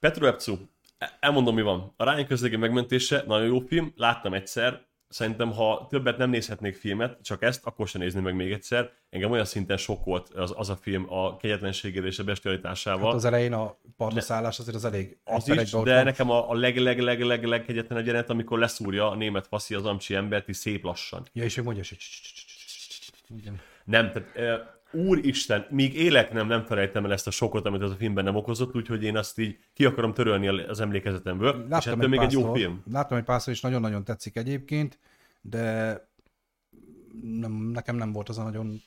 Petro Epcu, e- elmondom mi van. A Ryan közlegi megmentése nagyon jó film, láttam egyszer, szerintem ha többet nem nézhetnék filmet, csak ezt, akkor sem nézni meg még egyszer. Engem olyan szinten sokkolt az, az a film a kegyetlenségével és a bestialitásával. Hát az elején a partoszállás azért az elég Az is, de van. nekem a, a leg, leg, leg, leg, leg kegyetlenebb jelenet, amikor leszúrja a német faszi az amcsi embert, is szép lassan. Ja, és ő mondja, hogy. Nem, tehát úristen, míg élek nem, nem felejtem el ezt a sokot, amit az a filmben nem okozott, úgyhogy én azt így ki akarom törölni az emlékezetemből, és ettől még egy jó film. Láttam egy párszor, és nagyon-nagyon tetszik egyébként, de nem, nekem nem volt az a nagyon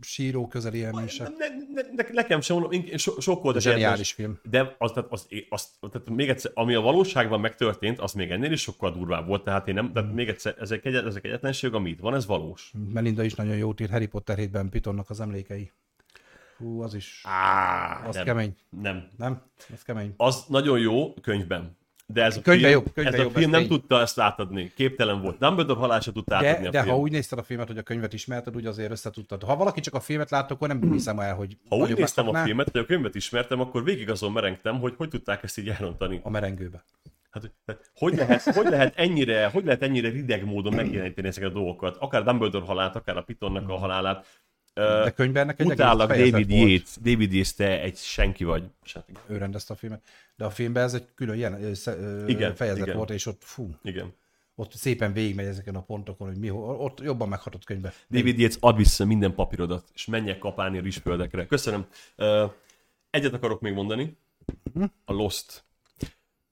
síró közeli élmény se. Ne, ne, ne, nekem sem mondom, én so, sok volt zseniális film. De az, tehát, az, az, tehát még egyszer, ami a valóságban megtörtént, az még ennél is sokkal durvább volt, tehát én nem, Hmm. tehát még egyszer, ez egy, kegyet, ez egy kegyetlenség, ami itt van, ez valós. Melinda is nagyon jót ír, Harry Potter 7-ben Pitonnak az emlékei. Hú, az is, Á, az nem, kemény. nem. Nem? Az kemény. Az nagyon jó könyvben. De ez a Könyvben film, jobb, könyvben ez a jobb, film ez nem tény. tudta ezt átadni. Képtelen volt. Dumbledore halál se tudta átadni De, a de film. ha úgy nézted a filmet, hogy a könyvet ismerted, úgy azért összetudtad. Ha valaki csak a filmet látta, akkor nem hiszem el, hogy Ha úgy néztem a filmet, hogy a könyvet ismertem, akkor végig azon merengtem, hogy hogy tudták ezt így elrontani. a merengőbe. Hát, hogy, lehet, hogy, lehet ennyire, hogy lehet ennyire rideg módon megjeleníteni ezeket a dolgokat? Akár Dumbledore halálát, akár a Pitonnak a halálát. De könyvben egy Utállak David. Yates. David Yates, te egy senki vagy. Ő rendezte a filmet. De a filmben ez egy külön jelen, ö, sze- ö, Igen, fejezet igen. volt, és ott fú, Igen. ott szépen végigmegy ezeken a pontokon, hogy mi, ott jobban meghatott könyvbe. David Yates, add vissza minden papírodat, és menjek kapálni a rizsföldekre. Köszönöm. Egyet akarok még mondani. A Lost.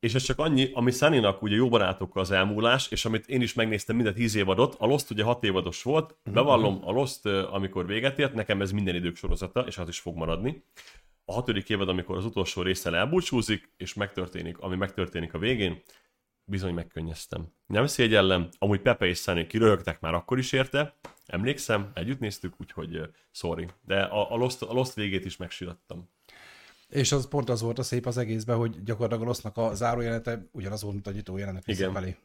És ez csak annyi, ami Sunny-nak ugye jó barátokkal az elmúlás, és amit én is megnéztem mind a tíz évadot, a Lost ugye hat évados volt, bevallom, a Lost, amikor véget ért, nekem ez minden idők sorozata, és az is fog maradni. A hatodik évad, amikor az utolsó részsel elbúcsúzik, és megtörténik, ami megtörténik a végén, bizony megkönnyeztem. Nem szégyellem, amúgy Pepe és Sunny kiröhögtek már akkor is érte, emlékszem, együtt néztük, úgyhogy ö, sorry. De a, a, Lost, a Lost végét is megsirattam. És az pont az volt a szép az egészben, hogy gyakorlatilag a Losznak a zárójelente ugyanaz volt, mint a nyitó jelenet Igen. visszafelé.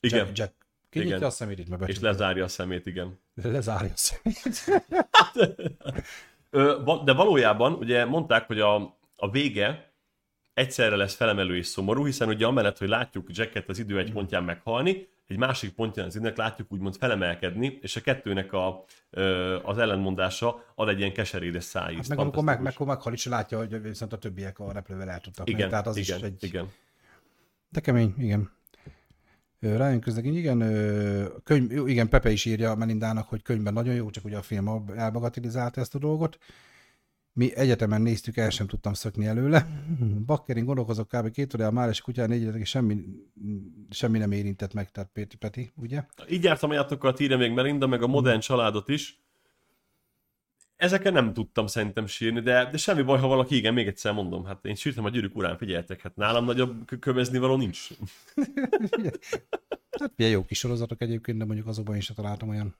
Igen, Jack, Jack kinyitja Igen. a szemét, így és lezárja a szemét, igen. Lezárja a szemét. De valójában ugye mondták, hogy a, a vége egyszerre lesz felemelő és szomorú, hiszen ugye amellett, hogy látjuk Jacket az idő egy pontján meghalni, egy másik pontján az időnek látjuk úgymond felemelkedni, és a kettőnek a, ö, az ellenmondása ad egy ilyen keserédes szájízt. Hát meg amikor meg, meg, meghal is, látja, hogy viszont a többiek a repülővel el tudtak igen, menni. Tehát az igen, is egy... igen. De kemény, igen. Rájön közlegény, igen, könyv, igen, Pepe is írja Melindának, hogy könyvben nagyon jó, csak ugye a film elbagatilizálta ezt a dolgot. Mi egyetemen néztük, el sem tudtam szökni előle. Bakkerin gondolkozok kb. két órája már, és kutyán négy és semmi, semmi nem érintett meg, tehát Peti, Peti ugye? Így jártam a játékokat, írja még Melinda, meg a modern családot is. Ezeken nem tudtam szerintem sírni, de, de semmi baj, ha valaki igen, még egyszer mondom, hát én sírtam a gyűrűk urán, figyeljetek, hát nálam nagyobb kö- kövezni való nincs. Hát milyen jó kis sorozatok egyébként, de mondjuk azokban sem találtam olyan.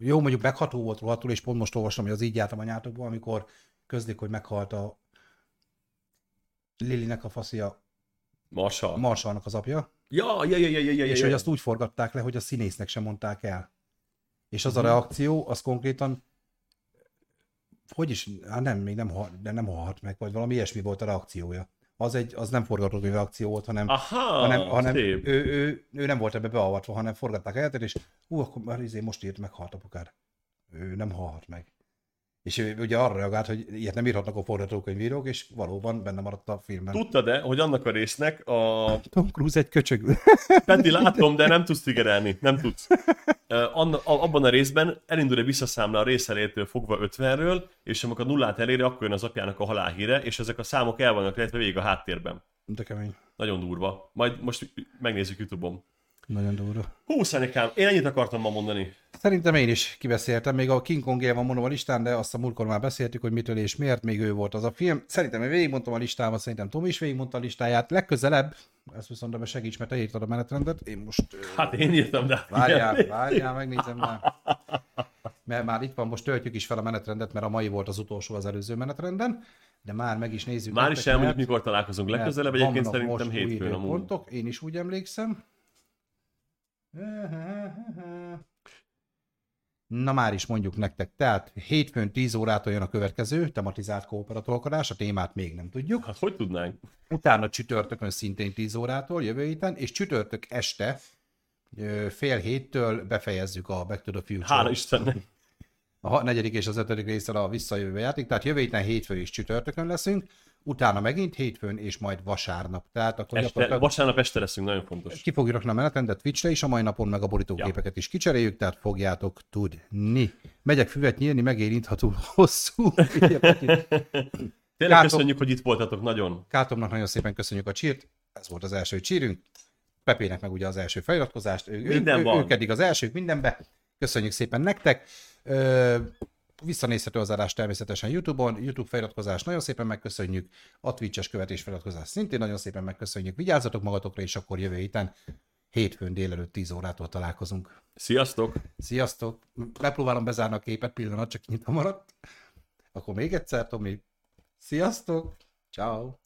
Jó, mondjuk megható volt rohadtul, és pont most olvastam, hogy az így jártam anyátokból, amikor közlik, hogy meghalt a Lilinek a faszia, Marsa. Marsalnak az apja, Ja, ja, ja, ja, ja, ja, és ja. hogy azt úgy forgatták le, hogy a színésznek sem mondták el. És az a Mhm. reakció, az konkrétan hogy is, hát nem, még nem, de nem halt meg, vagy valami ilyesmi volt a reakciója. Az, egy, az nem forgatókönyv reakció volt, hanem, Aha, hanem, hanem ő, ő, ő, nem volt ebbe beavatva, hanem forgatták helyet, és ú, akkor már izé most írt, meghalt apukád. Ő nem halhat meg. És ő ugye arra reagált, hogy ilyet nem írhatnak a forgatókönyvírók, és valóban benne maradt a filmben. Tudtad-e, hogy annak a résznek a... Tom Cruise egy köcsög. Peti, látom, de nem tudsz tigerelni, nem tudsz. Anna, abban a részben elindul egy visszaszámla a rész elejétől fogva 50-ről, és amikor a nullát eléri, akkor jön az apjának a halálhíre, és ezek a számok el vannak rejtve végig a háttérben. De kemény. Nagyon durva. Majd most megnézzük Youtube-on. Nagyon durva. Hú, Szanyikám, én ennyit akartam ma mondani. Szerintem én is kibeszéltem, még a King Kong van mondom a listán, de azt a múltkor már beszéltük, hogy mitől és miért, még ő volt az a film. Szerintem én végigmondtam a listámat, szerintem Tom is végigmondta a listáját. Legközelebb, ezt viszont be segíts, mert te írtad a menetrendet, én most... Hát én írtam, de... Várjál, várjál, megnézem már. Mert már itt van, most töltjük is fel a menetrendet, mert a mai volt az utolsó az előző menetrenden, de már meg is nézzük. Már is elmondjuk, mikor találkozunk legközelebb, egyébként szerintem hétfőn amúgy. Pontok, én is úgy emlékszem. Na már is mondjuk nektek, tehát hétfőn 10 órától jön a következő tematizált kooperatolkodás, a témát még nem tudjuk. Hát hogy tudnánk? Utána csütörtökön szintén 10 órától jövő héten, és csütörtök este fél héttől befejezzük a Back to the Future. Hála Istennek! A negyedik és az ötödik része a visszajövő játék, tehát jövő héten hétfő és csütörtökön leszünk utána megint hétfőn, és majd vasárnap. Tehát akkor este, gyakorlatilag... Vasárnap este leszünk, nagyon fontos. Ki fogjuk rakni a menetrendet Twitchre is, a mai napon meg a borítógépeket ja. is kicseréljük, tehát fogjátok tudni. Megyek füvet nyírni, megérint, ha túl hosszú. Tényleg Kátom, köszönjük, hogy itt voltatok, nagyon. Kátomnak nagyon szépen köszönjük a csírt, ez volt az első csírünk. Pepének meg ugye az első feliratkozást, ő, Minden ő, van. ők eddig az elsők mindenbe. Köszönjük szépen nektek. Ö, Visszanézhető az adás természetesen YouTube-on, YouTube feliratkozás nagyon szépen megköszönjük, a Twitch-es követés feliratkozás szintén nagyon szépen megköszönjük. Vigyázzatok magatokra, és akkor jövő héten hétfőn délelőtt 10 órától találkozunk. Sziasztok! Sziasztok! Megpróbálom bezárni a képet, pillanat, csak nyitva maradt. Akkor még egyszer, Tomi. Sziasztok! Ciao.